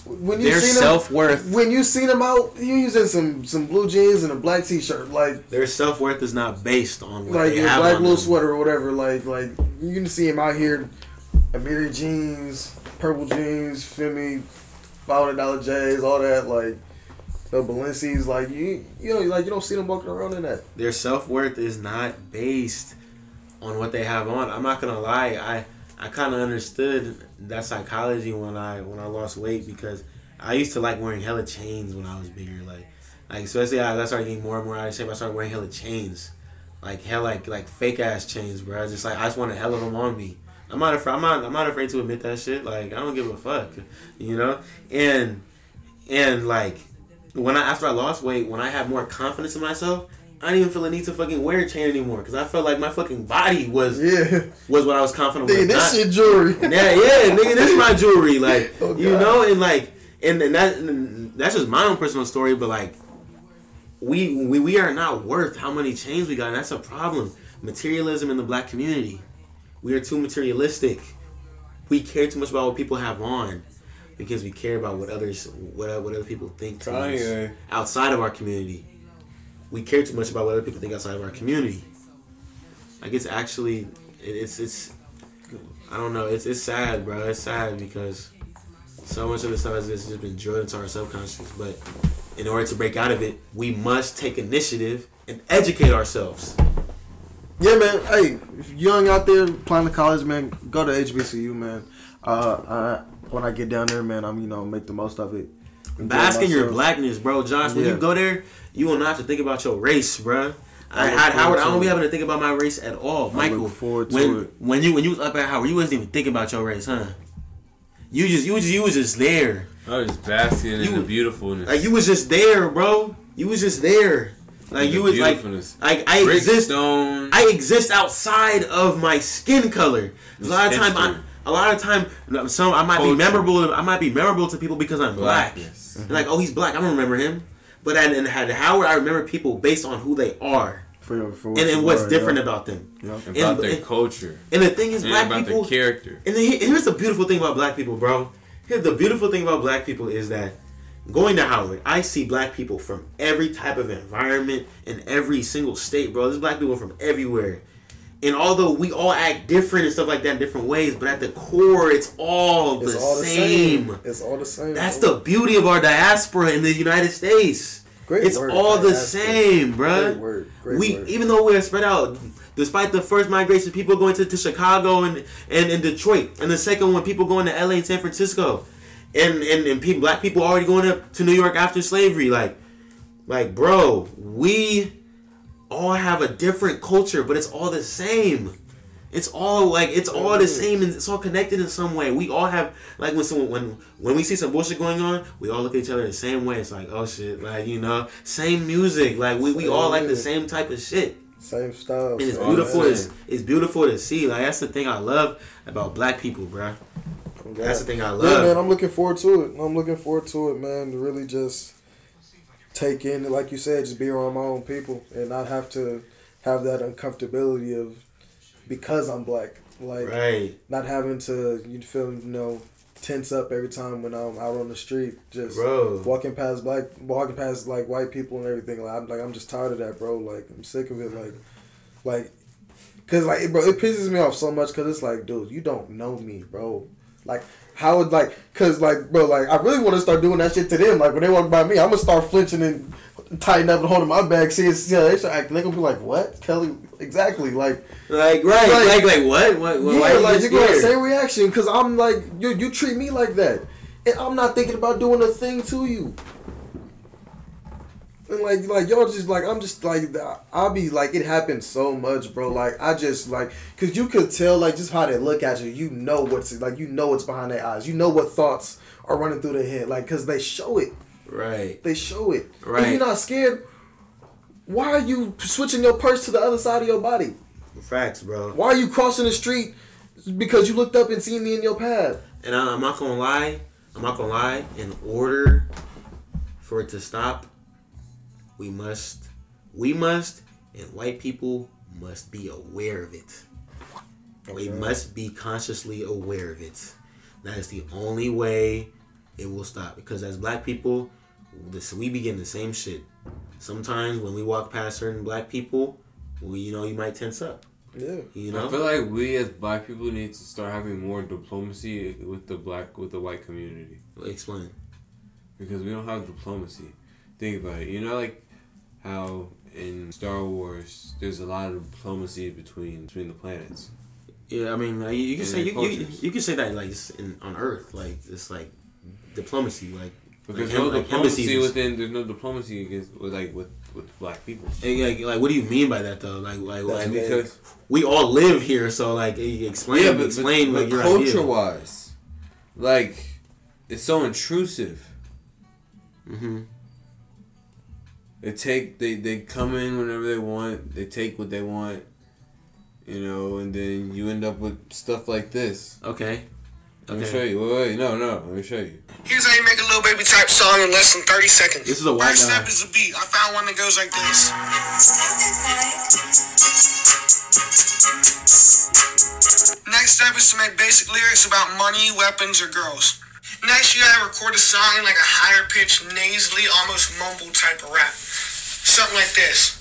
when you Their seen him, self worth. when you seen him out, he using some some blue jeans and a black t-shirt, like Their self worth is not based on what like they a have black them. sweater or whatever. Like like you can see him out here, Amiri jeans, purple jeans, feel me, five hundred dollar J's, all that like. The Balenci's like you, you know, like you don't see them walking around in that. Their self worth is not based on what they have on. I'm not gonna lie. I I kind of understood that psychology when I when I lost weight because I used to like wearing hella chains when I was bigger. Like like especially as I started getting more and more out of shape, I started wearing hella chains, like hell like like fake ass chains, bro. I just like I just want a hell of them on me. I'm not afraid. I'm not. I'm not afraid to admit that shit. Like I don't give a fuck, you know. And and like when I after I lost weight, when I had more confidence in myself, I didn't even feel the need to fucking wear a chain anymore because I felt like my fucking body was Yeah, was what I was confident with. nigga, with. this not- shit jewelry. (laughs) yeah, yeah, nigga, this is my jewelry. Like, (laughs) Oh, you know, and like, and, and that and that's just my own personal story. But like, we we we are not worth how many chains we got. And that's a problem. Materialism in the black community. We are too materialistic. We care too much about what people have on because we care about what others what what other people think to us outside of our community. We care too much about what other people think outside of our community. Like it's actually, it, it's it's, I don't know. It's it's sad, bro. It's sad because so much of the stuff has just been drilled into our subconscious. But in order to break out of it, we must take initiative and educate ourselves. Yeah, man. Hey, if you're young out there applying to college, man, go to HBCU, man. Uh, I, when I get down there, man, I'm you know make the most of it. Enjoy Bask in your blackness, bro. Josh, when Yeah. you go there, you will not have to think about your race, bro. I, I Howard, I to don't be having to think about my race at all. I Michael, look forward to when it. when you when you was up at Howard, you wasn't even thinking about your race, huh? You just you was you was just there. I was just basking in You- the beautifulness. Like you was just there, bro. You was just there. Like The you was like like I Brick exist. stone. I exist outside of my skin color. A lot of time, I, History. A lot of time, some I might Culture. be memorable. I might be memorable to people because I'm black. Blackness. They're Like, oh, he's black. I don't remember him. But at, in at Howard, I remember people based on who they are for, for what and, you and what's are, different yeah. about them. Yeah. About And- their and- culture. And the thing is, And black about people. their character. And then he- here's the beautiful thing about black people, bro. Here's the beautiful thing about black people is that going to Howard, I see black people from every type of environment in every single state, bro. There's black people from everywhere. And although we all act different and stuff like that in different ways, but at the core, it's all It's the all the same. same. It's all the same. That's bro. the beauty of our diaspora in the United States. Great it's word, all the diaspora. same, bruh Great word. Great we word. even though we're spread out despite the first migration people going to, to chicago and, and, and detroit and the second one people going to la and san francisco and and, and people black people already going up to new york after slavery like like bro we all have a different culture but it's all the same it's all like it's all the mm. same and it's all connected in some way. We all have like when someone when when we see some bullshit going on, we all look at each other the same way. It's like oh shit, like you know, same music. Like we, we all like the same type of shit. Same style. And it's beautiful. It's, it's beautiful to see. Like that's the thing I love about black people, bruh. That's the thing I love. Yeah, love. man, I'm looking forward to it. I'm looking forward to it, man. To really just take in, like you said, just be around my own people and not have to have that uncomfortability of because I'm black, like right. not having to you feel you know tense up every time when I'm out on the street, just Bro. walking past black, walking past like white people and everything. Like I'm like I'm just tired of that, bro. Like I'm sick of it. Like, like, cause like bro, it pisses me off so much. Cause it's like, dude, you don't know me, bro. Like how would like, cause like, bro, like I really want to start doing that shit to them. Like when they walk by me, I'm gonna start flinching and tighten up and holding my bag. See, see how they start acting. They gonna be like, what, Kelly? Exactly, like, like right, like, like, like what? What? Yeah, why like you gonna same reaction? Cause I'm like, you, you treat me like that, and I'm not thinking about doing a thing to you. And like, like y'all just like I'm just like I'll be like it happens so much, bro. Like I just like because you could tell like just how they look at you. You know what's like you know what's behind their eyes. You know what thoughts are running through their head. Like because they show it. Right. They show it. Right. If you're not scared, why are you switching your purse to the other side of your body? Facts, bro. Why are you crossing the street because you looked up and seen me in your path? And I, I'm not gonna lie. I'm not gonna lie. In order for it to stop we must, we must, and white people must be aware of it. Okay. We must be consciously aware of it. That is the only way it will stop. Because as black people, this we begin the same shit. Sometimes when we walk past certain black people, we you know you might tense up. Yeah. You know? I feel like we as black people need to start having more diplomacy with the black with the white community. Explain. Because we don't have diplomacy. Think about it. You know, like how in Star Wars there's a lot of diplomacy between between the planets. Yeah, I mean, like, you can say you, you, you can say that like in, on Earth, like it's like diplomacy, like because like, no like diplomacy within there's no diplomacy against like with with black people. like, like, what do you mean by that though? Like, like, like because we all live here, so like, explain, yeah, but, explain, but, but culture wise, like, it's so intrusive. Mm-hmm. They take they they come in whenever they want. They take what they want. You know, and then you end up with stuff like this. Okay. Let me show you. Wait, wait, no, no. Let me show you. Here's how you make a Lil Baby type song in less than 30 seconds. This is a white First step is a beat. I found one that goes like this. Next step is to make basic lyrics about money, weapons, or girls. Next, you gotta record a song in like a higher pitched, nasally, almost mumble type of rap. Something like this.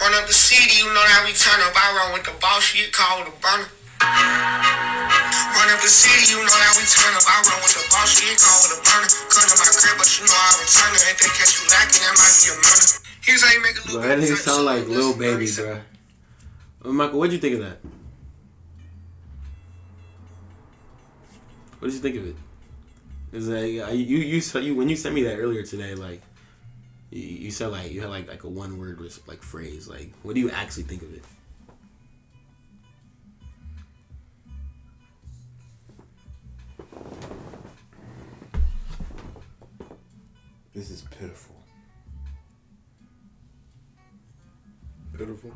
Run up the city, you know how we turn up. I run with the boss shit called the burner. Run up the city, you know how we turn up. I run with the boss shit called the burner. Cut up my crib, but you know I return it. If they catch you lacking, that might be a murder. Here's how you make a little Bro, that nigga sound like Lil Baby, bro. Oh, uh, Michael, what'd you think of that? What did you think of it? Is that uh, you you said you when you sent me that earlier today, like you, you said like you had like like a one word like phrase. Like, what do you actually think of it? This is pitiful. Pitiful.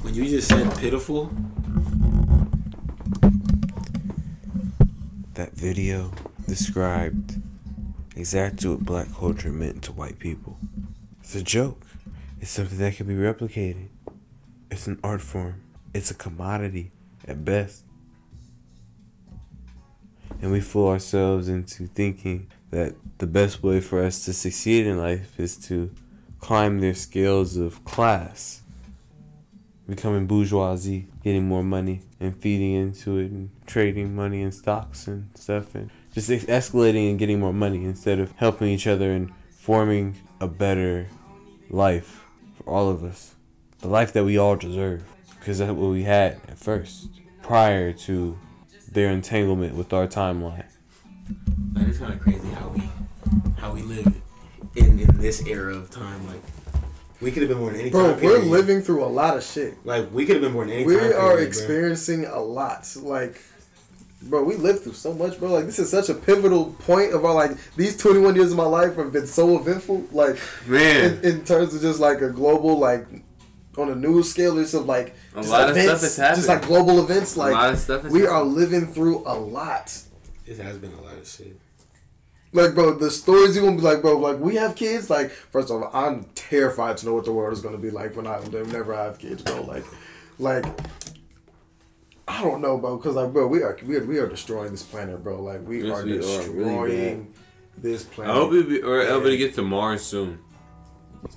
When you just said pitiful, that video described exactly what black culture meant to white people. It's a joke. It's something that can be replicated. It's an art form. It's a commodity at best. And we fool ourselves into thinking that the best way for us to succeed in life is to climb their scales of class, becoming bourgeoisie, getting more money and feeding into it and trading money and stocks and stuff and just escalating and getting more money instead of helping each other and forming a better life for all of us. The life that we all deserve. Because that's what we had at first, prior to their entanglement with our timeline. That is kind of crazy how we how we live in, in this era of time. Like we could have been born any bro, time. Bro, we're living through a lot of shit. Like we could have been born any we time. We are experiencing bro. a lot. Like bro, we lived through so much, bro. Like this is such a pivotal point of our like these twenty one years of my life have been so eventful. Like man, in, in terms of just like a global like on a news scale, just of like a lot events, of stuff has happened. Just like global events, like a lot of stuff we happened. are living through a lot. It has been a lot of shit. Like, bro, the stories you gonna be like, bro, like we have kids. Like, first of all, I'm terrified to know what the world is gonna be like when I never have kids, bro. Like, like I don't know, bro, because like, bro, we are we are, we are destroying this planet, bro. Like, we yes, are we destroying are really this planet. I hope we be, or able to get to Mars soon.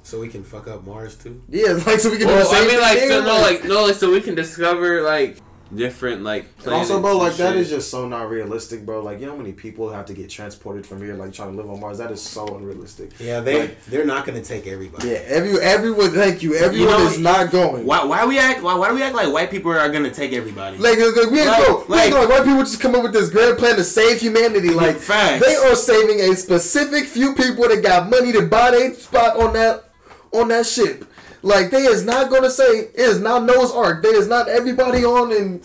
So we can fuck up Mars too. Yeah, (laughs) like so we can. Well, do the same I mean, like, so no, like, no, like, so we can discover like different like. And also, bro, like and that shit. is just so not realistic, bro. Like, you know how many people have to get transported from here, like trying to live on Mars? That is so unrealistic. Yeah, they Like- they're not gonna take everybody. Yeah, every everyone, thank you. Everyone know, is not going. Why why we act why, why do we act like white people are gonna take everybody? Like, like, we ain't Like- go, we like- ain't going. White people just come up with this grand plan to save humanity. Like, Facts. they are saving a specific few people that got money to buy their spot on that on that ship. Like, they is not gonna say it is not Noah's Ark. They is not everybody on and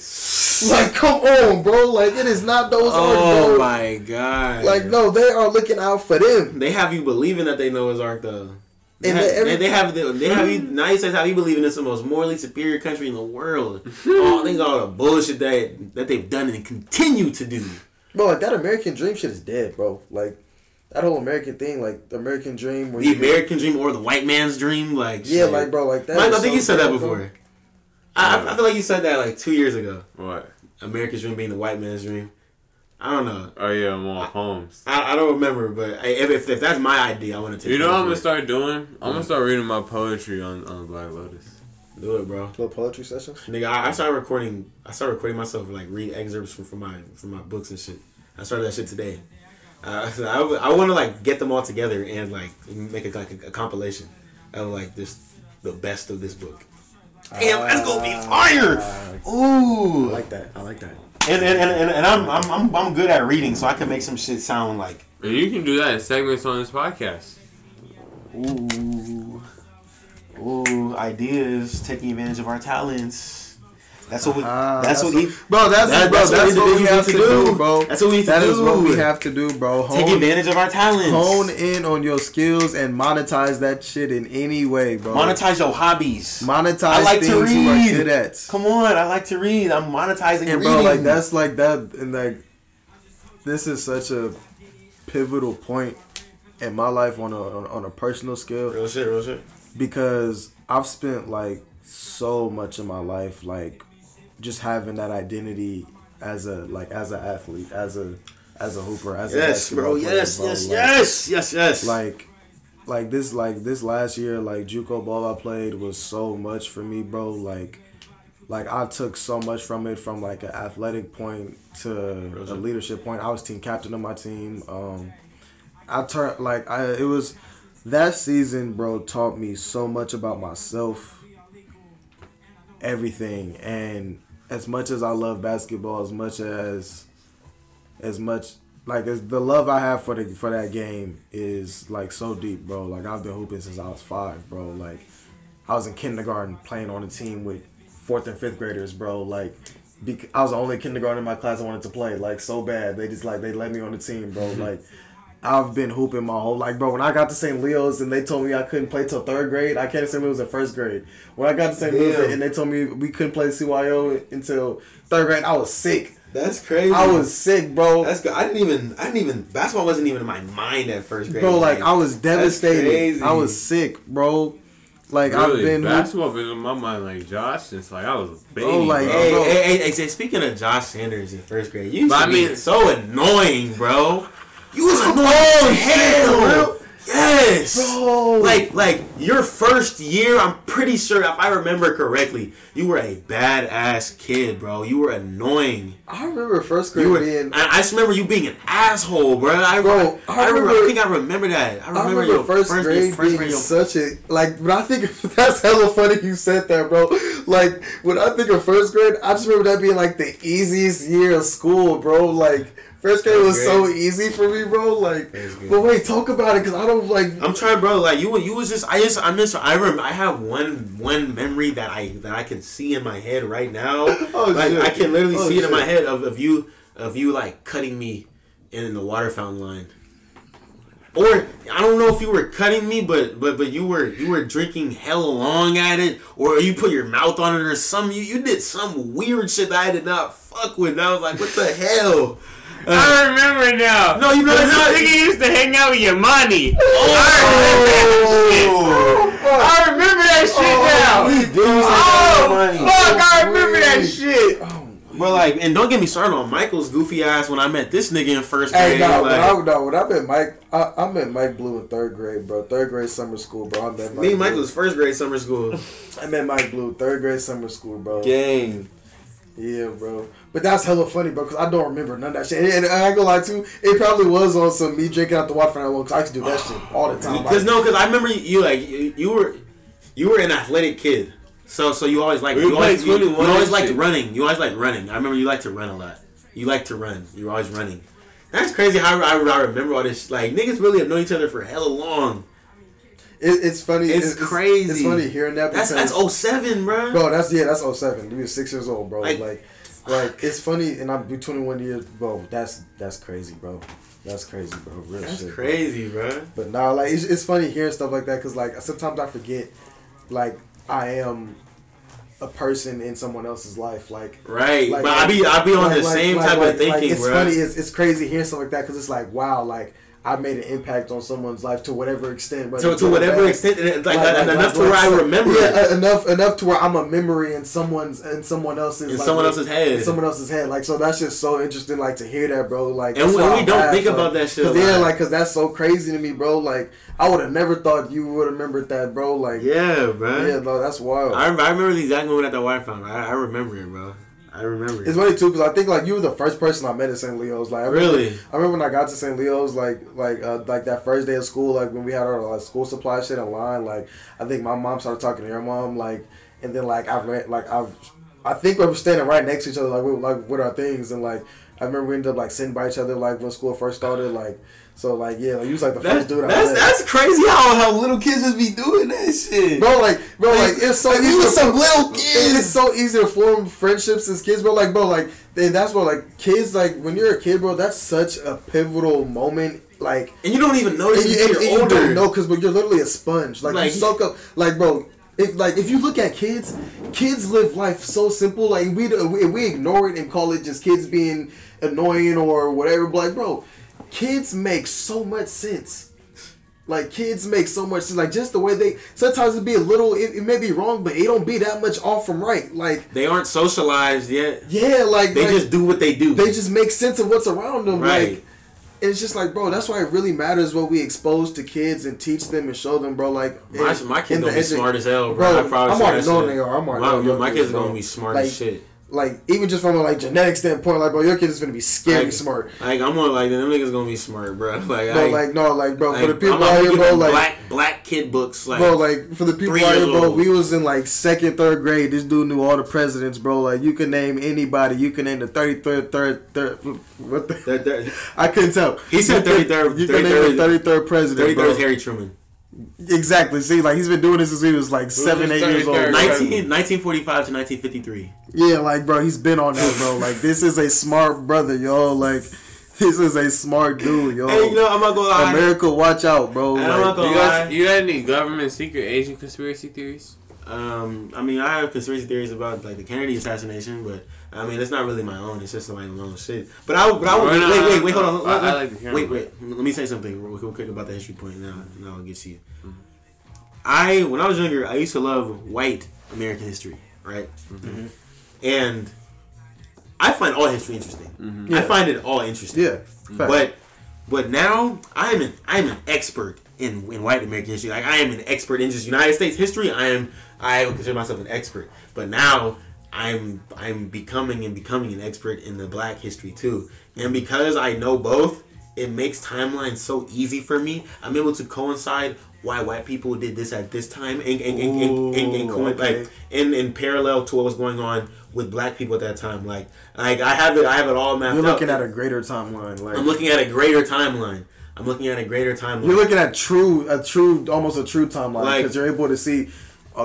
like, come on, bro. Like, it is not Noah's Ark, oh bro. my god! Like, no, they are looking out for them. they have you believing that they Noah's Ark though. They, And have, they- every- they, they have the, they have you. (laughs) United States have you believing it's the most morally superior country in the world. oh, think all the bullshit that that they've done and continue to do. Bro, like that American dream shit is dead, bro. Like that whole American thing, like the American dream. Where The you- American dream or the white man's dream, like Yeah, shit. like bro, like that. Mike, I think so you said that before. I, I- I feel like you said that like two years ago. What? America's dream being the white man's dream. I don't know. Oh yeah, more poems. I, I don't remember, but I- if, if, if that's my idea, I want to take. You know what I'm gonna start doing? I'm gonna start reading my poetry on on Black Lotus. Do it, bro. Little poetry sessions. Nigga, I, I started recording. I started recording myself like read excerpts from, from my from my books and shit. I started that shit today. Uh, so (laughs) I, I want to like get them all together and like make a, like a, a compilation of like this the best of this book. Damn, that's gonna be fire! I Ooh, like that. I like that. and and, and, and, and I'm, I'm I'm I'm good at reading, so I can make some shit sound like And you can do that in segments on this podcast. ooh, ooh ideas, taking advantage of our talents. That's what we. Ah, that's, what we. bro. That's That- bro. that's That's, what what we have to do, do. bro. That's what we need to That do. is what we have to do, bro. Take advantage of our talents. hone in on your skills and monetize that shit in any way, bro. Monetize your hobbies. monetize I like to things you are read. good at. Come on, I like to read. I'm monetizing And reading. bro, like that's like that, and like this is such a pivotal point in my life on a on, on a personal scale real shit, real shit. because I've spent like so much of my life like just having that identity as a like as an athlete, as a as a hooper, as a Yes, basketball bro. player, Yes, bro. yes, Like- yes, yes, yes. Like like this like this last year like JUCO ball I played was so much for me, bro. Like like I took so much from it from like an athletic point to a leadership point. I was team captain of my team. Um I turned like I it was that season, bro, taught me so much about myself, everything. And as much as I love basketball, as much as as much like as the love I have for the for that game is like so deep, bro. Like I've been hooping since I was five, bro. Like I was in kindergarten playing on a team with fourth and fifth graders, bro. Like I was the only kindergarten in my class I wanted to play, like so bad. They just like they let me on the team, bro. (laughs) Like I've been hooping my whole like, bro. When I got to St. Leo's and they told me I couldn't play till third grade, I can't St. Leo's in first grade. When I got to St. Leo's and they told me we couldn't play CYO until third grade, I was sick. that's crazy. I was sick, bro. That's good. I didn't even. I didn't even. Basketball wasn't even in my mind at first grade. bro, like I was That's devastated. crazy. I was sick, bro. Like I've been basketball been in my mind like Josh since like I was a baby. Oh, like, bro. Hey, bro. hey, hey, hey, speaking of Josh Sanders in first grade, you used But to I be mean- so annoying, bro. You was annoying Oh, hell. Yes. Bro. Like, like your first year, I'm pretty sure, if I remember correctly, you were a badass kid, bro. You were annoying. I remember first grade You were. being. I, I just remember you being an asshole, bro. I, Bro, I, I remember, I think I remember that. I I remember, remember your first, first, grade first being grade. Your, such a like. But I think (laughs) that's hella funny you said that, bro. Like when I think of first grade, I just remember that being like the easiest year of school, bro. Like first grade was First so easy for me, bro. Like, but wait, talk about it because I don't like. I'm trying, bro. Like you, you was just. I just. I miss. I remember. I have one one memory that I that I can see in my head right now. (laughs) Oh, like shit. I can literally Oh, see it in my head of, of you of you like cutting me in the water fountain line. Or I don't know if you were cutting me, but but but you were you were drinking hell long at it, or you put your mouth on it, or some you, you did some weird shit that I did not fuck with. And I was like, what the hell? Uh, I remember now. No, you know Cause not. this nigga used to hang out with your money. Oh, I remember that shit now. we do Oh, money. fuck! I remember that shit. But like, and don't get me started on Michael's goofy ass when I met this nigga in first grade. Hey, no, when like, I, no, when I met Mike, I, I met Mike Blue in third grade, bro. Third grade summer school, bro. I met Mike me and Blue. First grade summer school. (laughs) I met Mike Blue, third grade summer school, bro. Gang. Yeah, bro. But that's hella funny, bro, because I don't remember none of that shit. And, and I ain't gonna lie, too, it probably was on some me drinking out the water for that one, because I used to do that shit all the time. Because no, because I remember you, you like you, you were you were an athletic kid, so so you always like We you always, you, you always liked shit. running. You always liked running. I remember you liked to run a lot. You like to run. You were always running. That's crazy how I, I remember all this. Like niggas really have known each other for hella long. It, it's funny. It's crazy. It's funny hearing that That's because, that's 07, bro. bro. That's yeah, that's 07. We was six years old, bro. Like- Like, like, it's funny, and I'm 21 years, bro. That's that's crazy, bro. That's crazy, bro. Real That's shit. crazy, bro. But nah, like it's, it's funny hearing stuff like that because like sometimes I forget, like I am a person in someone else's life. Like Right, Like- but I be I be on like- the like- same type of thinking, it's bro. funny. It's, it's crazy hearing stuff like that because it's like wow, like I made an impact on someone's life to whatever extent. to, to whatever bad. extent, and it's like, Like- like- enough like- to where I remember Yeah, it uh, enough enough to where I'm a memory in someone's in someone else's in like, someone else's head. in someone else's head. Like so, that's just so interesting. Like to hear that, bro. Like And that's we- don't laugh, think like, about that shit Cause yeah, like cause that's so crazy to me, bro. Like I would have never thought you would have remembered that, bro. Like yeah, bro. yeah, bro. that's wild. I, I remember the exact moment at the Wi Fi. I, I remember it, bro. I remember It's it. funny too because I think like you were the first person I met at St. Leo's. Like I remember, Really? I remember when I got to St. Leo's, like like uh, like that first day of school, like when we had our like, school supply shit in line. Like I think my mom started talking to your mom, like, and then like I ran like I've I think we were standing right next to each other, like we like with our things, and like I remember we ended up like sitting by each other, like when school first started, like so like yeah, like, you was like the first dude I that's, met. that's crazy how, how little kids just be doing that shit. Bro, like, bro, like, it's so Like, easy. was some little kids. (laughs) It's so easy to form friendships as kids, bro. Like, bro, like, then that's what, like, kids, like, when you're a kid, bro, that's such a pivotal moment. Like, And you don't even notice and you, and, you don't know because, but you're literally a sponge. Like, Like- you soak up, like, bro. If like if you look at kids, kids live life so simple. Like we we, we ignore it and call it just kids being annoying or whatever. But like, bro, kids make so much sense. Like kids make so much sense. Like just the way they sometimes it be a little. It, it may be wrong, but it don't be that much off from right. Like They aren't socialized yet. yeah, like They like, just do what they do. they just make sense of what's around them. Right. Like it's just like, bro, that's why it really matters what we expose to kids and teach them and show them, bro. Like my, in- my kids gonna be edu- smart as hell, bro. Bro, I probably I'm already knowing they are. I'm already my, my kids gonna be smart Like, as shit. Like even just from a like genetic standpoint, like bro, your kid is gonna be scary Like, smart. Like I'm on like them niggas gonna be smart, bro. (laughs) Like Bro, I, like no, like bro, like, for the people out here, bro, like black black kid books, like bro, like for the people out here, bro, old. we was in like second, third grade. This dude knew all the presidents, bro. Like you can name anybody. You can name the thirty third, third, third. What the? (laughs) I couldn't tell. He said 33rd You can name the 33rd president, 33rd Harry Truman. Exactly. See, like he's been doing this since he was like seven, his eight years old. 33rd? 19, 1945 to 1953. Yeah, like bro, he's been on that, bro. Like this is a smart brother, yo. Like this is a smart dude, yo. Hey, you know, I'm not gonna lie. America, watch out, bro. And I'm not gonna You lie. guys, you got any government secret Asian conspiracy theories? Um, I mean, I have conspiracy theories about like the Kennedy assassination, but I mean, it's not really my own. It's just like my own shit. But I, but I would wait, wait, wait, wait, hold on. I- Let- I let- like to hear wait, them. wait. Let me say something real real quick about the history point. Now, now I'll get to you. Mm-hmm. I, when I was younger, I used to love white American history, right? Mm-hmm. And I find all history interesting. Mm-hmm. I find it all interesting. yeah, fact. But but now I am an I am an expert in, in white American history. Like I am an expert in just United States history. I am I consider myself an expert. But now I'm I'm becoming and becoming an expert in the black history too. And because I know both, it makes timelines so easy for me. I'm able to coincide why white people did this at this time and and, and, and, and, and co- okay. like in, in parallel to what was going on with black people at that time. Like like I have it I have it all mapped you're out. looking at a greater timeline. Like I'm looking at a greater timeline. I'm looking at a greater timeline. you're looking at true, a true, almost a true timeline Like- because you're able to see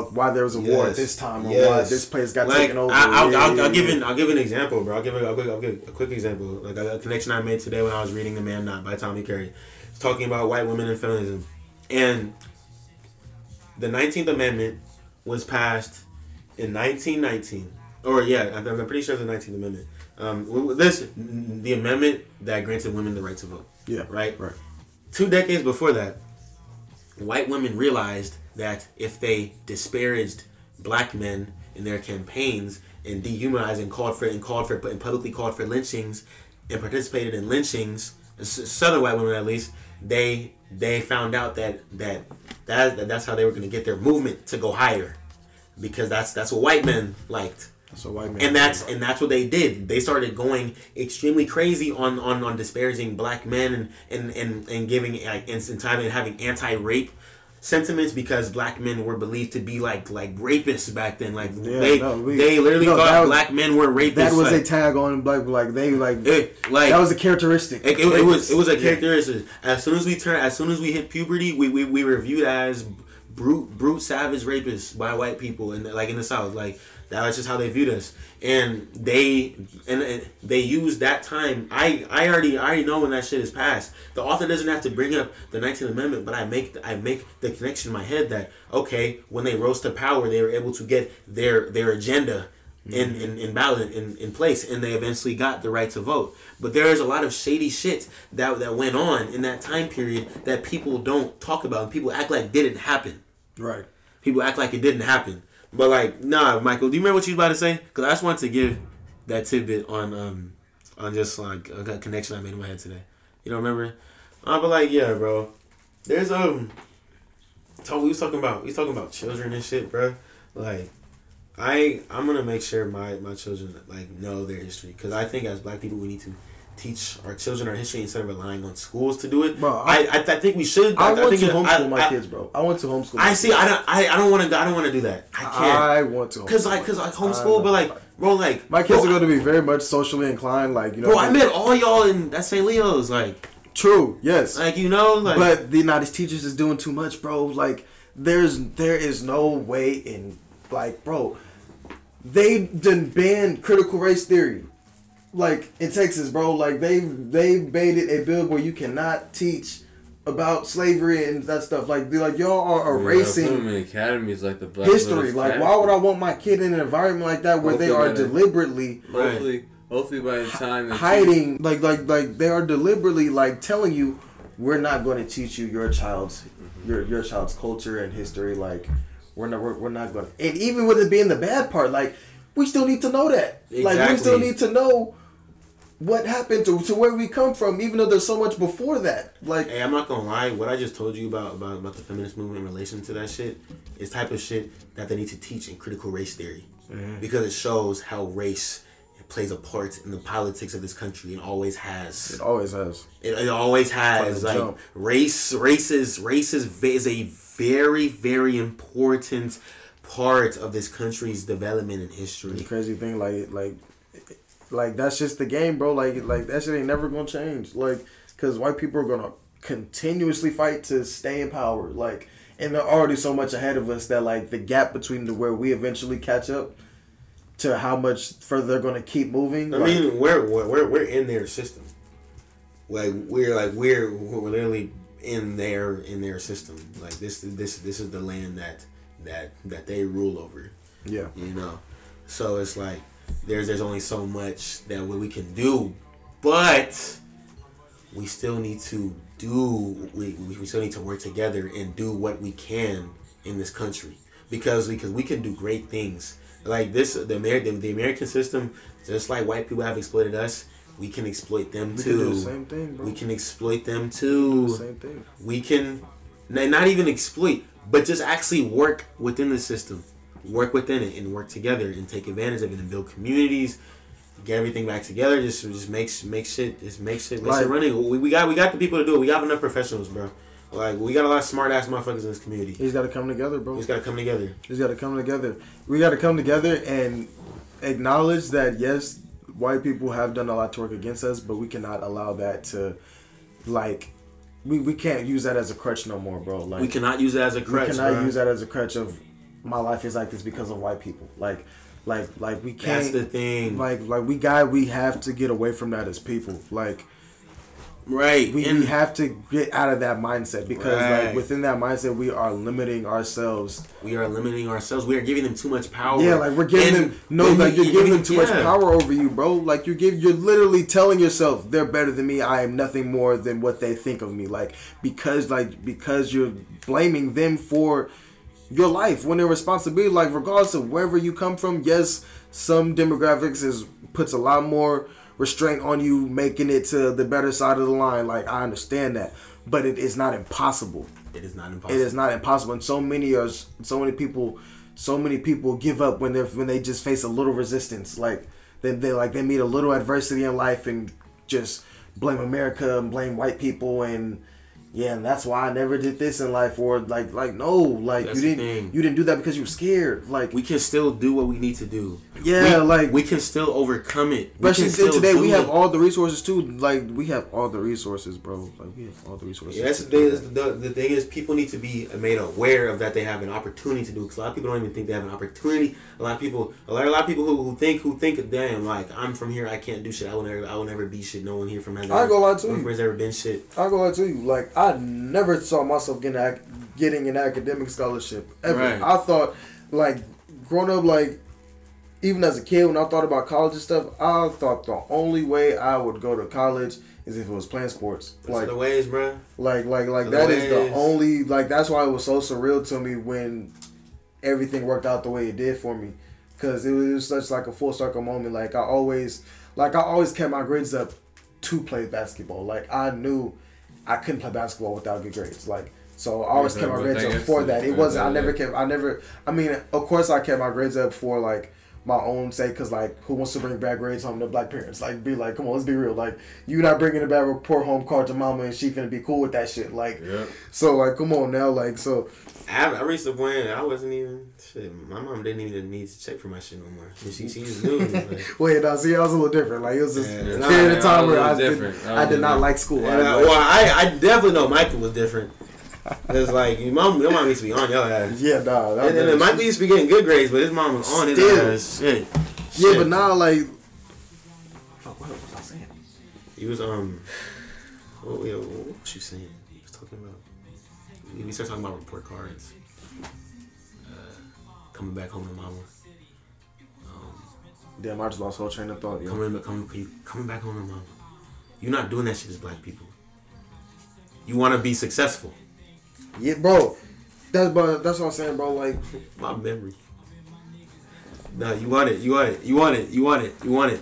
why there was a war at this time or why this place got like, taken over. I, I'll, Yeah, I'll, yeah, I'll give an I'll give an example, bro. I'll give a, I'll give, I'll give a quick example. Like a, a connection I made today when I was reading The Man Not by Tommy Curry. It's talking about white women and feminism, and the Nineteenth Amendment was passed in 1919, or yeah, I'm, I'm pretty sure it's the Nineteenth Amendment. Um, this the amendment that granted women the right to vote. Yeah, right. right. Two decades before that, white women realized that if they disparaged black men in their campaigns and dehumanized and called for and called for and publicly called for lynchings and participated in lynchings, southern white women at least, they they found out that that that, that that's how they were going to get their movement to go higher because that's that's what white men liked. So white man. and that's and that's what they did. They started going extremely crazy on on, on disparaging black men and and and, and giving like and, and having anti rape sentiments because black men were believed to be like like rapists back then. Like Yeah, they no, we- they literally no, thought was- black men were rapists. that was like, a tag on black like they like it, like that was a characteristic. it, it, it was it was a Yeah. characteristic. As soon as we turn, as soon as we hit puberty, we we, we were viewed as brute brute savage rapists by white people and like in the south. Like that was just how they viewed us, and they and, and they used that time. I I already I already know when that shit is passed. The author doesn't have to bring up the Nineteenth Amendment, but I make I make the connection in my head that okay, when they rose to power, they were able to get their their agenda in, mm-hmm. in, in ballot in, in place and they eventually got the right to vote. But there is a lot of shady shit that that went on in that time period that people don't talk about and people act like didn't happen. right. People act like it didn't happen. But like, nah, Michael, do you remember what you was about to say? Because I just wanted to give that tidbit on um on just like a connection I made in my head today. You don't remember? Uh, but like, yeah, bro. There's um, talk, we was talking about we was talking about children and shit, bro. Like, I I'm gonna make sure my my children like know their history because I think as Black people we need to teach our children our history instead of relying on schools to do it. Bro, I I- I, I think we should. I, want think to homeschool I- my I- kids, bro. I want to homeschool. I my see. kids. I don't. I, I don't want to. I don't want to do that. I can't. I want to. Cause like, cause like homeschool, but like, bro, like my kids bro, are going to be very much socially inclined. Like you know, Bro, I met all y'all in that St. Leo's. Like, true. Yes, like you know, like. but the these teachers is doing too much, bro. Like there's there is no way in like bro. They done banned critical race theory, like in Texas, bro. Like they've they've made it a bill where you cannot teach about slavery and that stuff. Like they like y'all are erasing Yeah, academies like the Black history. Like, Academy. why would I want my kid in an environment like that where they are deliberately Hopefully, hopefully by the time hiding, like, like, like they are deliberately like telling you, we're not going to teach you your child's your your child's culture and history. Like, we're not we're, we're not going. to And even with it being the bad part, like, we still need to know that. Like, we still need to know. What happened to, to where we come from, even though there's so much before that. Like, Hey, I'm not gonna lie. What I just told you about about about the feminist movement in relation to that shit is type of shit that they need to teach in critical race theory because it shows how race plays a part in the politics of this country and always has. it always has. It, it always has like jump. race. races, is race is, is a very very important part of this country's development and The history. crazy thing, like, like, like that's just the game, bro. Like, like that shit ain't never gonna change. Like, cause white people are gonna continuously fight to stay in power. Like, and they're already so much ahead of us that like the gap between the where we eventually catch up to how much further they're gonna keep moving. I like, mean, we're we're we're, we're in their system. Like we're like we're we're literally in their in their system. Like this this this is the land that that that they rule over. yeah, You know, so it's like there's there's only so much that we we can do, but we still need to do we, we still need to work together and do what we can in this country. Because because we can do great things. Like this the American the American system just like white people have exploited us we can exploit them we can do too. the same thing, bro. we can exploit them too. same thing. we can not even exploit, but just actually work within the system, work within it, and work together and take advantage of it and build communities, get everything back together. Just just makes make shit just make shit make Like- shit running. We, we got we got the people to do it. We got enough professionals, bro. Like we got a lot of smart ass motherfuckers in this community. He's got to come together, bro. He's gotta come together. He's got to come together. We got to come together and acknowledge that yes, white people have done a lot to work against us, but we cannot allow that to, like, we, we can't use that as a crutch no more, bro. Like We cannot use it as a crutch. we cannot bro. use that as a crutch of my life is like this because of white people. Like, like, like we can't. That's the thing, Like, like we got, we have to get away from that as people. Like, right? we, and we have to get out of that mindset because, Right. like, within that mindset, we are limiting ourselves we are limiting ourselves. We are giving them too much power. Yeah, like we're giving And them no, like you- you're giving them too much power over you, bro. Like you give, you're literally telling yourself they're better than me. I am nothing more than what they think of me. Like because, like because you're blaming them for your life when their responsibility, like regardless of wherever you come from. Yes, some demographics is puts a lot more restraint on you making it to the better side of the line. Like I understand that, but it is not impossible It is not impossible. it is not impossible and so many are so many people so many people give up when they're when they just face a little resistance. Like they they like they meet a little adversity in life and just blame America and blame white people and yeah, and that's why I never did this in life. Or like, like no, like That's you didn't, you didn't do that because you were scared. Like, We can still do what we need to do. yeah, we, like we can still overcome it. Especially still today, we have it. all the resources too. Like we have all the resources, bro. Like we have all the resources. Yeah, that's the thing. is- The, the thing is, people need to be made aware of that they have an opportunity to do. Because a lot of people don't even think they have an opportunity. A lot of people, a lot, a lot of people who, who think, who think, damn, like I'm from here, I can't do shit. I will never, I will never be shit. No one here from has. I go lie to you. from ever been shit. I'm going to you, like I never saw myself getting ac- getting an academic scholarship ever. Right. I thought, like, growing up, like, even as a kid, when I thought about college and stuff, I thought the only way I would go to college is if it was playing sports. That's Like, the ways, bro. like, like, like that is the only like that's why it was so surreal to me when everything worked out the way it did for me, because it was such like a full circle moment. Like I always, like I always kept my grades up to play basketball. Like I knew I couldn't play basketball without good grades. Like so, I always Yeah, kept my grades up for that. It wasn't. I never kept. I never. I mean, of course, I kept my grades up for like my own sake because like who wants to bring bad grades home to black parents like be like come on let's be real like you not bringing a bad report home card to mama and she gonna be cool with that shit like Yep. so like come on now like so I, I reached the point I wasn't even shit. My mom didn't even need to check for my shit no more. She, she, she just knew. Like, (laughs) wait now see I was a little different like it was just Yeah, a nah, of time I where a I, little did, different. I I was did not different. like school And I, I, like- well, I, I definitely know Michael was different. Cause like your mom, your mom used to be on your ass. yeah nah that, And then Michael used to be getting good grades, but his mom was on his Still. ass. Shit. yeah Shit. but now like Fuck, what was I saying? He was um. What, what, what was you saying? He was talking about. We, started talking about report cards. Uh, coming back home to mama. Um, Damn, I just lost whole train of thought. Yo. coming, coming, coming back home to mama. You're not doing that shit as black people. You want to be successful. Yeah bro that's but that's what I'm saying bro like My memory. No, you want it. You want it. You want it. You want it. You want it.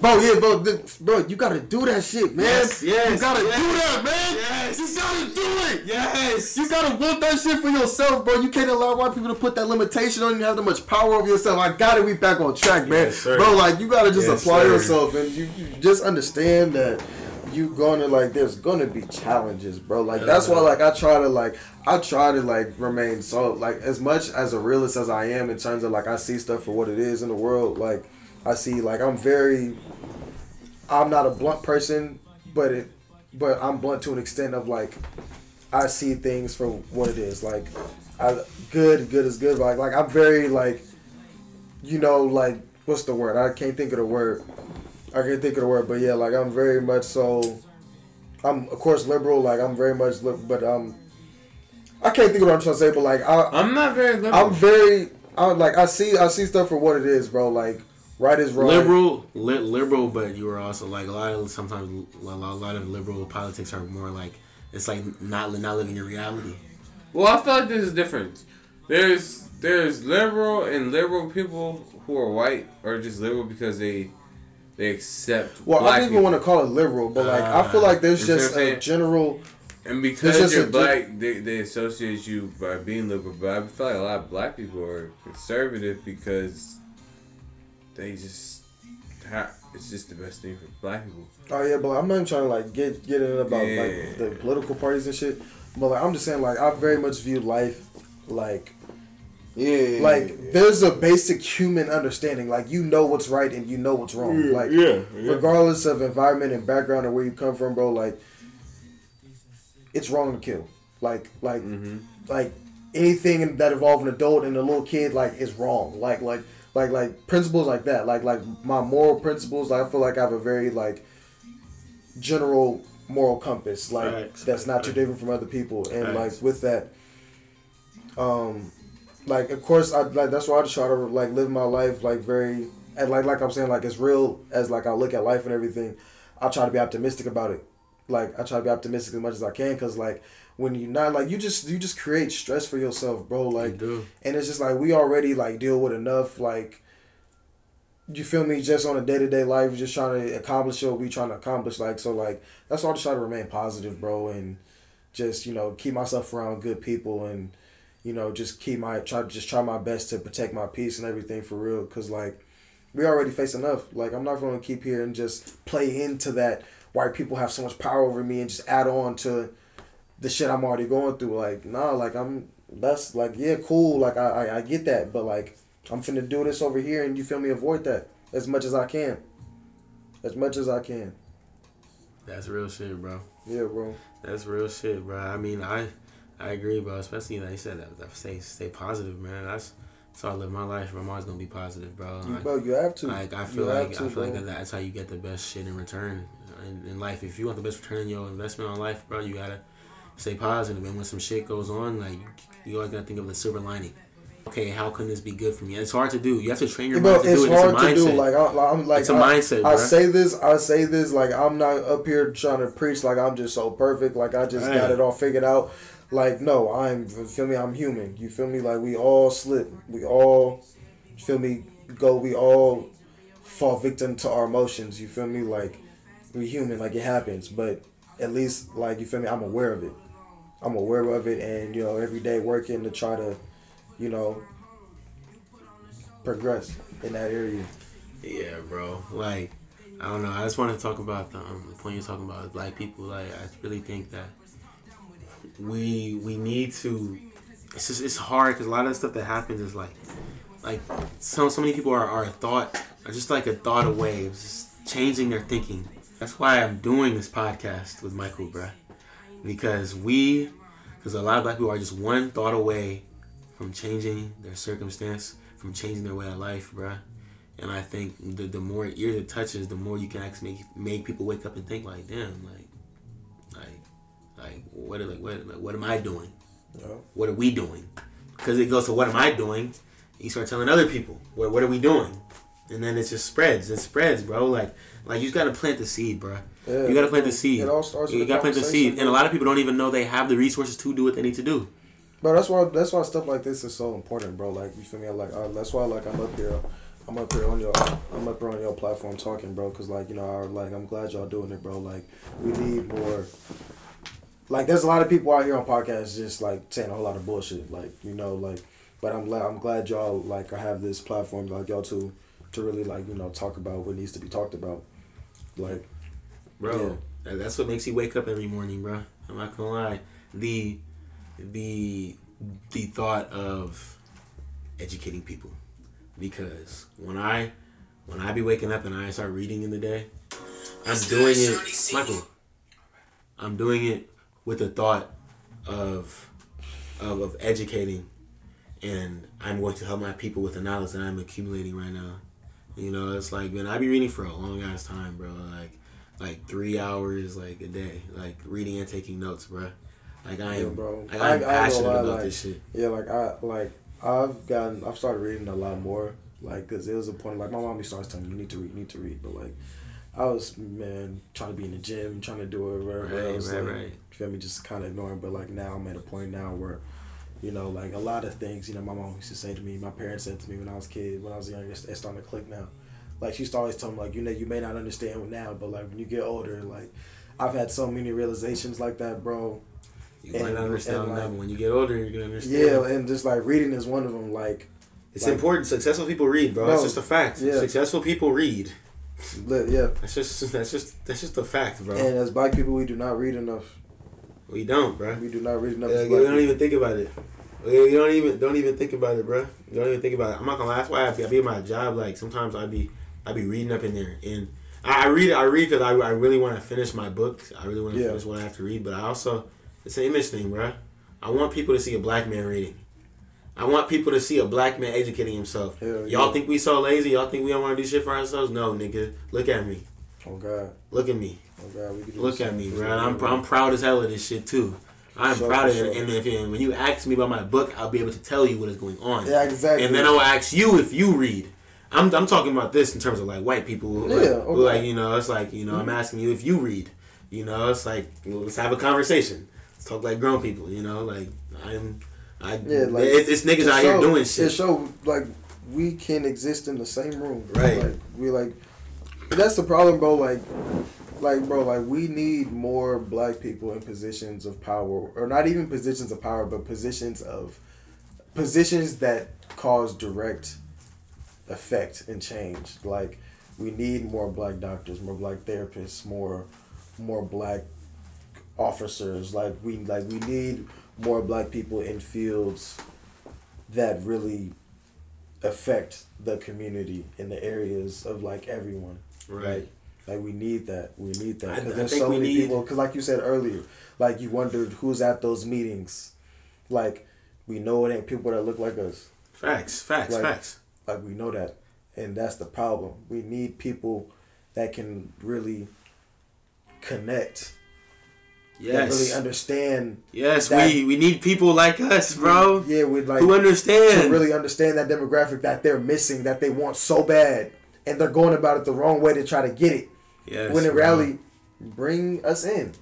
bro yeah bro bro you gotta do that shit man Yes, yes, you gotta yes, do that man yes. you gotta do it Yes. You gotta want that shit for yourself, bro. You can't allow white people to put that limitation on you. Have that much power over yourself. I gotta be back on track, man, Yes, sir. bro. Like you gotta just apply sir. yourself, and you, you just understand that you gonna like. There's gonna be challenges, bro. Like that's why, like I try to like I try to like remain so like as much as a realist as I am in terms of like I see stuff for what it is in the world. Like I see like I'm very. I'm not a blunt person, but it, but I'm blunt to an extent of like I see things for what it is. Like, I, good, good is good. Like, like I'm very like, you know, like what's the word? I can't think of the word. I can't think of the word, but yeah, like I'm very much so. I'm of course liberal. Like I'm very much, li- but um, I can't think of what I'm trying to say. But like I, I'm not very liberal. I'm very, I like I see, I see stuff for what it is, bro. Like right is wrong. liberal, li- liberal, but you are also like a lot of sometimes a lot, a lot of liberal politics are more like it's like not not living in reality. Well, I feel like there's a difference. There's there's liberal and liberal people who are white or just liberal because they they accept. Well, I don't even people. want to call it liberal, but like I feel ah, like there's just a general. And because you're black, they, they associate you by being liberal. But I feel like a lot of black people are conservative because they just ha it's just the best thing for black people. Oh yeah, but I'm not even trying to like get get in about Yeah. like the political parties and shit. But like I'm just saying like I very much view life like Yeah, like there's a basic human understanding. Like you know what's right and you know what's wrong. Like regardless of environment and background and where you come from, bro. Like it's wrong to kill. Like like Mm-hmm. like anything that involves an adult and a little kid like is wrong. Like like like like principles like that. Like like my moral principles. Like, I feel like I have a very like general moral compass. Like Facts. that's not too different from other people. And Facts. like with that, um, like of course I like that's why I just try to like live my life like very and like like I'm saying like as real as like I look at life and everything. I try to be optimistic about it. Like I try to be optimistic as much as I can because like when you're not like you just you just create stress for yourself, bro. Like do. and it's just like we already like deal with enough like you feel me just on a day-to-day life just trying to accomplish what we trying to accomplish like so like that's why i just try to remain positive bro and just you know keep myself around good people and you know, just keep my try just try my best to protect my peace and everything for real. Cause like we already face enough. Like I'm not gonna keep here and just play into that white people have so much power over me and just add on to the shit I'm already going through. Like nah, like I'm that's like yeah cool. Like I I, I get that, but like I'm finna do this over here and you feel me avoid that as much as I can. As much as I can. That's real shit, bro. Yeah, bro. That's real shit, bro. I mean, I I agree, bro. Especially like you said, that, that stay stay positive, man. That's that's how I live my life. I'm always gonna be positive, bro. You, Like, bro, you have to. like I feel like to, I feel like bro. that, that's how you get the best shit in return in, in life. If you want the best return in your investment on life, bro, you gotta stay positive. And when some shit goes on, like you always gotta think of the silver lining. Okay, how can this be good for me? It's hard to do. You have to train your bro, mind to it's do it. It's a hard to mindset. do. Like I, I'm like It's a I, mindset, I say this, I say this. Like I'm not up here trying to preach like I'm just so perfect. Like I just got it all figured out. Like no, I'm feel me. I'm human. You feel me? Like we all slip. We all feel me. Go. We all fall victim to our emotions. You feel me? Like we human. Like it happens. But at least like you feel me. I'm aware of it. I'm aware of it, and you know every day working to try to, you know, progress in that area. Yeah, bro. Like, I don't know. I just want to talk about the, um, the point you're talking about black people. Like, I really think that we we need to. It's just it's hard because a lot of the stuff that happens is like, like so so many people are are a thought are just like a thought away, of just changing their thinking. That's why I'm doing this podcast with Michael, bruh. Because we, because a lot of black people are just one thought away from changing their circumstance, from changing their way of life, bruh. And I think the, the more ears it touches, the more you can actually make make people wake up and think like, damn, like, like what, like, what, like, what am I doing? Yeah. What are we doing? Because it goes to what am I doing? You start telling other people, what, what are we doing? And then it just spreads. It spreads, bro. Like, like you just gotta plant the seed, bro. Yeah, you gotta plant the seed. It all starts you a gotta plant the seed, and a lot of people don't even know they have the resources to do what they need to do. Bro, that's why that's why stuff like this is so important, bro. Like you feel me? Like uh, that's why like I'm up here, I'm up here on your I'm up here on your platform talking, bro. Cause like you know, I, like I'm glad y'all doing it, bro. Like we need more. Like there's a lot of people out here on podcasts just like saying a whole lot of bullshit, like you know, like. But I'm glad I'm glad y'all like I have this platform like y'all to to really like you know talk about what needs to be talked about, like bro. And that's what makes you wake up every morning, bro. I'm not gonna lie. The the the thought of educating people, because when I when I be waking up and I start reading in the day, I'm doing it, Michael. I'm doing it with the thought of of, of educating, and I'm going to help my people with the knowledge that I'm accumulating right now. You know, it's like man, I be reading for a long ass time, bro. Like like three hours like a day, like reading and taking notes, bro. Like I Yeah, am, bro. like, I- I I'm gonna passionate lie, about like- this shit. Yeah, like I like I've gotten I've started reading a lot more. Like, cause there was a point like my mom to always me you need to read, you need to read, but like I was man trying to be in the gym, trying to do it whatever Right, else. right, like, right. Feel me? Just kind of ignoring. But like now I'm at a point now where. You know, like a lot of things, you know, my mom used to say to me, my parents said to me when I was a kid, when I was younger, it's, it's starting to click now. Like she used to always tell me, like, you know, you may not understand now, but like when you get older, like I've had so many realizations like that, bro. You might not understand and, now, like- but when you get older, you're gonna understand. Yeah, and just like reading is one of them. Like, it's like- important. Successful people read, bro. Bro, That's just a fact. yeah. Successful people read. Li- yeah. That's just that's just that's just a fact, bro. And as black people, we do not read enough. we don't, bro. We do not read enough. Yeah, as you black don't people. even think about it. You don't even don't even think about it, bro. You don't even think about it. I'm not gonna lie. That's why I be, I be at my job. Like sometimes I be I be reading up in there, and I, I read I read because I, I really want to finish my book. I really want to Yeah. finish what I have to read. But I also it's an image thing, bro. I want people to see a black man reading. I want people to see a black man educating himself. Hell Y'all yeah. think we so lazy? Y'all think we don't want to do shit for ourselves? No, nigga. Look at me. Oh God, Look at me. oh God, we can Look at me, bro. I'm, I'm proud as hell of this shit too. I'm Sure, proud of it. sure. And if and when you ask me about my book, I'll be able to tell you what is going on. Yeah, exactly. And then I will ask you if you read. I'm, I'm talking about this in terms of like white people. who, Like, Yeah, okay. Mm-hmm. like you know, it's like you know, I'm asking you if you read. You know, it's like let's have a conversation. Let's talk like grown people. You know, like I'm. I, Yeah, like it's, it's niggas It out here show- doing It shit. show like we can exist in the same room. Right. Like we like. That's the problem, bro. Like, like, bro. Like, we need more black people in positions of power, or not even positions of power, but positions of positions that cause direct effect and change. Like we need more black doctors, more black therapists, more more black officers. Like we like we need more black people in fields that really affect the community in the areas of like everyone. Right. Like we need that. We need that I- because there's think so we many need- people. Because like you said earlier, like you wondered who's at those meetings. Like we know it ain't people that look like us. Facts, facts, Like- facts. Like we know that, and that's the problem. We need people that can really connect. That Yes. really understand. yes, that- we we need people like us, bro. Yeah, we like who to understand. To really understand that demographic that they're missing, that they want so bad, and they're going about it the wrong way to try to get it. yes, when in bro. reality, bring us in.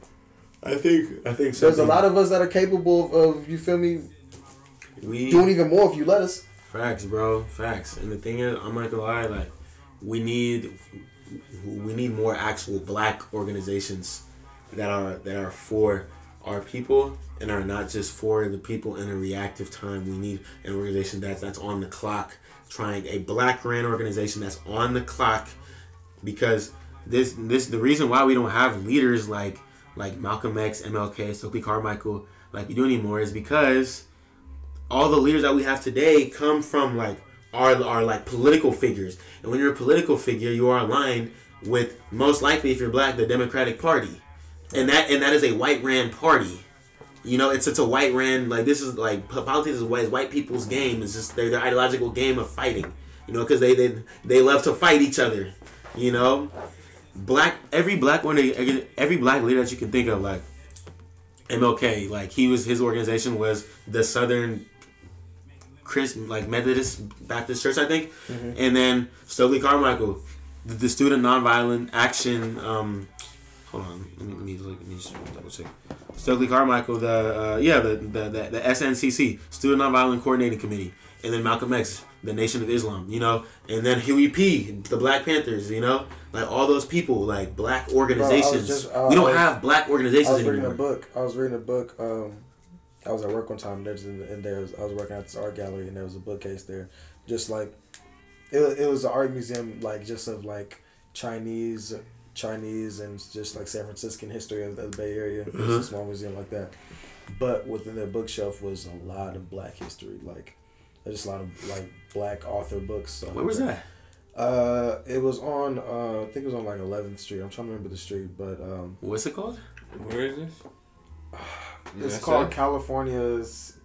I think I think so. There's a lot of us that are capable of, of you feel me, we doing even more if you let us. Facts, bro. Facts. And the thing is, I'm not gonna lie. Like, we need we need more actual black organizations that are that are for our people and are not just for the people in a reactive time. We need an organization that's that's on the clock, trying a black ran organization that's on the clock, because this this the reason why we don't have leaders like like Malcolm X, MLK, Stokely Carmichael like we do anymore is because all the leaders that we have today come from like are are like political figures. And when you're a political figure, you are aligned with most likely if you're black, the Democratic Party. And that and that is a white ran party. You know, it's it's a white ran like this is like politics is white white people's game. It's just their, their ideological game of fighting. You know, because they, they they love to fight each other. You know, black every black one every black leader that you can think of like MLK like he was his organization was the Southern Chris like Methodist Baptist Church I think, and then Stokely Carmichael, the, the Student Nonviolent Action. Um, hold on, let me let me, let me just double check. Stokely Carmichael, the uh, yeah the, the the the SNCC Student Nonviolent Coordinating Committee, and then Malcolm X, the Nation of Islam, you know, and then Huey P, the Black Panthers, you know, like all those people, like black organizations. just- I- we don't I was- have black I organizations was reading anymore. a book. I was reading a book. Um, I was at work one time. There's in, and there's I was working at this art gallery, and there was a bookcase there, just like it. It was an art museum, like just of like Chinese, Chinese, and just like San Franciscan history of the Bay Area. It was a small museum like that. But within their bookshelf was a lot of Black history, like just a lot of like Black author books. So Where was that? Uh, it was on. Uh, I think it was on like 11th Street. I'm trying to remember the street, but um, What's it called? Where is this? (sighs) It's That's called it? California's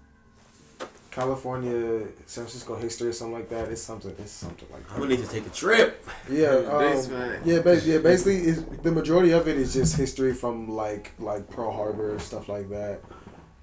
California San Francisco history or something like that. It's something. It's something like I'm gonna need to take a trip. Yeah, (laughs) um, yeah, ba- yeah. Basically, the majority of it is just history from like like Pearl Harbor stuff like that.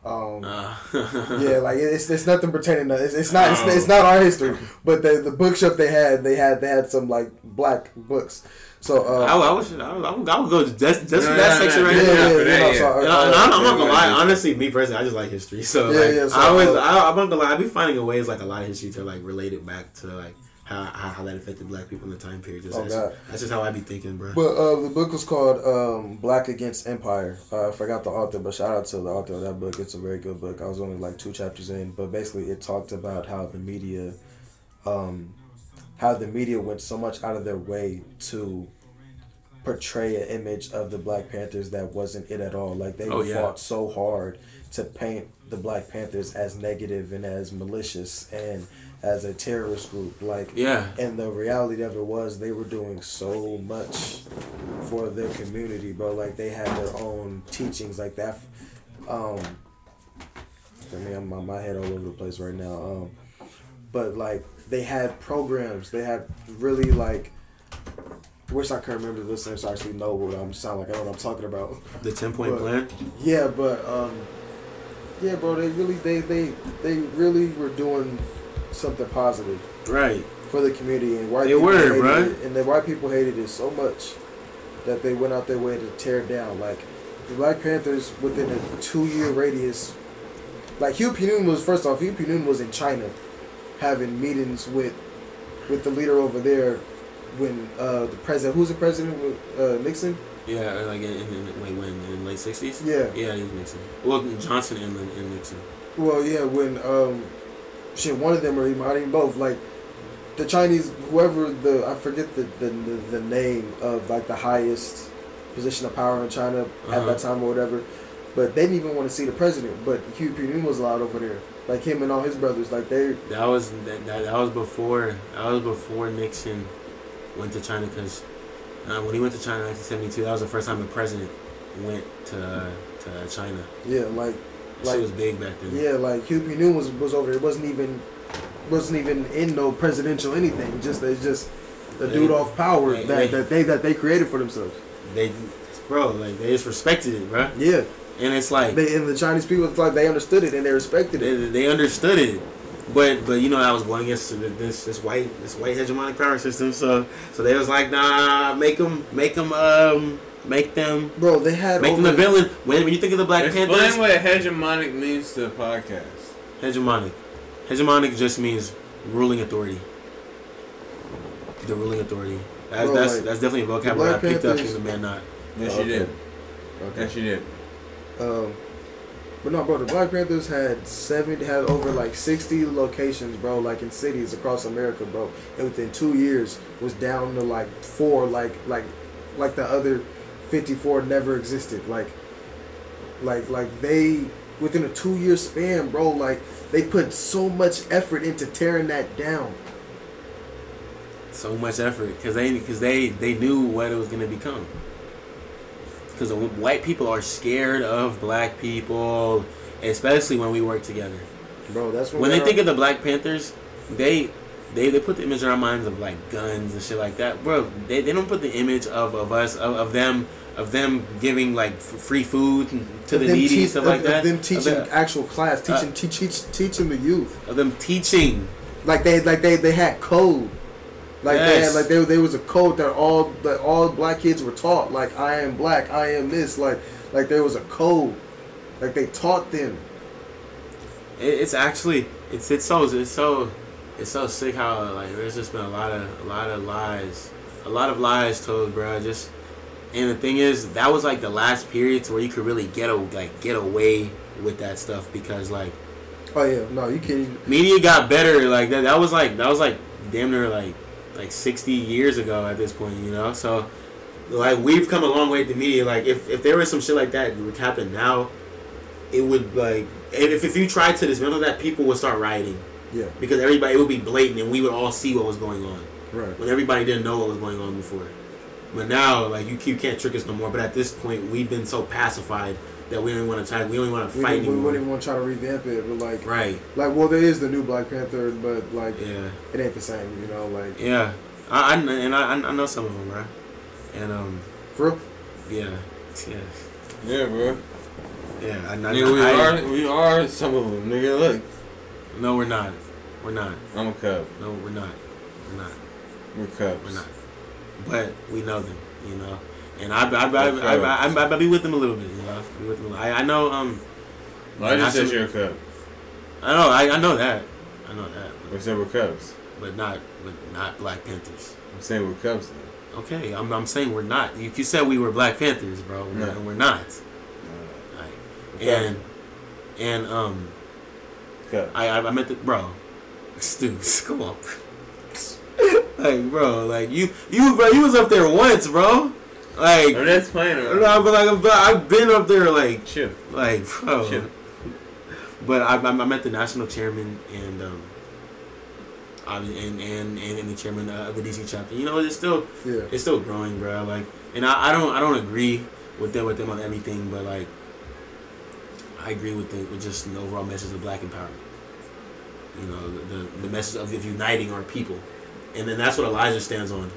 Um, Uh, (laughs) yeah, like it's it's nothing pertaining to it's, it's not it's, Oh. it's not our history, but the the bookshelf they had they had they had some like black books. So uh, I, I, would, I, would, I, would, I would go just, just for No, that no, section no, right yeah, yeah, there. yeah, for yeah, yeah. so, uh, no, I'm, I'm not gonna lie. Honestly, me personally, I just like history. So Yeah, like, yeah, so, I always, uh, I, I'm not gonna lie. I be finding ways like a lot of history to like relate it back to like how how, that affected black people in the time period. Just, Oh, that's, God. that's just how I be thinking, bro. But uh, the book was called um, Black Against Empire. Uh, I forgot the author, but shout out to the author of that book. It's a very good book. I was only like two chapters in, but basically it talked about how the media, um, how the media went so much out of their way to portray an image of the Black Panthers that wasn't it at all. Like they Oh, yeah. fought so hard to paint the Black Panthers as negative and as malicious and as a terrorist group. Like yeah, and the reality of it was they were doing so much for their community, bro. Like they had their own teachings like that. Um, I mean, I'm my, my head all over the place right now. Um, but like they had programs. They had really like. I wish I could remember the listeners to actually know what I'm sound like. I know what I'm talking about. the ten point But- plan. Yeah, but um, yeah, bro. They really they they they really were doing something positive Right. for the community, and white They people were, hated bruh. it, and the white people hated it so much that they went out their way to tear it down. Like the Black Panthers, within a two-year radius, like Huey P. Newton was first off. Huey P. Newton was in China, having meetings with with the leader over there when uh, the president, who's the president, uh, Nixon. Yeah, like in, in, in like when in the late sixties. Yeah. Yeah, he's Nixon. Well, Johnson and, and Nixon. Well, yeah, when um, shit, one of them or even, even both. Like the Chinese, whoever the I forget the, the the, the name of like the highest position of power in China uh-huh. at that time or whatever. But they didn't even want to see the president. But Huey P. Newton was allowed over there, like him and all his brothers. Like they. That was that, that, that was before that was before Nixon went to China because uh, when he went to China in 1972, that was the first time the president went to to China. Yeah, like like she was big back then. Yeah, like Huey P. Newton was was over there. It wasn't even wasn't even in no presidential anything. Just it's just a dude off power that, they, that they that they created for themselves. They, bro, like they just respected it, bro. Yeah. And it's like they and the Chinese people, it's like they understood it and they respected it. They, they understood it, but but you know I was going against this this white this white hegemonic power system. So so they was like, nah, make them make them um make them bro. They had make them the villain. When when you think of the Black Explain Panthers, explain what hegemonic means to the podcast. Hegemonic, hegemonic just means ruling authority. The ruling authority. That's bro, that's, like, that's definitely a vocabulary I picked Panthers, up from the man not. Yes, oh, you did. Okay. Yes, you did. Um, but no, bro, the Black Panthers had seven, had over like sixty locations, bro, like in cities across America, bro. And within two years, was down to like four, like like like the other fifty four never existed. Like like like they within a two year span, bro. Like they put so much effort into tearing that down. So much effort because they because they they knew what it was gonna become because white people are scared of black people, especially when we work together. Bro, that's when they think of the Black Panthers, they they, they put the image in our minds of like guns and shit like that, bro. They, they don't put the image of, of us of, of them of them giving like f- free food to of the needy and stuff of, like that. Of them teaching of actual class, teaching uh, teach, teach, teaching the youth. Of them teaching, like they like they they had code. Like yes. they had, like there, there was a code that all that all black kids were taught. Like I am black, I am this. Like like there was a code. Like they taught them. it's actually it's it's so it's so it's so sick how like there's just been a lot of a lot of lies, a lot of lies told, bro. Just and the thing is that was like the last periods where you could really get a, like get away with that stuff because like. Oh yeah, no, you can't. Media got better like that. That was like that was like damn near like like 60 years ago at this point, you know? So, like, we've come a long way with the media. Like, if, if there was some shit like that would happen now, it would, like, if, if you tried to dismantle that, people would start rioting. Yeah. Because everybody, it would be blatant and we would all see what was going on. Right. When everybody didn't know what was going on before. But now, like, you, you can't trick us no more. But at this point, we've been so pacified that we don't want to try. We don't want to fight we, anymore. We wouldn't even want to try to revamp it, but like, right? Like, well, there is the new Black Panther, but like, yeah, it ain't the same, you know. Like, yeah, I, I and I, I know some of them, right? And um, for yeah, yeah, yeah, bro. Yeah, I, I, nigga, we I, are we are some of them, nigga. Look, no, we're not. We're not. I'm a cub. No, we're not. We're not. We're cubs. We're not. But we know them, you know and I I I, I, I, I, I, be with them a little bit. You know, be with them. I, I know. Um, well, I just said you're a Cub. I know. I, I know that. I know that. But, we said we're Cubs. But not, but not Black Panthers. I'm saying we're Cubs. Then. Okay, I'm, I'm saying we're not. You, you said we were Black Panthers, bro. We're, no. we're not. No. Like, and and um, Cubs. I I meant the bro. (laughs) Stu, come on. (laughs) like, bro, like you, you, bro, you was up there once, bro. Like, I'm just playing. No, but like, but I've been up there, like, Chill. like, bro. Chill. But I, I met the national chairman and um, and and and, the chairman of the DC chapter. You know, it's still yeah. it's still growing, bro. Like, and I, I don't I don't agree with them with them on everything, but like, I agree with the with just the overall message of black empowerment. You know, the the message of, of uniting our people, and then that's what Elijah stands on.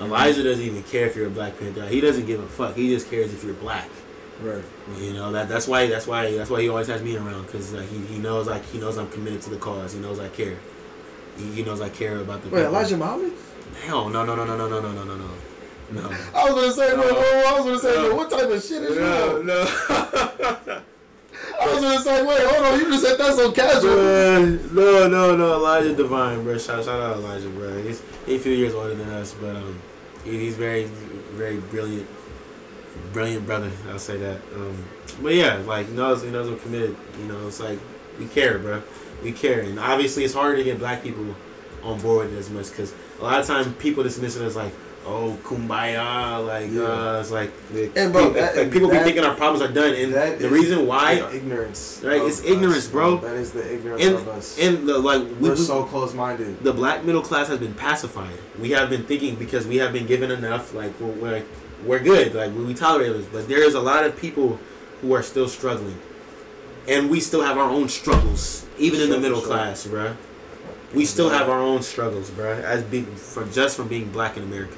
Elijah doesn't even care if you're a Black Panther. He doesn't give a fuck. He just cares if you're black. Right. You know that that's why that's why that's why he always has me around because like, he, he knows like he knows I'm committed to the cause. He knows I care. He, he knows I care about the. Wait, people. Elijah Muhammad? Hell no no no no no no no no no no. No. I was gonna say, no. I was gonna say, no. what type of shit is that? no, No. (laughs) I was just like, wait, hold on, you just said that so casual. No, no, no, Elijah Divine, bro. Shout, shout out Elijah, bro. He's, he's a few years older than us, but um, he's very, very brilliant, brilliant brother. I'll say that. Um, but yeah, like he knows, he knows I'm committed. You know, it's like we care, bro. we care, and obviously it's harder to get black people on board as much because a lot of times people dismiss it as like, oh, kumbaya, like Yeah. uh, it's like, And bro, people, that- like, people that- be thinking our problems are done, and That the reason why, ignorance. Right, it's ignorance, us, bro. That is the ignorance and of us. and the like, we, We're we- so close minded. the black middle class has been pacified. We have been thinking because we have been given enough, like we're we're, we're good, like we, we tolerate this. But there is a lot of people who are still struggling, and we still have our own struggles, even in the middle sure. class, bro. We still have our own struggles, bro. as being for just from being black in America.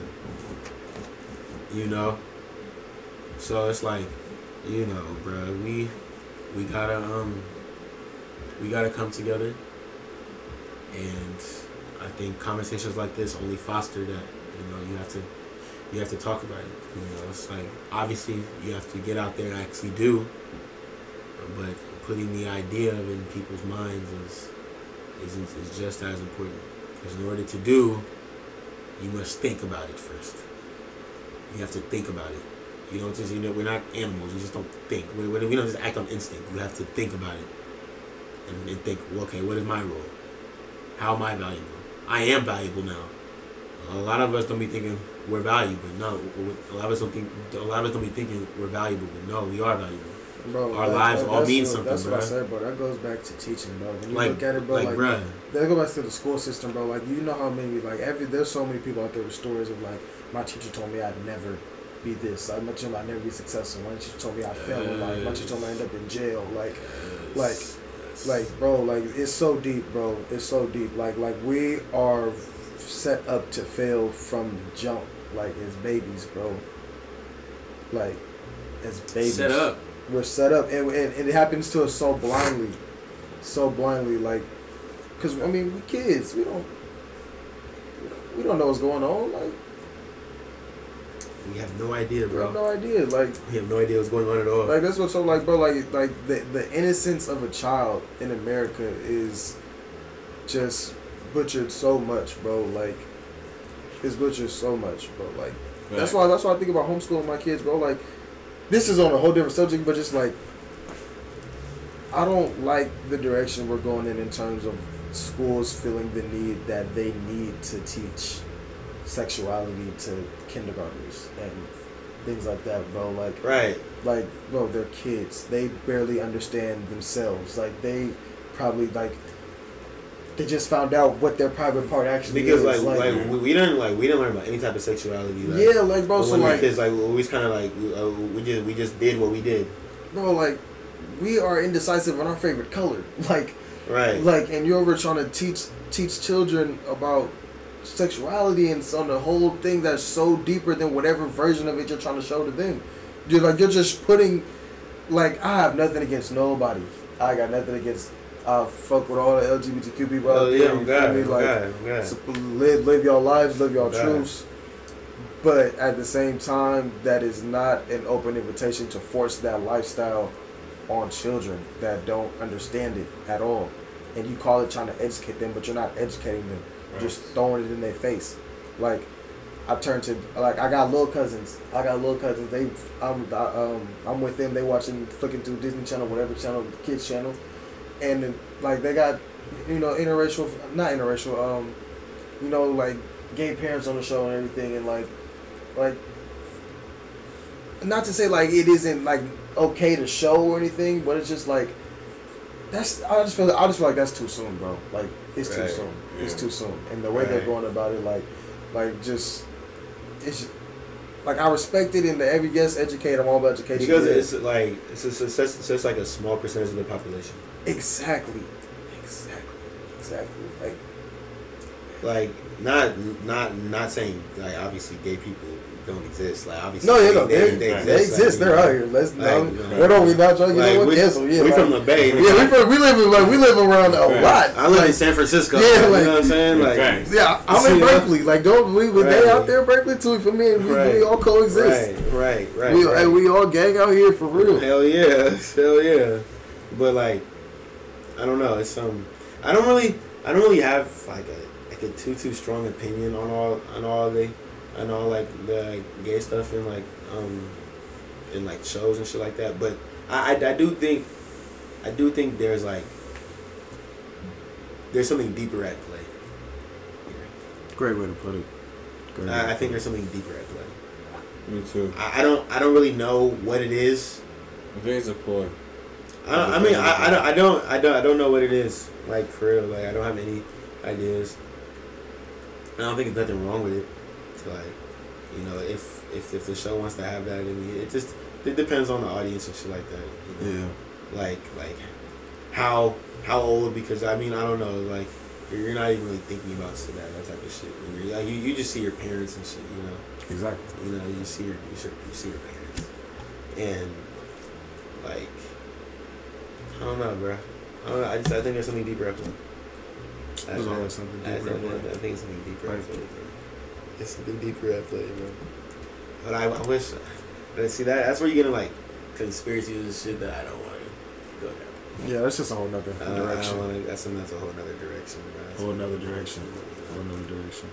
You know. So it's like, you know, bruh, we we gotta um we gotta come together and I think conversations like this only foster that. You know, you have to you have to talk about it. You know, it's like obviously you have to get out there and actually do, but putting the idea in people's minds is is is just as important. Because in order to do, you must think about it first. You have to think about it. You don't just you know we're not animals. You just don't think. We, we we don't just act on instinct. You have to think about it and, and think. Well, okay, what is my role? How am I valuable? I am valuable now. A lot of us don't be thinking we're valuable. No, a lot of us don't think. A lot of us don't be thinking we're valuable. But no, we are valuable. Bro, Our lives all mean something, That's what I said, bro. That goes back to teaching, bro. When you Like, look at it, bro, like, like, bruh. that goes back to the school system, bro. Like, you know how many, like, every there's so many people out there with stories of like, my teacher told me I'd never be this. Like, my teacher told me I'd never be successful. My teacher told me I'd fail in life. My teacher told me I'd end up in jail. Like, like, like, bro, like it's so deep, bro. It's so deep. Like, like we are set up to fail from the jump, like as babies, bro. Like, as babies. set up. We're set up, and, and, and it happens to us so blindly, so blindly. Like, cause I mean, we kids, we don't, we don't know what's going on. Like, We have no idea, we bro. have no idea. Like, We have no idea what's going on at all. like that's what's so like, bro. Like, like the the innocence of a child in America is just butchered so much, bro. Like, it's butchered so much, bro. Like, that's why that's why I think about homeschooling my kids, bro. Like, this is on a whole different subject, but just like, I don't like the direction we're going in in terms of schools feeling the need that they need to teach sexuality to kindergartners and things like that, bro. Like, right. like bro they're kids they barely understand themselves like they probably like they just found out what their private part actually Because is like like, we, we didn't like we didn't learn about any type of sexuality. Like, yeah like bro so when we were like kids, like we always kind of like we, uh, we just we just did what we did. bro like we are indecisive on our favorite color (laughs) like Right. like and you're over trying to teach teach children about sexuality and on the whole thing that's so deeper than whatever version of it you're trying to show to them. You're like you're just putting like i have nothing against nobody. I got nothing against i fuck with all the lgbtq people out Oh yeah, you I'm me? I'm like God, I'm so live, live your lives live your God. truths. But at the same time that is not an open invitation to force that lifestyle on children that don't understand it at all. And you call it trying to educate them but you're not educating them just throwing it in their face. Like i turn to like i got little cousins. I got little cousins. They i'm I, um i'm with them. They watching flicking through disney channel whatever channel kids channel. And like they got you know interracial not interracial um you know like gay parents on the show and everything. And like like not to say like it isn't like okay to show or anything but it's just like that's i just feel i just feel like that's too soon bro. Like it's too Right. soon. It's too soon. And the way they're going about it like like just it's like i respect it and the every guest educate i'm all about education. Because it's like it's just, it's just, it's just like a small percentage of the population. exactly. Exactly. Exactly. Like Like not not not saying like obviously gay people don't exist. Like obviously no, you know, they, they, they, they, exist. exist. like, They're out here. Let's Like, no, like- what are we not trying? You Like, know what? we, Cancel. Yeah, we like, from the Bay. yeah, we from, we live in- like we live around a Right. lot. I live in San Francisco. Yeah, you like- know what I'm saying? Like, Facts. yeah, I'm in See, Berkeley. Like, don't we? we They out there in Berkeley too. For me, we, Right. we all coexist. right, right, right. we, right. And we all gang out here for real. Hell yeah, (laughs) hell yeah. But like, I don't know. It's um, I don't really, I don't really have like a like a too too strong opinion on all on all the, on all like the like, gay stuff and like um, in like shows and shit like that. But I, I I do think, I do think there's like there's something deeper at play. Great way to put it. Great way I, I think put there's something deeper at play. Me too. I, I don't I don't really know what it is. I think it's a ploy. I, don't, I mean I, I don't I don't I don't I don't know what it is like for real like I don't have any ideas. I don't think there's nothing wrong with it. To like, you know, if if if the show wants to have that, I mean, it just it depends on the audience and shit like that. You know? Yeah. Like like how how old? Because I mean I don't know like you're not even really thinking about that that type of shit. You're, like you, you just see your parents and shit. You know. Exactly. You know, you see your you see, you see your parents, and like I don't know, bro. I don't know. I just I think there's something deeper up there. I, There's always something deeper I. I think it's something deeper. At play, bro. It's something deeper at play, bro. But I, I wish. But see that that's where you're getting like conspiracies and shit that I don't want to go down. Yeah, that's just a whole nother Uh, I direction. to. That's that's a whole nother direction, bro. That's Whole nother direction. Whole nother direction.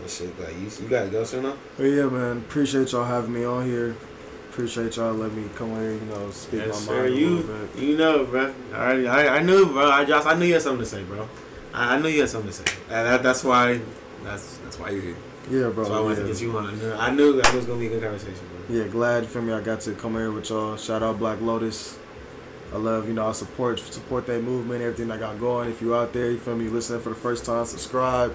And shit, like you, you gotta go soon, though. But yeah, man, appreciate y'all having me on here. Appreciate y'all letting me come here, you know, speak Yes, my sir. mind a You, you know, bro. I, I, I knew, bro. I just, I knew you had something to say, bro. I, I knew you had something to say. And that, that's why, that's, that's why you're here. Yeah, bro. so I wanted yeah. to get you on. I knew, that was gonna be a good conversation, bro. Yeah, glad for me. I got to come here with y'all. Shout out Black Lotus. I love you know I support support that movement, everything I got going. If you out there, you feel me, listening for the first time, subscribe,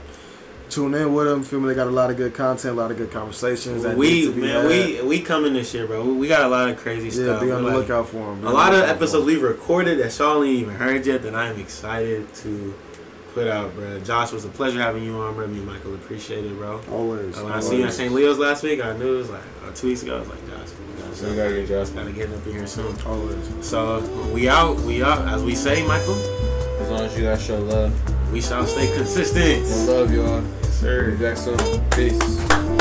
tune in with them. Feel me, they got a lot of good content, a lot of good conversations. we, be man, had. we, we coming this year, bro. We, we got a lot of crazy yeah, stuff. be on the Like, lookout for them. A lot of episodes we've recorded that y'all ain't even heard yet that I'm excited to put out, bro. Josh, it was a pleasure having you on, bro. Me and Michael appreciate it, bro. always. Uh, when I always. seen you at St. Leo's last week, I knew it was like uh, two weeks ago. I was like, Josh, So we gotta get Josh. gotta get up in here soon. Always. So we out, we out. As we say, Michael, As long as you guys show love. we shall stay consistent. Love, y'all. Yes, sir. Be back soon. Peace.